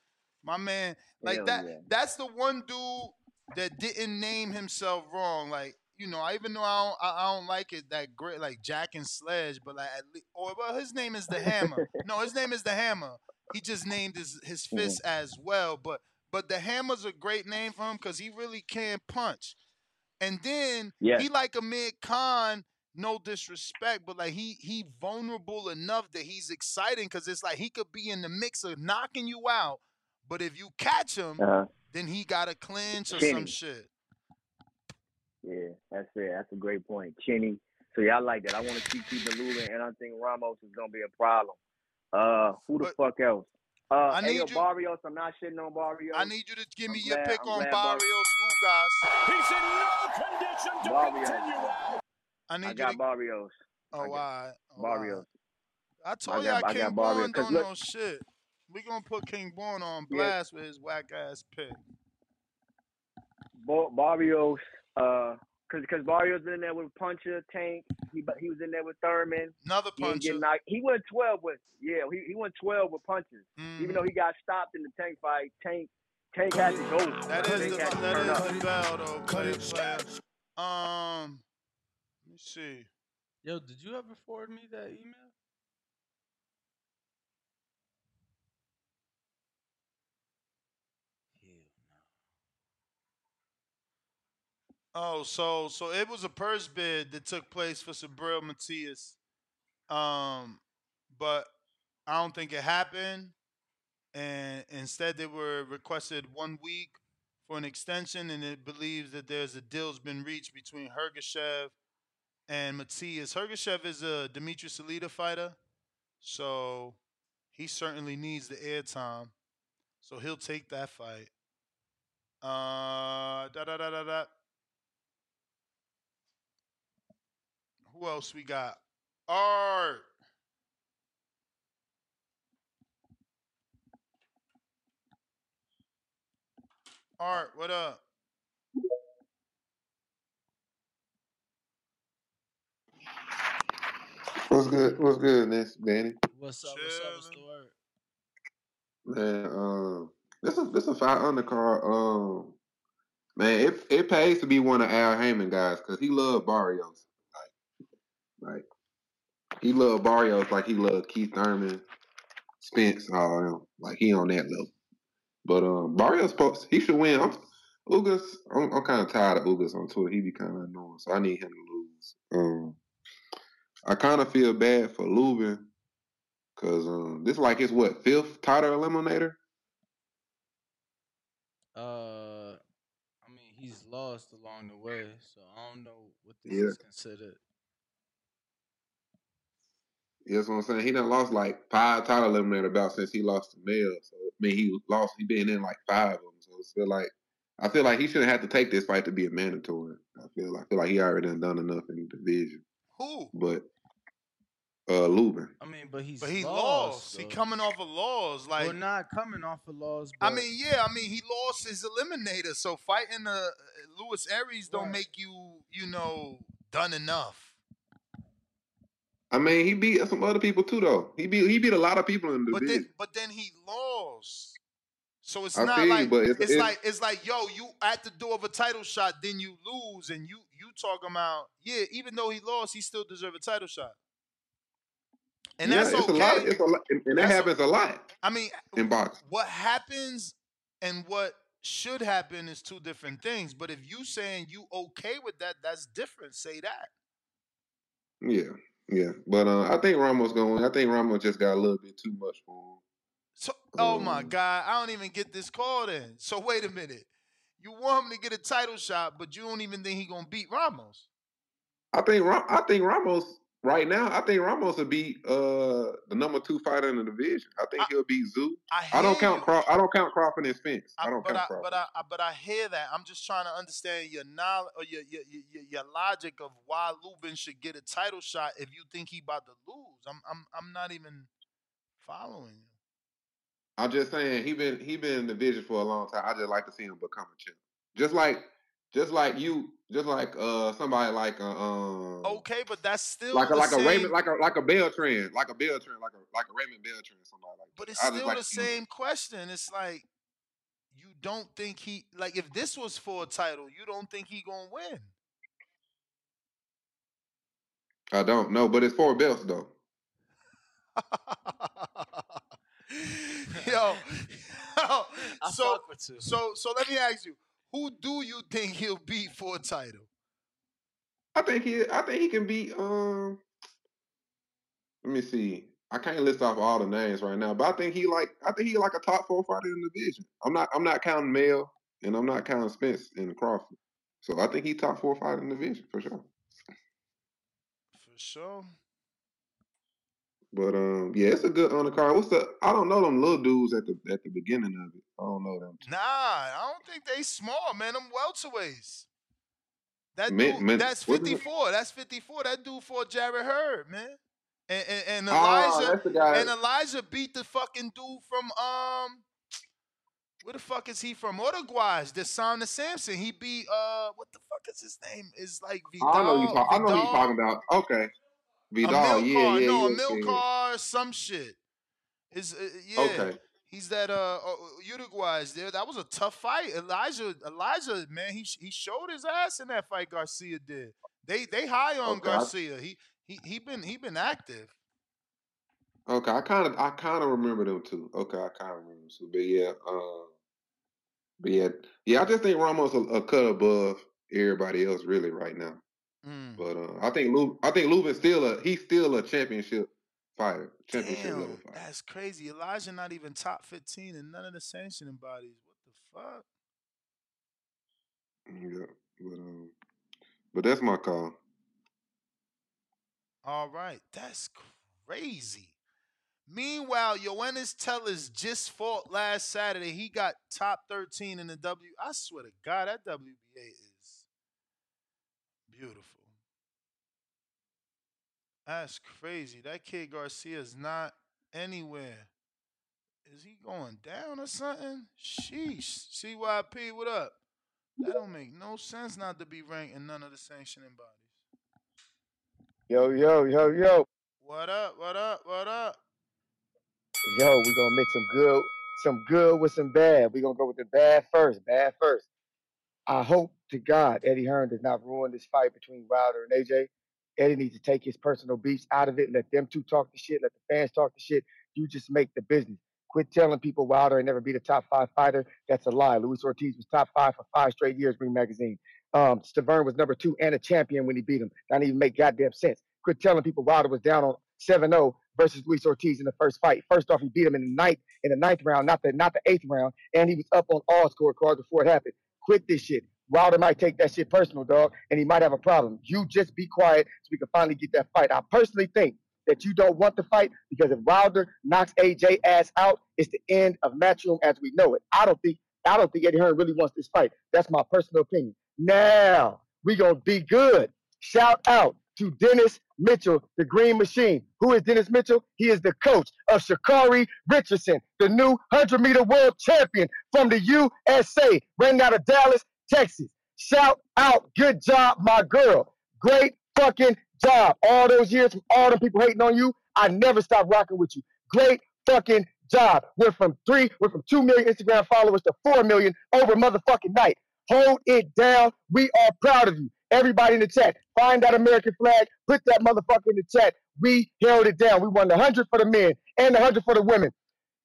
My man, like Hell that. yeah. That's the one dude that didn't name himself wrong. Like you know, I even though I don't, I, I don't like it that great, like Jack and Sledge, but like at least, or well, his name is the Hammer. [laughs] no, his name is the Hammer. He just named his his fist as well. But but the Hammer's a great name for him because he really can punch. And then Yeah. he like Amir Khan, no disrespect, but like he he vulnerable enough that he's exciting because it's like he could be in the mix of knocking you out, but if you catch him, Uh-huh. then he got a clinch or Chinny. some shit. Yeah, that's it. That's a great point. Chinny. So y'all like that. I want to keep keeping Lubin, and I think Ramos is gonna be a problem. Uh, who the fuck else? Uh, I Ayo need you- Barrios. I'm not shitting on Barrios. I need you to give me I'm your glad- pick I'm on glad Bar- Barrios Ugas. He's in no condition to Barrios. continue. I need I you got to. Barrios. Oh, all right. Oh, Barrios. I told y'all got- I King got Barrios, Born 'cause don't look- know shit. We gonna put King Born on Yeah. blast with his whack ass pick. Bar- Barrios. Uh, cause cause Barrios in there with Puncher, Tank. He but he was in there with Thurman. Another He puncher. getting knocked. He went twelve with yeah. He he went twelve with punches. Mm-hmm. Even though he got stopped in the Tank fight, Tank Tank had to go. That is Tank the had to that turn is up. the bell though, player, player. Um, let me see. Yo, did you ever forward me that email? Oh, so so it was a purse bid that took place for Subriel Matias. Um, but I don't think it happened. And instead they were requested one week for an extension, and it believes that there's a deal's been reached between Ergashev and Matias. Ergashev is a Dmitriy Salita fighter, so he certainly needs the airtime. So he'll take that fight. Uh, da da da da da. Who else we got? Art. Art, what up? What's good? What's good, Miss Danny? What's up? What's up? What's the word? Man, um, this is this a five undercard. Um, man, it it pays to be one of Al Haymon guys because he loved Barrios. Like, he loved Barrios like he loved Keith Thurman, Spence, all of them. Like he on that level. But um, Barrios supposed he should win. I'm, Ugas, I'm, I'm kind of tired of Ugas on tour. He be kind of annoying, so I need him to lose. Um, I kind of feel bad for Lubin because um, this like his what fifth title eliminator. Uh, I mean, he's lost along the way, so I don't know what this Yeah. is considered. Yeah, That's what I'm saying. He done lost like five title eliminator bouts since he lost to Mel. So I mean, he lost. He been in like five of them. So I feel like I feel like he shouldn't have to take this fight to be a mandatory. I feel I feel like he already done done enough in the division. Who? But uh, Lubin. I mean, but he's But he lost. lost. He coming off of laws. Like well, not coming off of laws. I mean, yeah, I mean he lost his eliminator. So fighting uh, Luis Arias don't make you, you know, done enough. I mean, he beat some other people too, though. He beat he beat a lot of people in the But division. then, but then he lost. So it's I not feel you, like but it's, it's- it's- like it's like yo, you at the door of a title shot, then you lose, and you you talking about yeah. Even though he lost, he still deserve a title shot, and yeah, that's it's okay. a lot. It's a lot, and and that That's- happens a lot I mean, in boxing. what happens and what should happen is two different things. But if you saying you okay with that, that's different. Say that. Yeah, yeah. But uh, I think Ramos going. I think Ramos just got a little bit too much for him. So, oh my God, I don't even get this call then. So wait a minute. You want him to get a title shot, but you don't even think he gonna beat Ramos. I think I think Ramos right now, I think Ramos will be uh the number two fighter in the division. I think he'll beat Zoo. I, I don't count. Craw- I don't count Crawford and Spence. I, don't but count I, Crawford. but I, I- but I hear that. I'm just trying to understand your knowledge or your your, your your- your logic of why Lubin should get a title shot if you think he about to lose. I'm I'm I'm not even following you. I'm just saying he been he been in the division for a long time. I just like to see him become a champ. Just like just like you, just like uh somebody like uh, um Okay, but that's still like a like same, a Raymond like a like a Beltran, like a Beltran, like a like a Raymond Beltran, somebody like But that. it's I still like the to same question. It's like you don't think he like if this was for a title, you don't think he gonna win. I don't know, but it's four belts though. [laughs] Yo, [laughs] yo, so fuck with you. so so let me ask you, who do you think he'll beat for a title? I think he I think he can beat um let me see. I can't list off all the names right now, but I think he like I think he like a top four fighter in the division. I'm not I'm not counting Mel and I'm not counting Spence and Crawford. So I think he top four fighter in the division for sure. For sure. But um yeah, it's a good undercard. What's the I don't know them little dudes at the at the beginning of it. I don't know them. Nah, I don't think they small, man. Them welterweights. That Men- dude, that's 54. That's 54. That dude for Jarrett Hurd, man. And and, and Ah, Elijah guy- and Elijah beat the fucking dude from um where the fuck is he from? Uruguay, the Sana Samson. He beat uh what the fuck is his name? Is like Vidal. I know you talk, I know who you Vidal? talking about. Okay. Vidal, a yeah, Milcar, yeah, no, a yeah. Milcar, some shit. Is uh, yeah. Okay. He's that uh, uh Uruguay's there. That was a tough fight. Elijah, Elijah, man, he he showed his ass in that fight. Garcia did. They they high on Okay, Garcia. He he he been he been active. Okay, I kind of I kind of remember them too. Okay, I kind of remember them too. But yeah, um, but yeah, yeah. I just think Ramos a, a cut above everybody else really right now. Mm. But uh, I think I think Lubin's still a he's still a championship fighter, championship Damn, level fighter. that's crazy. Elijah not even top fifteen in none of the sanctioning bodies. What the fuck? Yeah, but um, but that's my call. All right, that's crazy. Meanwhile, Yoenis Tellez just fought last Saturday. He got top 13 in the W. I swear to God, that WBA is beautiful. That's crazy. That kid Garcia is not anywhere. Is he going down or something? Sheesh. CYP, what up? That don't make no sense not to be ranked in none of the sanctioning bodies. Yo, yo, yo, yo, What up? What up? What up? yo, we gonna make some good, some good with some bad. we gonna go with the bad first, bad first. I hope to God Eddie Hearn does not ruin this fight between Wilder and AJ. Eddie needs to take his personal beefs out of it. Let them two talk the shit. Let the fans talk the shit. You just make the business. Quit telling people Wilder ain't never be the top five fighter. That's a lie. Luis Ortiz was top five for five straight years, Green Magazine. Um, Stiverne was number two and a champion when he beat him. That didn't even make goddamn sense. Quit telling people Wilder was down on 7-0 versus Luis Ortiz in the first fight. First off, he beat him in the ninth in the ninth round, not the not the eighth round, and he was up on all scorecards before it happened. Quit this shit. Wilder might take that shit personal, dog, and he might have a problem. You just be quiet so we can finally get that fight. I personally think that you don't want the fight because if Wilder knocks AJ ass out, it's the end of Matchroom as we know it. I don't think I don't think Eddie Hearn really wants this fight. That's my personal opinion. Now we gonna be good. Shout out to Dennis Mitchell, the Green Machine. Who is Dennis Mitchell? He is the coach of Sha'Carri Richardson, the new 100 meter world champion from the USA, ran out of Dallas, Texas. Shout out, good job, my girl. Great fucking job. All those years all the people hating on you, I never stopped rocking with you. Great fucking job. Went from three, went from two million Instagram followers to four million over motherfucking night. Hold it down. We are proud of you. Everybody in the chat, find that American flag, put that motherfucker in the chat. We held it down. We won the 100 for the men and the 100 for the women.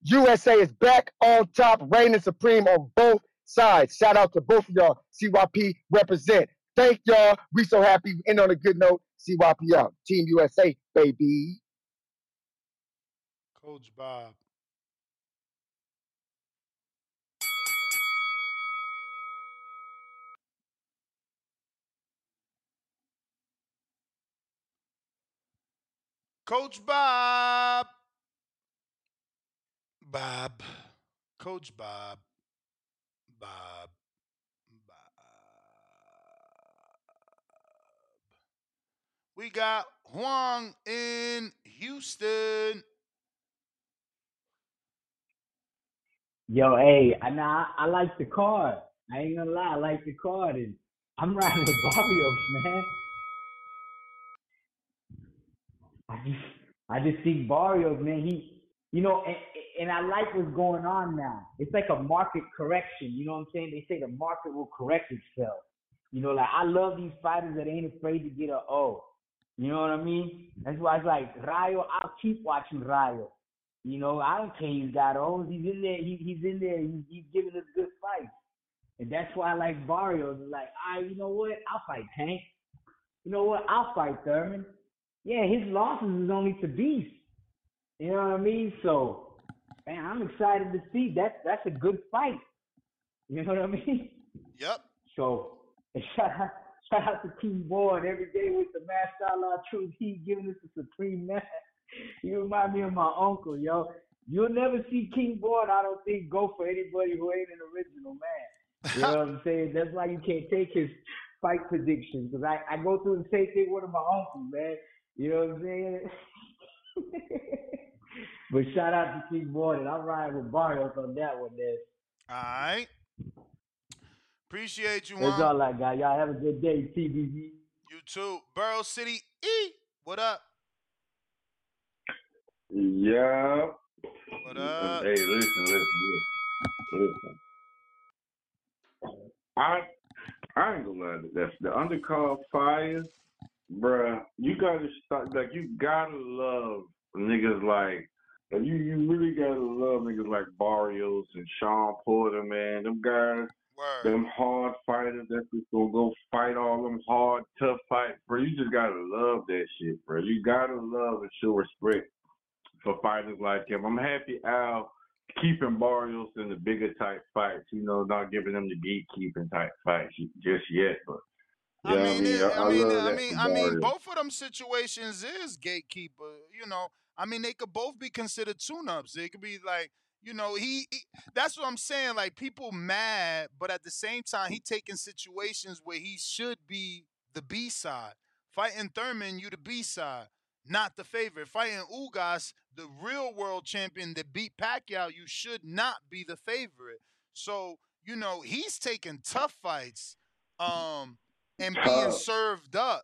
USA is back on top, reigning supreme on both sides. Shout out to both of y'all. CYP represent. Thank y'all. We so happy. End on a good note. CYP out. Team USA, baby. Coach Bob. Coach Bob. Bob. Coach Bob. Bob. Bob. We got Huang in Houston. Yo, hey, I, I, I like the card. I ain't gonna lie, I like the card, and I'm [laughs] riding with Barrios, man. I just, I just think Barrios, man. He, you know, and, and I like what's going on now. It's like a market correction. You know what I'm saying? They say the market will correct itself. You know, like I love these fighters that ain't afraid to get a O. You know what I mean? That's why it's like Rayo. I'll keep watching Rayo. You know, I don't care he's got O's. He's in there. He, he's in there. He's, he's giving us good fights. And that's why I like Barrios. Like, all right, you know what? I'll fight Tank. You know what? I'll fight Thurman. Yeah, his losses is only to Beast. You know what I mean? So, man, I'm excited to see that. That's a good fight. You know what I mean? Yep. [laughs] So, [laughs] shout out, shout out to King Boyd every day with the Mashallah Truth. He giving us the supreme man. [laughs] You remind me of my uncle, yo. You'll never see King Boyd, I don't think, go for anybody who ain't an original man. You know what I'm saying? That's why you can't take his fight predictions. Because I, I go through the same thing with my uncle, man. You know what I'm saying? But shout out to King Boyd, and I'm riding with Barrios on that one, man. All right. Appreciate you, man. That's Juan. all I got. Y'all have a good day, TBV. You too. Borough City E. What up? Yeah. What up? Hey, listen, listen, listen. listen. I I ain't gonna lie to that. The undercard fire, bruh, you gotta start like you gotta love niggas like like, you you really gotta love niggas like Barrios and Sean Porter, man. Them guys them hard fighters that's just gonna go fight all them hard, tough fights, bro. You just gotta love that shit, bro. You gotta love and show respect for fighters like him. I'm happy Al keeping Barrios in the bigger type fights, you know, not giving them the gatekeeping type fights just yet, but yeah, I mean, I, I mean, love I that mean, for I mean, both of them situations is gatekeeper. You know, I mean, they could both be considered tune-ups. They could be like, you know, he, he. That's what I'm saying. Like people mad, but at the same time, he taking situations where he should be the B side. Fighting Thurman, you the B side, not the favorite. Fighting Ugas, the real world champion that beat Pacquiao, you should not be the favorite. So you know, he's taking tough fights. Um, and being served up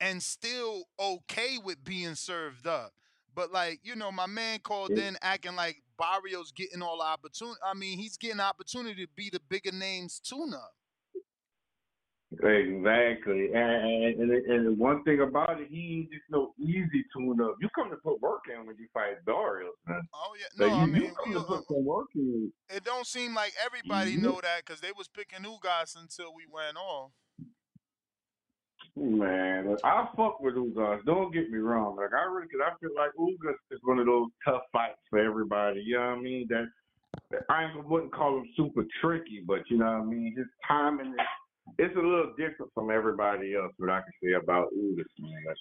and still okay with being served up. But like, you know, my man called in acting like Barrios getting all the opportunity. I mean, he's getting opportunity to be the bigger names tuna. Exactly, and, and and one thing about it, he ain't just no easy tune up. You come to put work in when you fight Barrios, man. Oh yeah, Like, no, you, I you mean, come to put some work in. it don't seem like everybody Mhm. know that because they was picking Ugas until we went off. Man, I fuck with Ugas. Don't get me wrong. Like I really, cause I feel like Ugas is one of those tough fights for everybody. You know what I mean? That, that I wouldn't call him super tricky, but you know what I mean. His timing is it's a little different from everybody else. What I can say about Ugas, man. Like,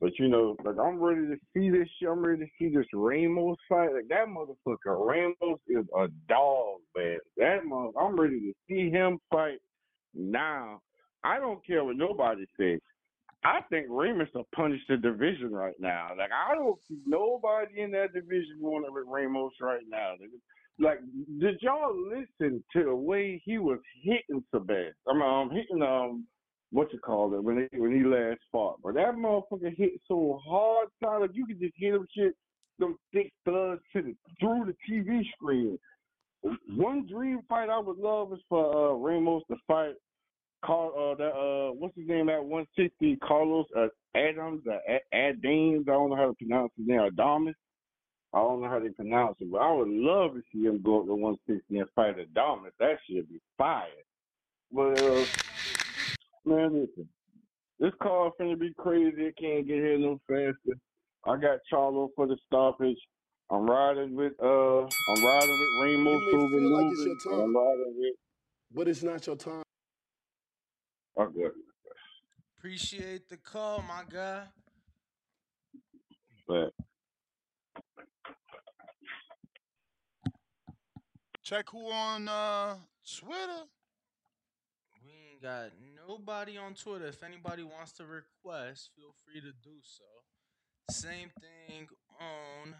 but you know, like I'm ready to see this shit. I'm ready to see this Ramos fight. Like that motherfucker Ramos is a dog, man. That mother, I'm ready to see him fight now. I don't care what nobody says. I think Ramos will punish the division right now. Like I don't see nobody in that division going with Ramos right now. Like, did y'all listen to the way he was hitting Sabaz? I'm um, hitting um, what you call it when he when he last fought. But that motherfucker hit so hard, solid you could just hear them shit, them thick thuds to the, through the TV screen. One dream fight I would love is for uh, Ramos to fight Carl, uh, that, uh, what's his name at 160? Carlos uh, Adams, uh, A- Adames. I don't know how to pronounce his name. Adamas. I don't know how they pronounce it, but I would love to see him go up to 160 and fight Adamas. That should be fire. But uh, man, listen, this car finna be crazy. It can't get here no faster. I got Charlo for the stoppage. I'm riding with uh, I'm riding with may feel like it's your moving. I'm riding with. But it's not your time. Oh, good. Appreciate the call, my guy. fact. Check who on uh, Twitter. We ain't got nobody on Twitter. If anybody wants to request, feel free to do so. Same thing on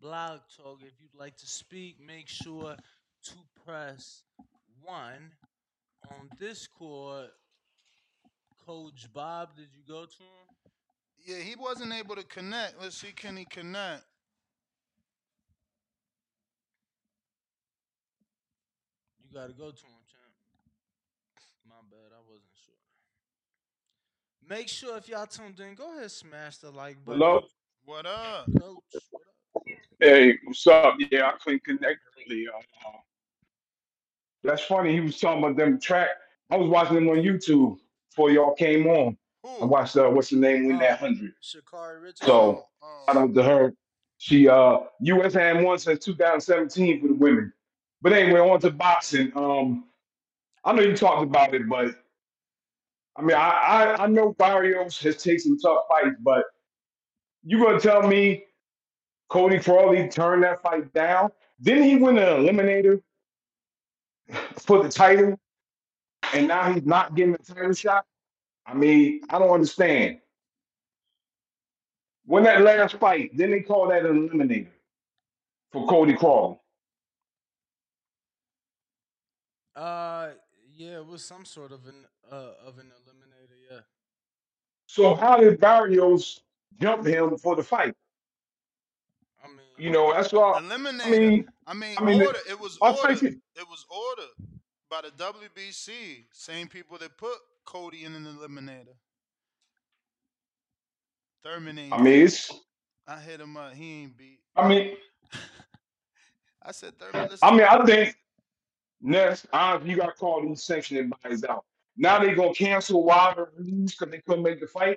Blog Talk. If you'd like to speak, make sure to press one on Discord. Coach Bob, did you go to him? Yeah, he wasn't able to connect. Let's see, can he connect? You gotta go to him, champ. My bad, I wasn't sure. Make sure if y'all tuned in, go ahead smash the like button. Hello? What up? Coach, Hey, what's up? Yeah, I couldn't connect earlier. Uh, that's funny. He was talking about them track. I was watching them on YouTube before y'all came on. I watched uh, what's the name win that hundred. Sha'Carri Richardson. So shout out to her. She uh US had won since 2017 for the women. But anyway, on to boxing. Um, I know you talked about it, but I mean, I I, I know Barrios has taken some tough fights, but you gonna tell me Cody Crowley turned that fight down? Didn't he win the eliminator for the title, and now he's not getting the title shot? I mean, I don't understand. When that last fight, then they call that an eliminator for Cody Crowley. Uh, yeah, it was some sort of an uh of an eliminator. Yeah. So how did Barrios jump him for the fight? I mean, You know, that's all. I mean, I mean, I mean, order. It was ordered. it. It was ordered by the WBC. Same people that put Cody in an eliminator. Thurman I mean, it's. I hit him up. He ain't beat. I mean, [laughs] I said Thurman. I mean. I think next, honestly, you got to call these sanctioning bodies out. Now they gonna cancel Wilder because they couldn't make the fight.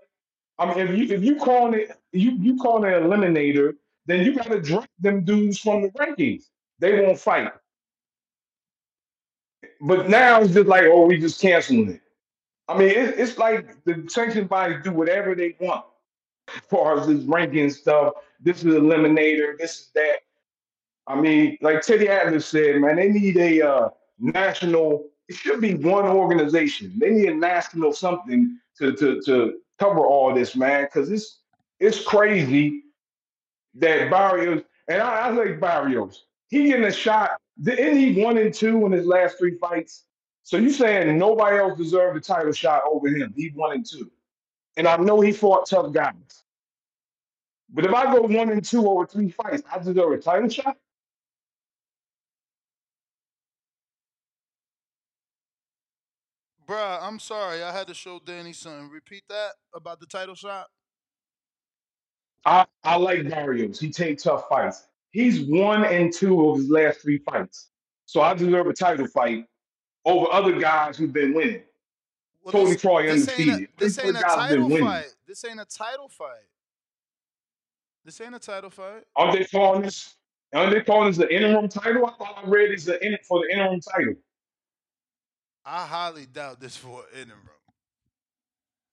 I mean, if you if you calling it you you calling it an eliminator, then you got to drop them dudes from the rankings. They won't fight. But now it's just like, oh, we just canceling it. I mean, it, it's like the sanction bodies do whatever they want as far as this ranking stuff. This is eliminator. This is that. I mean, like Teddy Atlas said, man, they need a uh, national. It should be one organization. They need a national something to to to cover all this, man, because it's it's crazy that Barrios and I, I like Barrios. He getting a shot. Didn't he one and two in his last three fights? So you saying nobody else deserved a title shot over him? He one and two, and I know he fought tough guys. But if I go one and two over three fights, I deserve a title shot. Bruh, I'm sorry. I had to show Danny something. Repeat that about the title shot. I, I like Barrios. He take tough fights. He's one and two of his last three fights. So I deserve a title fight over other guys who've been winning. Well, Cody this Troy this ain't a undefeated. this ain't a title fight. This ain't a title fight. This ain't a title fight. Aren't they calling this? Aren't they calling this the interim title? I thought I read it's the in, for the interim title. I highly doubt this for an interim.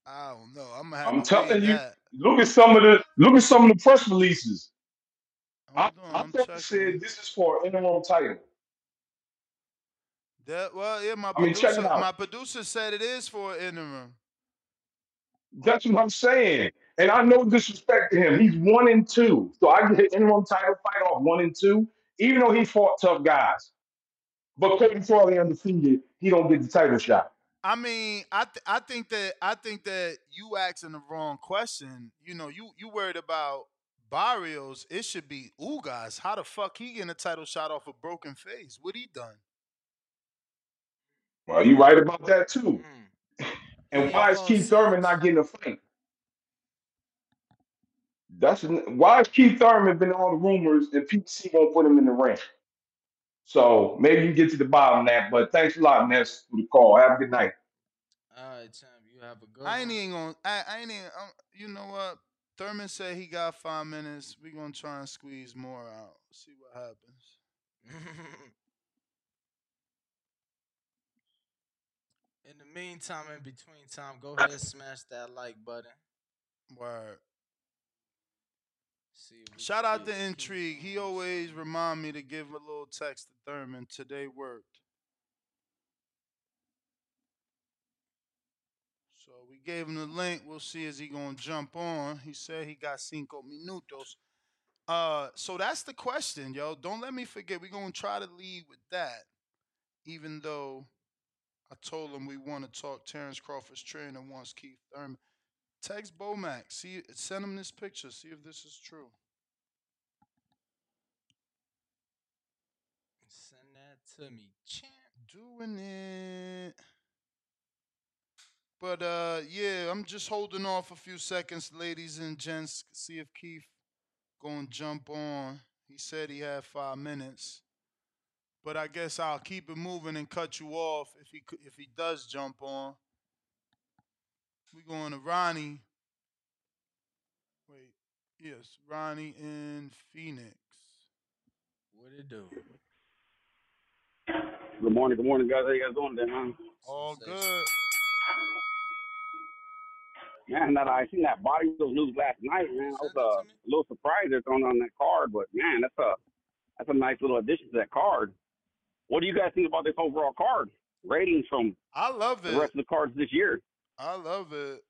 I don't know. I'm gonna have I'm telling you. that. Look at some of the look at some of the press releases. I, on, I thought said this is for an interim title. That well, yeah, my I mean, check it producer, out. my producer said it is for an interim. That's what I'm saying. And I know disrespect to him. He's one and two. So I get an interim title fight off one and two, even though he fought tough guys. But Cody Crowley undefeated, he don't get the title shot. I mean, I th- I think that I think that you asking the wrong question. You know, you you worried about Barrios. It should be Ugas. How the fuck he getting a title shot off a broken face? What he done? Well, you right about that too. [laughs] And why is Keith Thurman not getting a fight? That's why is Keith Thurman been all the rumors and PBC won't put him in the ring. So maybe you get to the bottom of that. But thanks a lot, Ness, for the call. Have a good night. All right, champ. You have a good night. I ain't even gonna. I, I ain't even. Um, you know what? Thurman said he got five minutes. We gonna try and squeeze more out. See what happens. [laughs] In the meantime, in between time, go ahead and smash that like button. Word. See Shout out to Intrigue. He always remind me to give a little text to Thurman. Today worked. So we gave him the link. We'll see is he gonna jump on. He said he got cinco minutos. Uh, so that's the question, yo. Don't let me forget. We're gonna try to lead with that, even though I told him we want to talk Terrence Crawford's trainer wants Keith Thurman. Text Bomac. See, send him this picture. See if this is true. Send that to me, champ. Doing it. But uh yeah, I'm just holding off a few seconds, ladies and gents. See if Keith gonna jump on. He said he had five minutes. But I guess I'll keep it moving and cut you off if he if he does jump on. We going to Ronnie. Wait, yes, Ronnie in Phoenix. What it do? Good morning, good morning, guys. How you guys doing today, man? All good. Man, that I seen that body those news last night, man. I was uh, a little surprised it's on on that card, but man, that's a that's a nice little addition to that card. What do you guys think about this overall card? Ratings from I love it. the it. rest of the cards this year. I love it.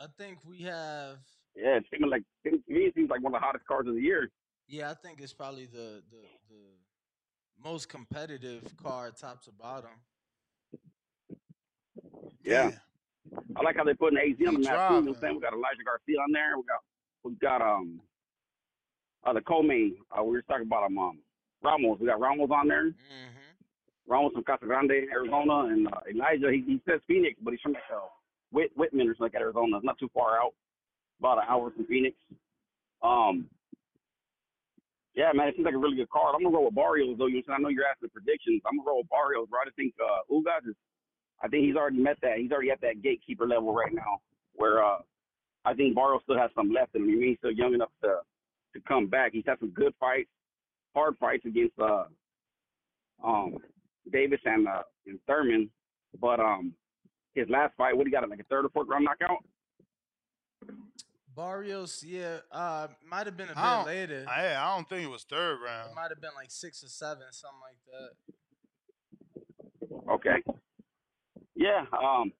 I think we have. Yeah, it's seeming like to me it seems like one of the hottest cards of the year. Yeah, I think it's probably the the the most competitive card, top to bottom. Yeah. I like how they put an AZ on the map too. You know what. I'm saying? We got Elijah Garcia on there. We got we got um uh the co-main. Uh, we were talking about um, um Ramos. We got Ramos on there. Ramos from Casa Grande, Arizona, and uh, Elijah. He, he says Phoenix, but he's from like uh, Whit, Whitman or something like Arizona. It's not too far out, about an hour from Phoenix. Um, yeah, man, it seems like a really good card. I'm gonna roll with Barrios though. You know? I know you're asking predictions. I'm gonna roll with Barrios, bro. I just think uh, Ugas is. I think he's already met that. He's already at that gatekeeper level right now, where uh, I think Barrios still has some left in him. I mean, he's still young enough to to come back. He's had some good fights, hard fights against uh, um, Davis and uh, and Thurman, but um, his last fight, what he got, like a third or fourth round knockout. Barrios, yeah, uh, might have been a bit I don't, later. I, I don't think it was third It round. might have been like six or seven, something like that. Okay. Yeah. Um.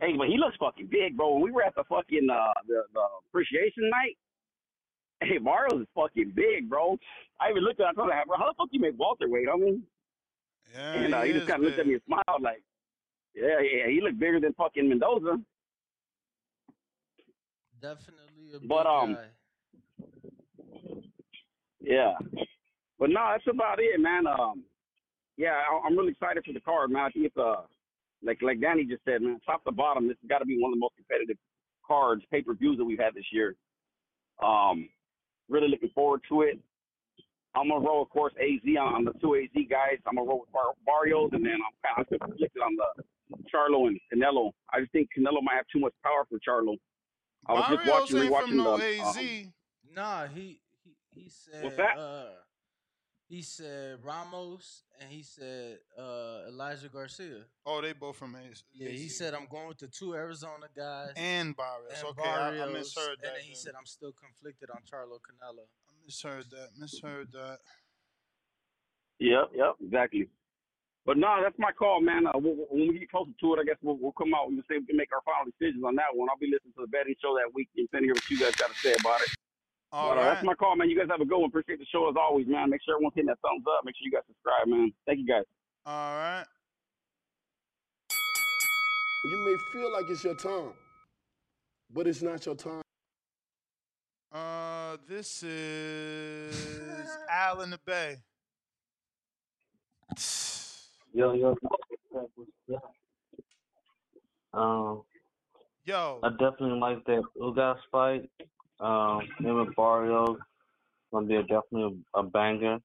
Hey, but he looks fucking big, bro. When we were at the fucking uh the, the appreciation night, hey, Barrios is fucking big, bro. I even looked at him. I told him, bro, how the fuck you make welterweight? I mean, Yeah, and uh, he he just kind of looked at me and smiled like, yeah, yeah, he looked bigger than fucking Mendoza. Definitely a big But um, guy. yeah. But no, that's about it, man. Um, yeah, I, I'm really excited for the card, man. I think it's uh, like like Danny just said, man, top to bottom, this has got to be one of the most competitive cards, pay per views that we've had this year. Um, really looking forward to it. I'm gonna roll, of course, AZ on, on the two AZ guys. I'm gonna roll with Bar- Barrios, and then I'm kind of [laughs] conflicted on the Charlo and Canelo. I just think Canelo might have too much power for Charlo. I was just Barrios watching, ain't from rewatching no the. AZ. Um, Nah, he he he said that? uh he said Ramos and he said uh Elijah Garcia. Oh, they both from AZ. Yeah, he said I'm going with the two Arizona guys And Barrios. and Okay, I, I Barrios, misheard that. And then he then. said I'm still conflicted on Charlo Canelo. I misheard that. Misheard that. Yep, yep, exactly. But no, that's my call, man. Uh, we'll, when we get closer to it, I guess we'll, we'll come out and say we can make our final decisions on that one. I'll be listening to the betting show that week and hear what you guys got to say about it. All but uh, right. that's my call, man. You guys have a good one. Appreciate the show as always, man. Make sure everyone's hitting that thumbs up. Make sure you guys subscribe, man. Thank you, guys. All right. You may feel like it's your time, but it's not your time. Uh, this is [laughs] Al in the Bay. Yo, yo. Um, Yo, I definitely like that Ugas fight. Um, him and Barrios gonna be a, definitely a, a banger.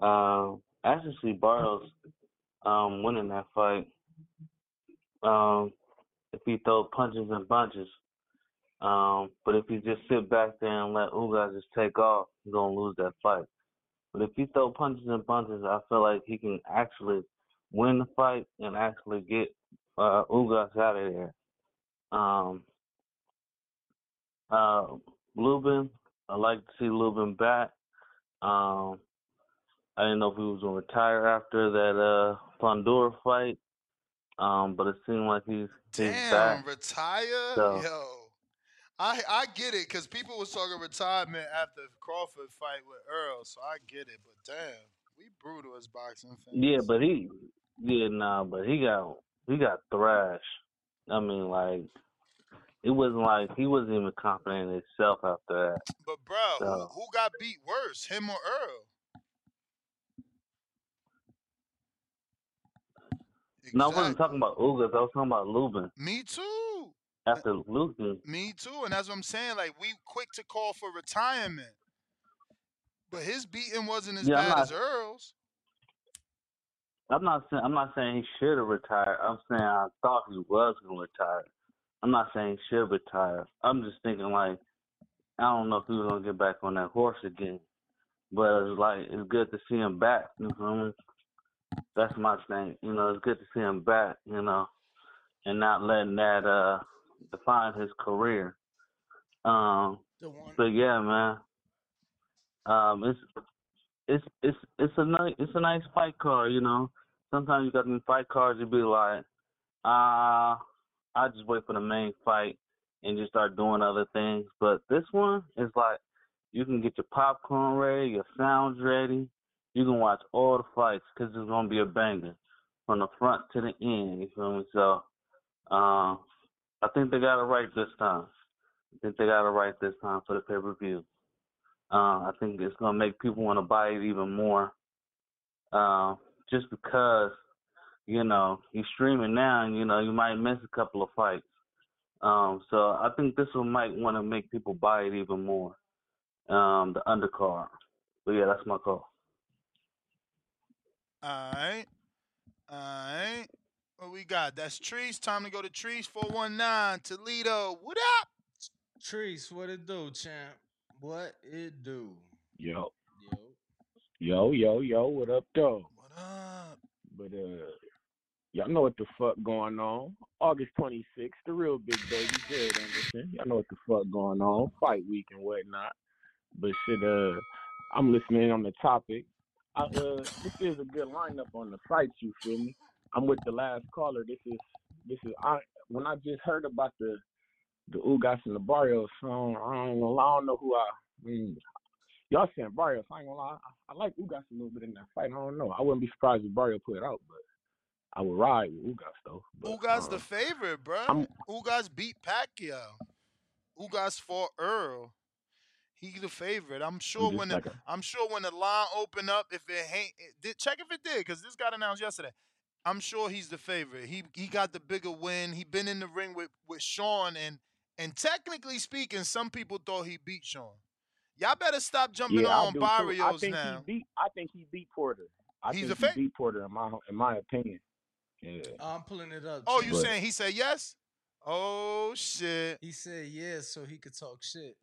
Um, I actually see Barrios um winning that fight. Um, if he throw punches and bunches. Um, but if he just sit back there and let Ugas just take off, he's gonna lose that fight. But if he throw punches and bunches, I feel like he can actually win the fight and actually get uh, Ugas out of there. Um, uh, Lubin, I like to see Lubin back. Um, I didn't know if he was gonna retire after that uh Fundora fight. Um, but it seemed like he's he's Damn, back. retire, So yo. I I get it because people was talking retirement after Crawford fight with Errol, so I get it. But damn, we brutal as boxing fans. yeah, but he yeah nah, but he got he got thrashed. I mean, like it wasn't like he wasn't even confident in himself after that. But bro, who So who got beat worse, him or Errol? no, I wasn't talking about Ugas. I was talking about Lubin. Me too. After Lubin, Me too, and that's what I'm saying. Like we quick to call for retirement, but his beating wasn't as yeah, I'm bad not. as Errol's. I'm not saying I'm not saying he should have retired. I'm saying I thought he was gonna retire. I'm not saying he should retire. I'm just thinking like I don't know if he was gonna get back on that horse again. But it's like it's good to see him back. You know what I mean? That's my thing. You know, it's good to see him back. You know, and not letting that uh define his career. Um, but yeah, man. Um, it's it's it's it's a nice it's a nice fight card. You know, sometimes you got them fight cards. You be like, ah, I just wait for the main fight and just start doing other things. But this one is like you can get your popcorn ready, your sounds ready. You can watch all the fights because it's gonna be a banger from the front to the end. You feel me? So, um, I think they got it right this time. I think they got it right this time for the pay per view. Uh, I think it's gonna make people want to buy it even more. Uh, just because, you know, you're streaming now and you know you might miss a couple of fights. Um, so I think this one might want to make people buy it even more. Um, the undercard. But yeah, that's my call. Alright. Alright. What we got? That's Trees. Time to go to Trees 419 Toledo. What up? Trees, what it do, champ? What it do? Yo, Yo. yo, yo, yo, what up, though? What up? But uh, y'all know what the fuck going on. August 26th, the real big baby, Jared Anderson. Y'all know what the fuck going on. Fight week and whatnot. But shit, uh, I'm listening on the topic. I, uh, this is a good lineup on the fights. You feel me? I'm with the last caller. This is this is I when I just heard about the the Ugas and the Barrios song. I don't know. I don't know who I. I mean, y'all saying Barrios. I ain't gonna lie. I, I like Ugas a little bit in that fight. I don't know. I wouldn't be surprised if Barrio put it out, but I would ride with Ugas though. But, Ugas uh, the favorite, bruh. I'm- Ugas beat Pacquiao. Ugas fought Errol. He the favorite. I'm sure when the like a- I'm sure when the line open up, if it ain't it did, check if it did, because this got announced yesterday. I'm sure he's the favorite. He he got the bigger win. He been in the ring with with Sean, and and technically speaking, some people thought he beat Sean. Y'all better stop jumping yeah, I on do too. I Barrios think now. he beat. I think he beat Porter. I He's think a he fa- beat Porter in my in my opinion. Yeah. I'm pulling it up. Oh, champ. you But- saying he said yes? Oh shit. He said yes, so he could talk shit.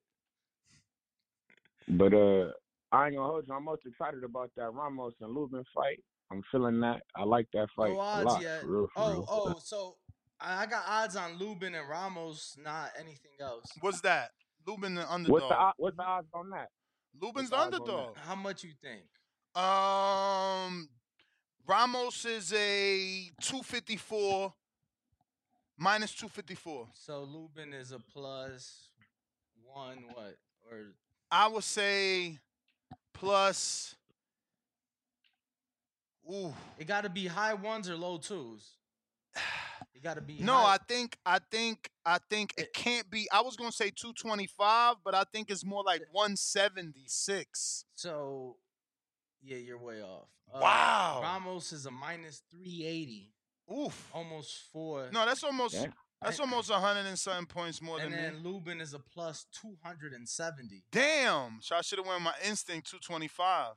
But uh, I ain't gonna hold you. I'm most excited about that Ramos and Lubin fight. I'm feeling that. I like that fight no a lot. yet. For real, for oh, real. oh, so I I got odds on Lubin and Ramos, not anything else. What's that? Lubin the underdog. What's the what's the odds on that? Lubin's What's the the underdog. How much you think? Um, Ramos is a 254 minus 254. So Lubin is a plus one what? Or I would say plus. Ooh. it got to be high ones or low twos. It got to be No, high- I think I think I think it can't be. I was gonna say 225, but I think it's more like 176. So, yeah, you're way off. Uh, Wow. Ramos is a minus 380. Oof. Almost four. No, that's almost Yeah. that's almost a 100 and something points more And than then me. Lubin is a plus 270. Damn. So I should have went my instinct 225.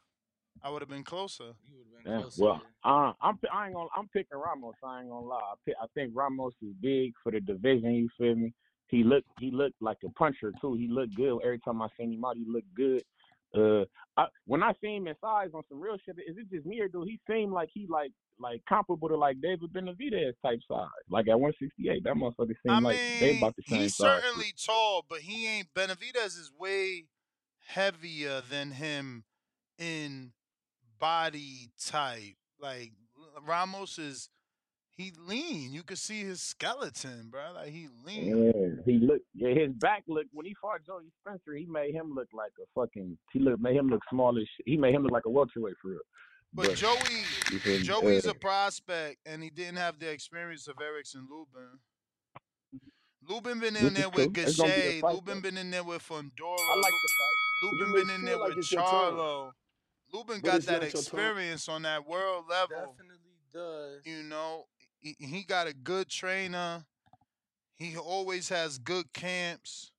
I would have been closer. You would have been Yeah, closer. well, uh, I'm I ain't gonna I'm picking Ramos. I ain't gonna lie. I, pick, I think Ramos is big for the division. You feel me? He looked he looked like a puncher too. He looked good every time I seen him out. He looked good. Uh, I, when I see him in size on some real shit, is it just me or do he seem like he like like comparable to like David Benavidez type size? Like at 168, that motherfucker seem I like they about the same he's size. certainly tall, but he ain't. Benavidez is way heavier than him in body type. Like Ramos is he lean. You could see his skeleton, bro. Like he lean. Yeah, he looked. Yeah, his back look when he fought Joey Spencer. He made him look like a fucking. He look made him look smallish. He made him look like a welterweight for real. But Joey, you feel? Joey's Uh, a prospect, and he didn't have the experience of Erickson Lubin. Lubin been in there with cool. It's be a Gachet. fight, Lubin been in there with Fundora. I like the fight. Lubin You been in there like with Charlo. Lubin got that not your experience on that world level. Definitely does. You know, he, he got a good trainer. He always has good camps.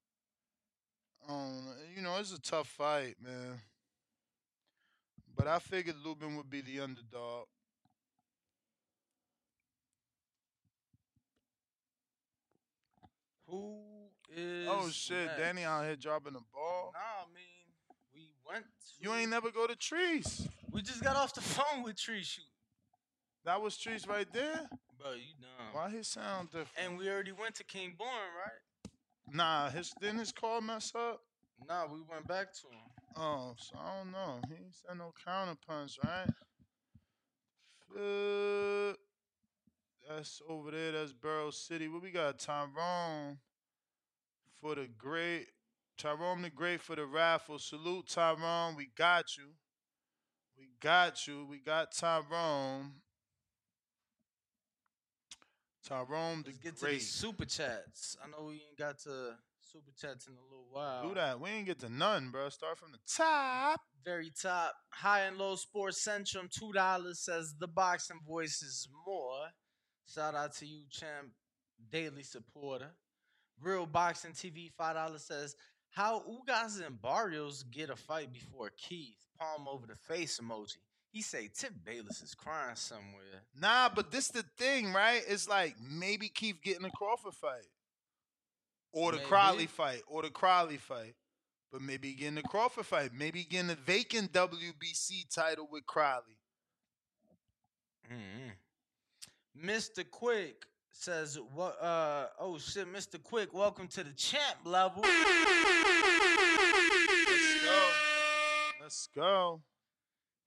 Um, you know, it's a tough fight, man. But I figured Lubin would be the underdog. Who is? Oh shit, next? Danny out here dropping the ball. Nah, I mean, You ain't never go to Trees. We just got off the phone with Tree Shoot. That was Trees right there. Bro, you dumb. Why his sound different? And we already went to King Born, right? Nah, his didn't his call mess up? Nah, we went back to him. Oh, so I don't know. He ain't said no counter punch, right? Uh, that's over there. That's Borough City. What we got? Tyrone for the great. Tyrone the Great for the raffle. Salute Tyrone. We got you. We got you. We got Tyrone. Tyrone the Let's get to these super chats. I know we ain't got to super chats in a little while. Do that. We ain't get to none, bro. Start from the top. Very top. High and low sports centrum, two dollars says the boxing voice is more. Shout out to you, champ, daily supporter. Real boxing TV, five dollars says how Ugas and Barrios get a fight before Keith. Palm over the face emoji. He say Tip Bayless is crying somewhere. Nah, but this the thing, right? It's like maybe Keith getting a Crawford fight. Or the Maybe. Crowley fight. Or the Crowley fight. But maybe getting the Crawford fight. Maybe getting a vacant WBC title with Crowley. Mm-hmm. Mr. Quick says what uh oh shit, Mr. Quick, welcome to the champ level. Let's go. Let's go.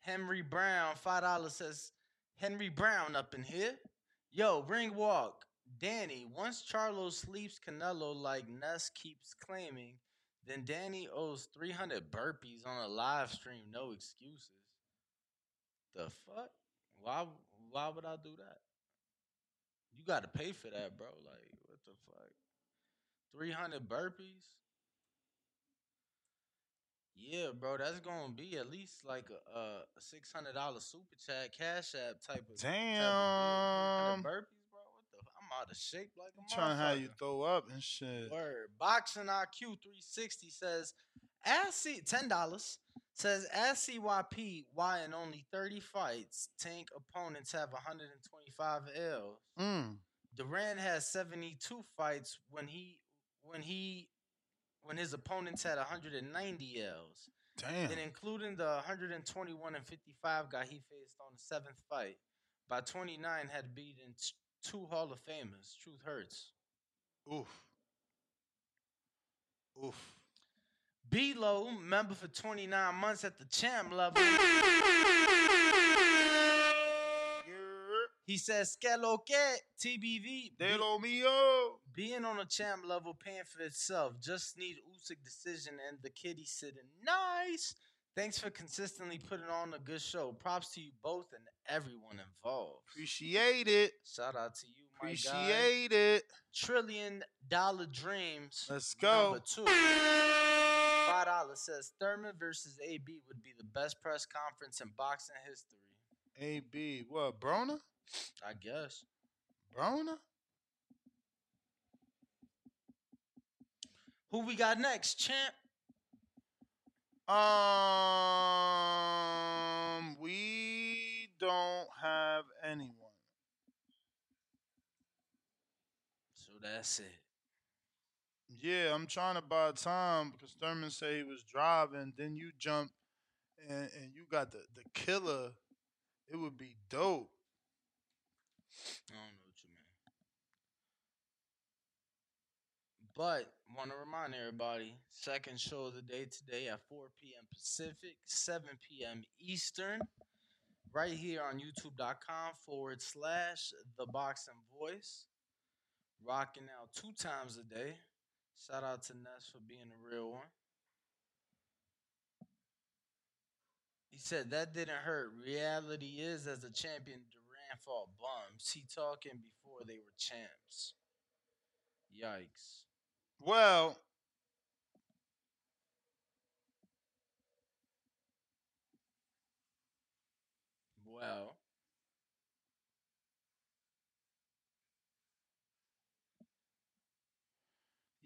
Henry Brown, five dollars says Henry Brown up in here. Yo, ring walk. Danny, once Charlo sleeps Canelo like Ness keeps claiming, then Danny owes 300 burpees on a live stream. No excuses. The fuck? Why why would I do that? Got to pay for that, bro. Like, what the fuck? 300 burpees? Yeah, bro, that's gonna be at least like a, a six hundred dollar super chat, cash app type of type of. Damn. burpees, bro. What the? I'm out of shape like a Trying how you throw up and shit. Word. Boxing IQ 360 says, ask C ten dollars says ask CYP why in only 30 fights tank opponents have 125 L's. Mm. Durant has 72 fights when he when he when his opponents had 190 L's. Damn. Then including the 121 and 55 guy he faced on the seventh fight. By 29 had beaten two Hall of Famers. Truth hurts. Oof. Oof. B-Lo, member for 29 months at the champ level. He says, "Que lo que, TBV. De lo mío. Being on a champ level, paying for itself. Just need Usyk decision and the kitty sitting nice. Thanks for consistently putting on a good show. Props to you both and everyone involved. Appreciate it. Shout out to you, my guy. Appreciate it. Trillion Dollar Dreams. Let's go. Number two. Five dollars says Thurman versus AB would be the best press conference in boxing history. AB. What, Broner? I guess. Broner? Who we got next, champ? Um, we don't have anyone. So that's it. Yeah, I'm trying to buy time because Thurman said he was driving. Then you jump and, and you got the, the killer. It would be dope. I don't know what you mean. But want to remind everybody second show of the day today at 4 p.m. Pacific, 7 p.m. Eastern, right here on youtube.com forward slash the boxing voice. Rocking out two times a day. Shout out to Ness for being a real one. He said that didn't hurt. Reality is, as a champion, Duran fought bums. He talking before they were champs. Yikes. Well, Well,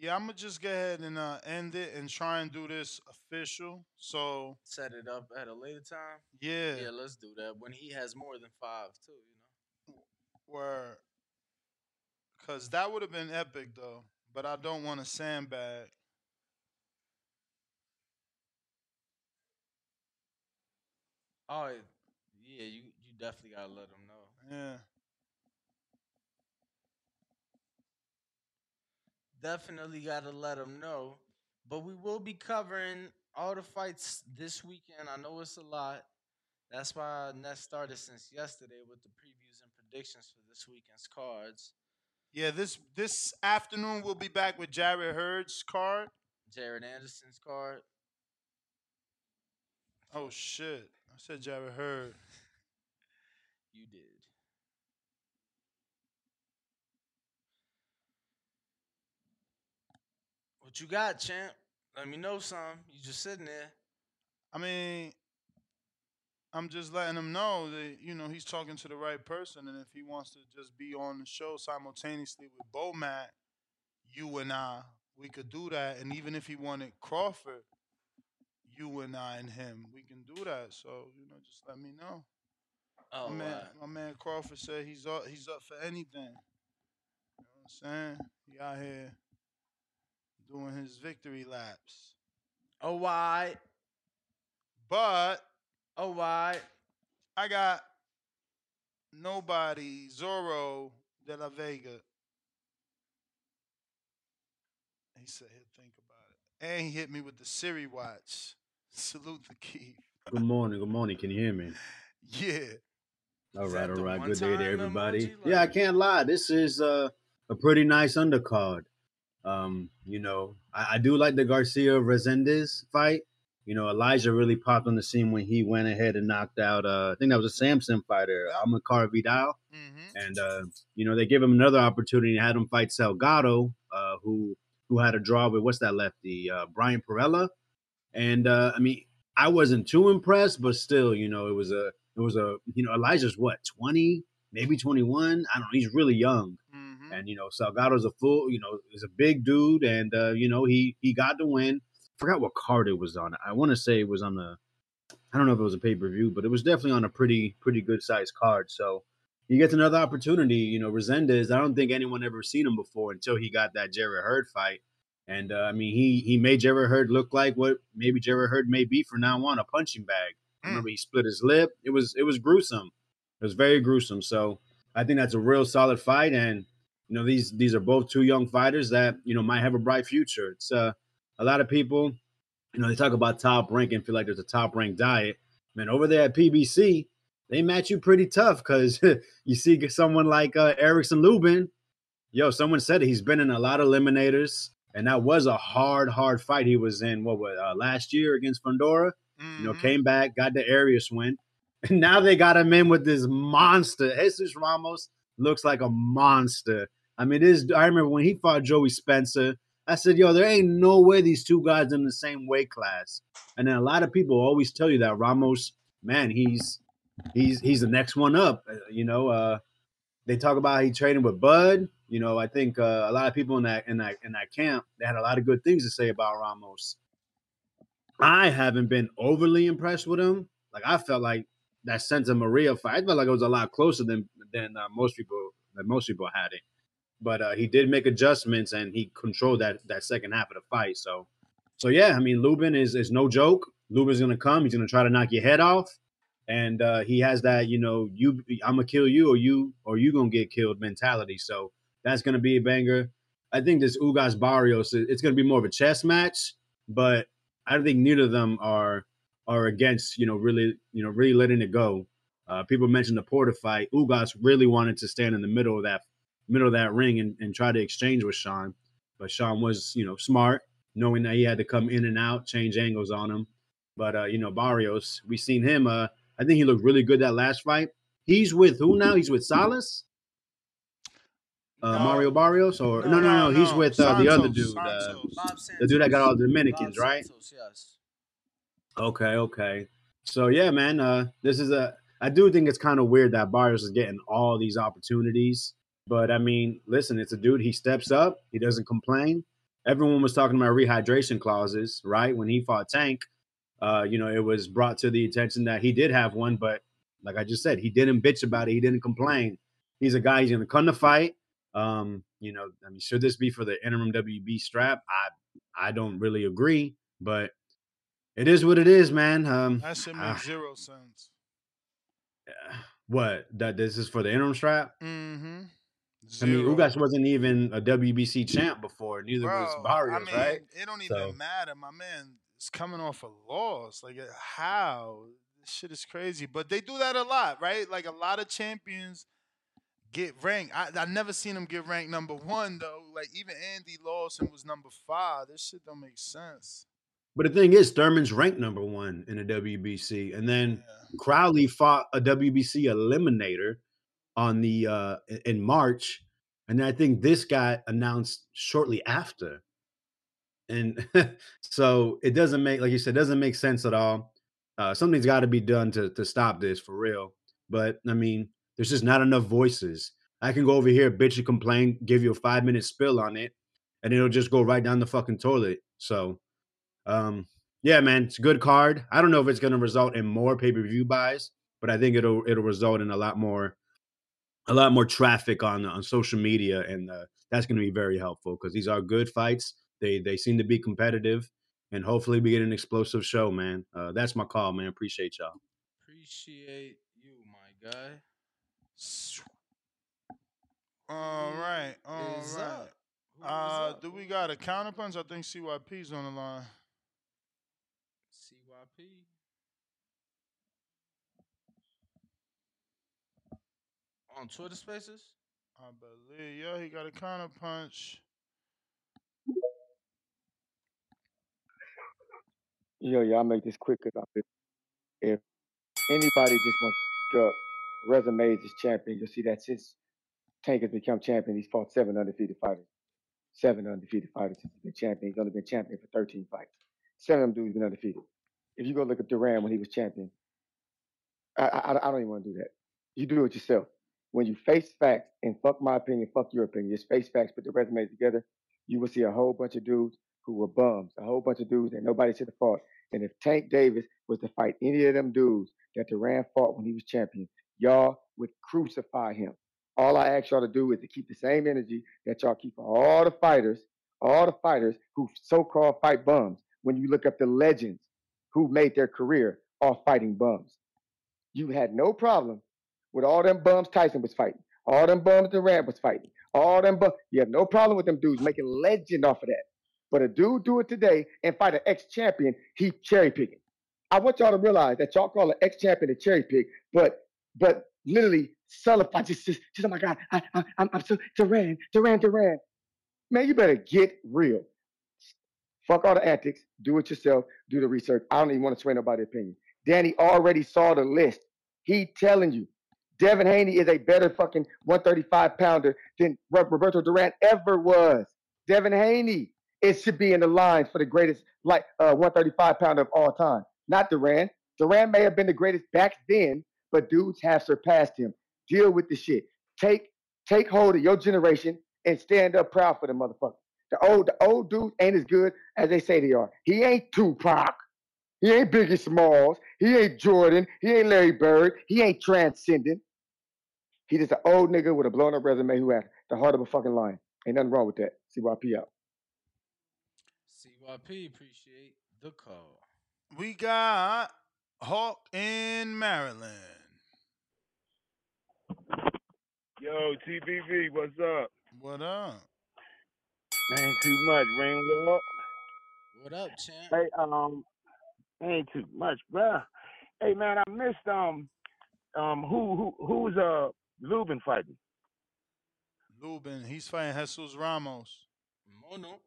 yeah, I'm gonna just go ahead and uh, end it and try and do this official. So set it up at a later time. yeah, Yeah, let's do that when he has more than five too. You know. where, cause that would have been epic though. But I don't want to sandbag. Oh yeah, you you definitely gotta let him know. Yeah. Definitely gotta let them know. But we will be covering all the fights this weekend. I know it's a lot. That's why Ness started since yesterday with the previews and predictions for this weekend's cards. Yeah, this this afternoon we'll be back with Jarrett Hurd's card. Jared Anderson's card. Oh shit! I said Jared Hurd. [laughs] You did. What you got, champ? Let me know some. You just sitting there. I mean, I'm just letting him know that you know he's talking to the right person, and if he wants to just be on the show simultaneously with Bomac, you and I, we could do that. And even if he wanted Crawford, you and I and him, we can do that. So you know, just let me know. Oh, my man, my man Crawford said he's up, he's up for anything. You know what I'm saying? He out here doing his victory laps. Oh, why? But oh, why? I got nobody Zorro de la Vega. He said he'll think about it, and he hit me with the Siri watch. [laughs] Salute the key. Good morning. Good morning. Can you hear me? [laughs] Yeah. All Is right. that All the right. one Good day to everybody. emoji? Yeah, I can't lie. This is uh, a pretty nice undercard. Um, you know, I, I do like the Garcia Resendiz fight. You know, Elijah really popped on the scene when he went ahead and knocked out. Uh, I think that was a Samson fighter, Amilcar Vidal. And uh, you know, they gave him another opportunity and had him fight Salgado, uh, who who had a draw with what's that lefty, uh, Brian Perella. And uh, I mean, I wasn't too impressed, but still, you know, it was a it was a you know Elijah's what twenty, maybe twenty one. I don't know. He's really young, and you know Salgado's a full, you know, is a big dude, and uh, you know he he got the win. Forgot what card it was on. I want to say it was on the. I don't know if it was a pay per view, but it was definitely on a pretty pretty good sized card. So he gets another opportunity. You know, Resendiz. I don't think anyone ever seen him before until he got that Jarrett Hurd fight. And uh, I mean, he he made Jarrett Hurd look like what maybe Jarrett Hurd may be from now on, a punching bag. I remember he split his lip. It was it was gruesome. It was very gruesome. So I think that's a real solid fight. And you know, these these are both two young fighters that you know might have a bright future. It's uh, a lot of people, you know, they talk about top rank and feel like there's a top rank diet. Man, over there at PBC, they match you pretty tough because [laughs] you see someone like uh, Erickson Lubin. Yo, someone said he's been in a lot of eliminators, and that was a hard, hard fight he was in. What was uh, last year against Fundora? You know, came back, got the Arias win, [laughs] and now they got him in with this monster. Jesus Ramos looks like a monster. I mean, this. I remember when he fought Joey Spencer. I said, "Yo, there ain't no way these two guys in the same weight class." And then a lot of people always tell you that Ramos, man, he's he's he's the next one up. Uh, You know, uh, they talk about he training with Bud. You know, I think uh, a lot of people in that in that in that camp they had a lot of good things to say about Ramos. I haven't been overly impressed with him. Like I felt like that Santa Maria fight. I felt like it was a lot closer than than uh, most people than most people had it. But uh, he did make adjustments and he controlled that that second half of the fight. So, so yeah, I mean, Lubin is is no joke. Lubin's gonna come. He's gonna try to knock your head off, and uh, he has that you know you I'm gonna kill you or you or you gonna get killed mentality. So that's gonna be a banger. I think this Ugas Barrios, it's to be more of a chess match, but I don't think neither of them are are against you know really you know really letting it go. Uh, people mentioned the Porter fight. Ugas really wanted to stand in the middle of that middle of that ring and, and try to exchange with Sean, but Sean was you know smart, knowing that he had to come in and out, change angles on him. But uh, you know Barrios, we seen him. Uh, I think he looked really good that last fight. He's with who now? He's with Salas. Uh, Mario Barrios, or no, no, no, he's with uh, the other dude, uh, the dude that got all the Dominicans, right? yes. Okay, okay. So yeah, man, uh, this is a. I do think it's kind of weird that Barrios is getting all these opportunities, but I mean, listen, it's a dude. He steps up. He doesn't complain. Everyone was talking about rehydration clauses, right? When he fought Tank, uh, you know, it was brought to the attention that he did have one, but like I just said, he didn't bitch about it. He didn't complain. He's a guy. He's to come to fight. Um, you know, I mean, should this be for the interim WB strap? I I don't really agree, but it is what it is, man. Um, That shit ah, makes zero sense. [sighs] what that this is for the interim strap? Mm-hmm. I mean, Zero. Ugas wasn't even a WBC champ before. Neither was Bro, Barrios, I mean, right? it don't So- even matter. My man is coming off a loss. Like, uh, how? This shit is crazy. But they do that a lot, right? Like, a lot of champions get ranked. I, I never seen them get ranked number one, though. Like, even Andy Lawson was number five. This shit don't make sense. But the thing is, Thurman's ranked number one in the WBC, and then Crowley fought a WBC eliminator on the uh in- March, and I think this got announced shortly after. And [laughs] so it doesn't make, like you said, doesn't make sense at all. Uh, something's got to be done to to stop this for real. But I mean, there's just not enough voices. I can go over here, bitch and complain, give you a five minute spill on it, and it'll just go right down the fucking toilet. So, um, yeah, man, it's a good card. I don't know if it's going to result in more pay per view buys, but I think it'll it'll result in a lot more, a lot more traffic on on social media, and uh, that's going to be very helpful because these are good fights. They they seem to be competitive, and hopefully we get an explosive show, man. Uh, that's my call, man. Appreciate y'all. Appreciate you, my guy. All right. All is right. up? Uh, up? do we got a counterpunch? I think CYP's on the line. CYP. On Twitter Spaces? I believe. Yeah, he got a counterpunch. Yo, y'all make this quick because if, if anybody just wants to up resumes as champion, you'll see that since Tank has become champion, he's fought seven undefeated fighters. Seven undefeated fighters since he's been champion. He's only been champion for 13 fights. Seven of them dudes been undefeated. If you go look at Duran when he was champion, I, I, I don't even want to do that. You do it yourself. When you face facts and fuck my opinion, fuck your opinion, just face facts, put the resumes together, you will see a whole bunch of dudes who were bums, a whole bunch of dudes that nobody should have fought. And if Tank Davis was to fight any of them dudes that Duran fought when he was champion, y'all would crucify him. All I ask y'all to do is to keep the same energy that y'all keep for all the fighters, all the fighters who so-called fight bums. When you look up the legends who made their career off fighting bums, you had no problem with all them bums Tyson was fighting, all them bums Duran was fighting, all them bums. You have no problem with them dudes making legend off of that. But a dude do it today and fight an ex-champion, he cherry picking. I want y'all to realize that y'all call an ex-champion a cherry pick, but but literally celebrate just just, just oh my god, I, I, I'm I'm so Duran, Duran, Duran. Man, you better get real. Fuck all the antics. Do it yourself. Do the research. I don't even want to sway nobody's opinion. Danny already saw the list. He telling you, Devin Haney is a better fucking 135 pounder than Roberto Duran ever was. Devin Haney, it should be in the line for the greatest like uh, 135 pounder of all time. Not Duran. Duran may have been the greatest back then, but dudes have surpassed him. Deal with the shit. Take take hold of your generation and stand up proud for the motherfucker. The old the old dudes ain't as good as they say they are. He ain't Tupac. He ain't Biggie Smalls. He ain't Jordan. He ain't Larry Bird. He ain't transcendent. He just an old nigga with a blown up resume who had the heart of a fucking lion. Ain't nothing wrong with that. CYP out. CYP, appreciate the call. We got Hawk in Maryland. Yo, TBV, what's up? What up? Ain't too much, Ringwalk. What up, champ? Hey, um, ain't too much, bruh. Hey, man, I missed um, um, who who who's uh Lubin fighting? Lubin, he's fighting Jesus Ramos. Mono.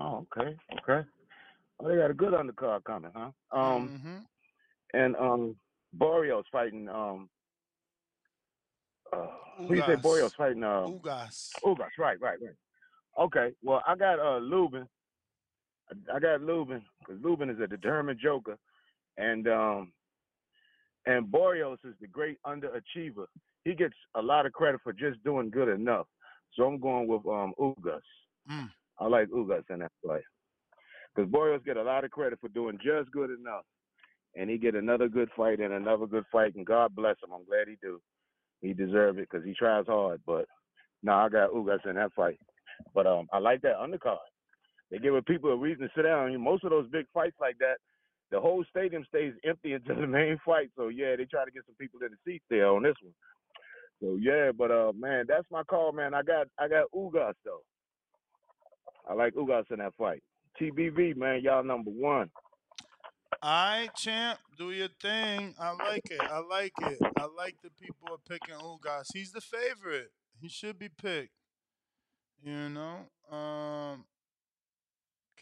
Oh, okay, okay. Oh, they got a good undercard coming, huh? Um, Mm-hmm. and um, Barrios fighting um. Uh, who you say Ugas. Barrios fighting? Uh, Ugas. Ugas, right, right, right. Okay, well, I got uh Lubin. I- I got Lubin because Lubin is a determined joker, and um, and Barrios is the great underachiever. He gets a lot of credit for just doing good enough. So I'm going with um Ugas. Mm. I like Ugas in that fight because Barrios get a lot of credit for doing just good enough, and he get another good fight and another good fight, and God bless him. I'm glad he do. He deserve it because he tries hard. But no, I got Ugas in that fight. But um, I like that undercard. They give people a reason to sit down. Most of those big fights like that, the whole stadium stays empty [laughs] until the main fight. So yeah, they try to get some people in the seats there on this one. So yeah, but uh, man, that's my call, man. I got I got Ugas though. I like Ugas in that fight. TBV, man, y'all number one. All right, champ, do your thing. I like it. I like it. I like the people are picking Ugas. He's the favorite. He should be picked. You know, um,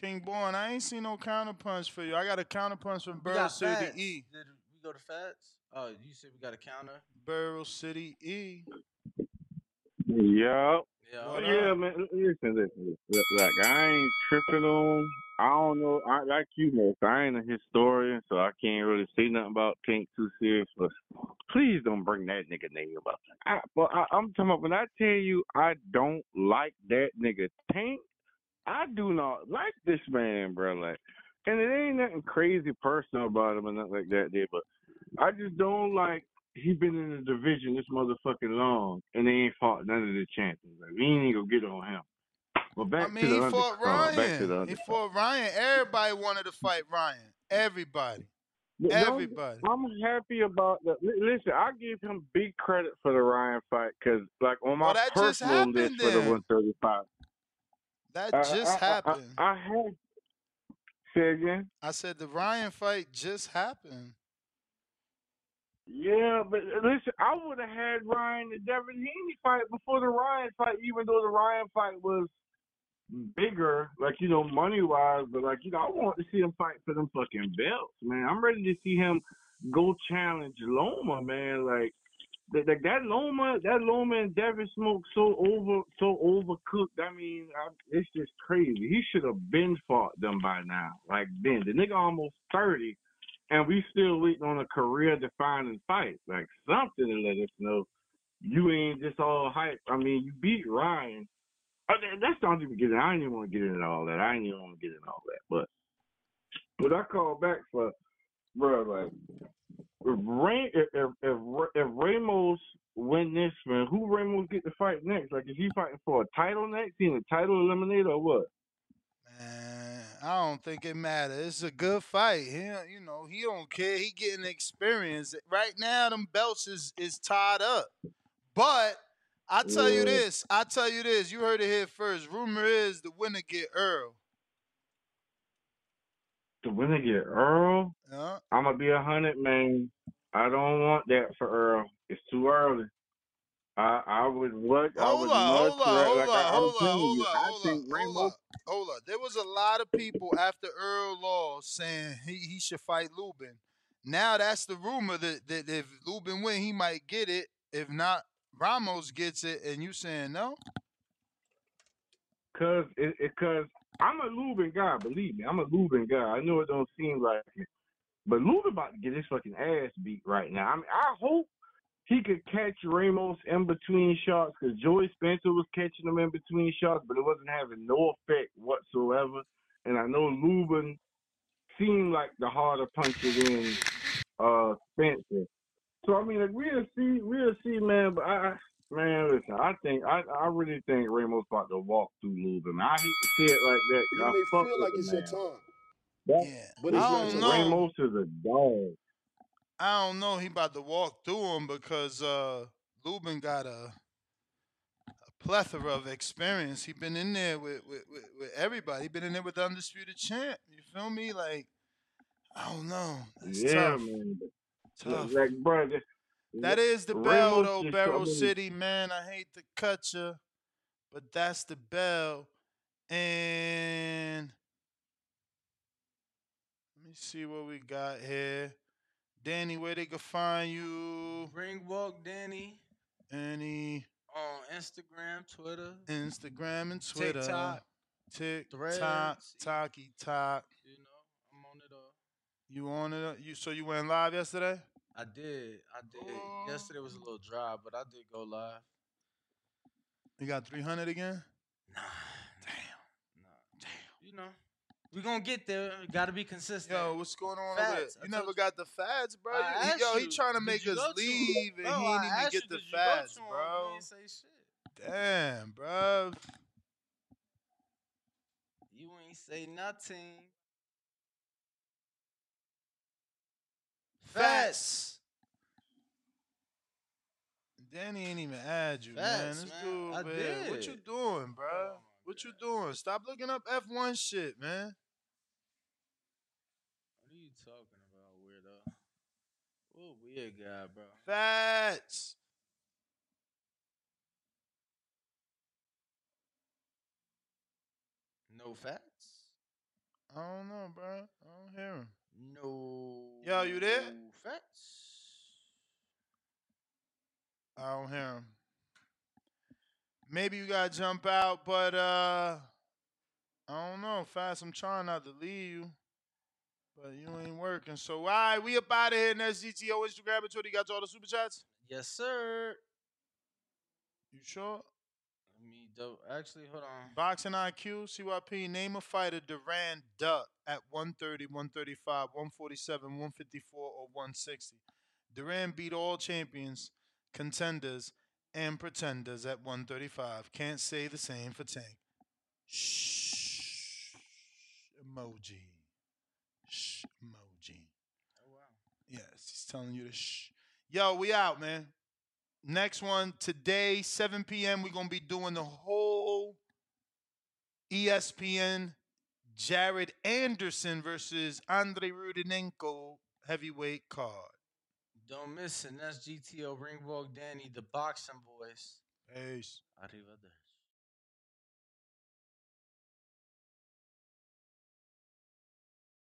King Born. I ain't seen no counterpunch for you. I got a counterpunch from We Burrow City fats. E. Did we go to fats? Oh, you said we got a counter. Burrow City E. Yeah. Yeah. Yeah, man. Listen, listen, listen. Like I ain't tripping on. I don't know. I like you, man. I ain't a historian, so I can't really say nothing about Tank too serious. But please don't bring that nigga name up. I, but I, I'm talking about when I tell you I don't like that nigga Tank. I do not like this man, bro. Like, and it ain't nothing crazy personal about him or nothing like that, there. But I just don't like he been in the division this motherfucking long and they ain't fought none of the champions. Like, we ain't even gonna get on him. But back I mean, to the he fought undercard. Back to the Ryan. He fought Ryan. Everybody wanted to fight Ryan. Everybody. Everybody. I'm happy about that. Li- Listen, I give him big credit for the Ryan fight because, like, on oh, my Well, personal list happened for the 135, That I- just I, I, happened. I, I had. Say again. I said the Ryan fight just happened. Yeah, but uh, listen, I would have had Ryan the Devin Haney fight before the Ryan fight, even though the Ryan fight was bigger, like you know, money wise. But like you know, I want to see him fight for them fucking belts, man. I'm ready to see him go challenge Loma, man. Like that, that, Loma, that Loma and Devin Smoke so over, so overcooked. I mean, I, it's just crazy. He should have been fought them by now. Like Ben, the nigga almost thirty and we still waiting on a career defining fight. Like something to let us know you ain't just all hype. I mean, you beat Ryan. I that's not even get. I ain't even want to get into all that. I ain't even want to get into all that. But but I call back for bro. Like if Ray, if if, if, if Ramos win this man, who Ramos get to fight next? Like is he fighting for a title next? He in a title eliminator or what? Man, I don't think it matters. It's a good fight. He, you know, he don't care. He getting experience. Right now, them belts is is tied up. But I tell you this. I tell you this. You heard it here first. Rumor is the winner get Errol. The winner get Errol. Yeah. I'm gonna be a hundred, man. I don't want that for Errol. It's too early. I I would what I Hold would up, hold rather hold like up, I, hold telling hold I hold think hold up, hold up. There was a lot of people after Errol Law saying he, he should fight Lubin. Now that's the rumor that, that if Lubin win, he might get it. If not, Ramos gets it, and you saying no? Cause it, it cause I'm a Lubin guy, believe me. I'm a Lubin guy. I know it don't seem like it. But Lubin about to get his fucking ass beat right now. I mean I hope he could catch Ramos in between shots because Joey Spencer was catching him in between shots, but it wasn't having no effect whatsoever. And I know Lubin seemed like the harder puncher than uh Spencer. So I mean, like, we'll see, we'll see, man. But I, I man, listen, I think I, I really think Ramos about to walk through Lubin. I hate to say it like that. You I may fuck feel like the it's your man. time, That, Yeah. but I it's not don't know. Ramos is a dog. I don't know. He about to walk through him because uh Lubin got a, a plethora of experience. He been in there with with, with, with everybody. He been in there with the undisputed champ. You feel me? Like I don't know. It's yeah, tough. man. Tough. Like, brother. That is the Ramos bell, though, just Barrel told me- City, man. I hate to cut you, but that's the bell. And let me see what we got here. Danny, where they can find you? Ring walk Danny Any on Instagram, Twitter, Instagram and Twitter. TikTok, TikTok, Threads, Talky Talk. You know, I'm on it all. You on it? You so you went live yesterday? I did. I did. Oh. Yesterday was a little dry, but I did go live. You got 300 again? Nah. Damn. Nah. Damn. You know, we gonna get there. Got to be consistent. Yo, what's going on Fats. over there? You told never got the fads, bro. I You- asked yo, he trying to make us go to 'em? leave, and Bro, he I didn't even get you, the did you go fads, to 'em? Bro. ain't say shit. Damn, bro. You ain't say nothing. Fats. Danny ain't even add you, man. This man. dude, I man. What you doing, bro? Oh, what you doing? Stop looking up F1 shit, man. What are you talking about, weirdo? What a weird guy, bro. Fats. No facts. I don't know, bro. I don't hear him. No. Yo, you there? Facts. I don't hear him. Maybe you gotta jump out, but uh I don't know. Fast, I'm trying not to leave you. But you ain't working. So all right, we up out of here. Next GTO Instagram and Twitter. You got all the super chats? Yes, sir. You sure? Actually, hold on. Boxing IQ, CYP, name a fighter Duran Duck at 130, 135, 147, 154, or 160. Duran beat all champions, contenders, and pretenders at 135. Can't say the same for Tank. Shh. Emoji. Shh. Emoji. Oh wow. Yes, he's telling you to shh. Yo, we out, man. Next one today, 7 p.m. We're gonna be doing the whole ESPN Jared Anderson versus Andre Rudenko heavyweight card. Don't miss it. That's GTO Ringwalk Danny, the boxing voice. Peace. Arrivederci.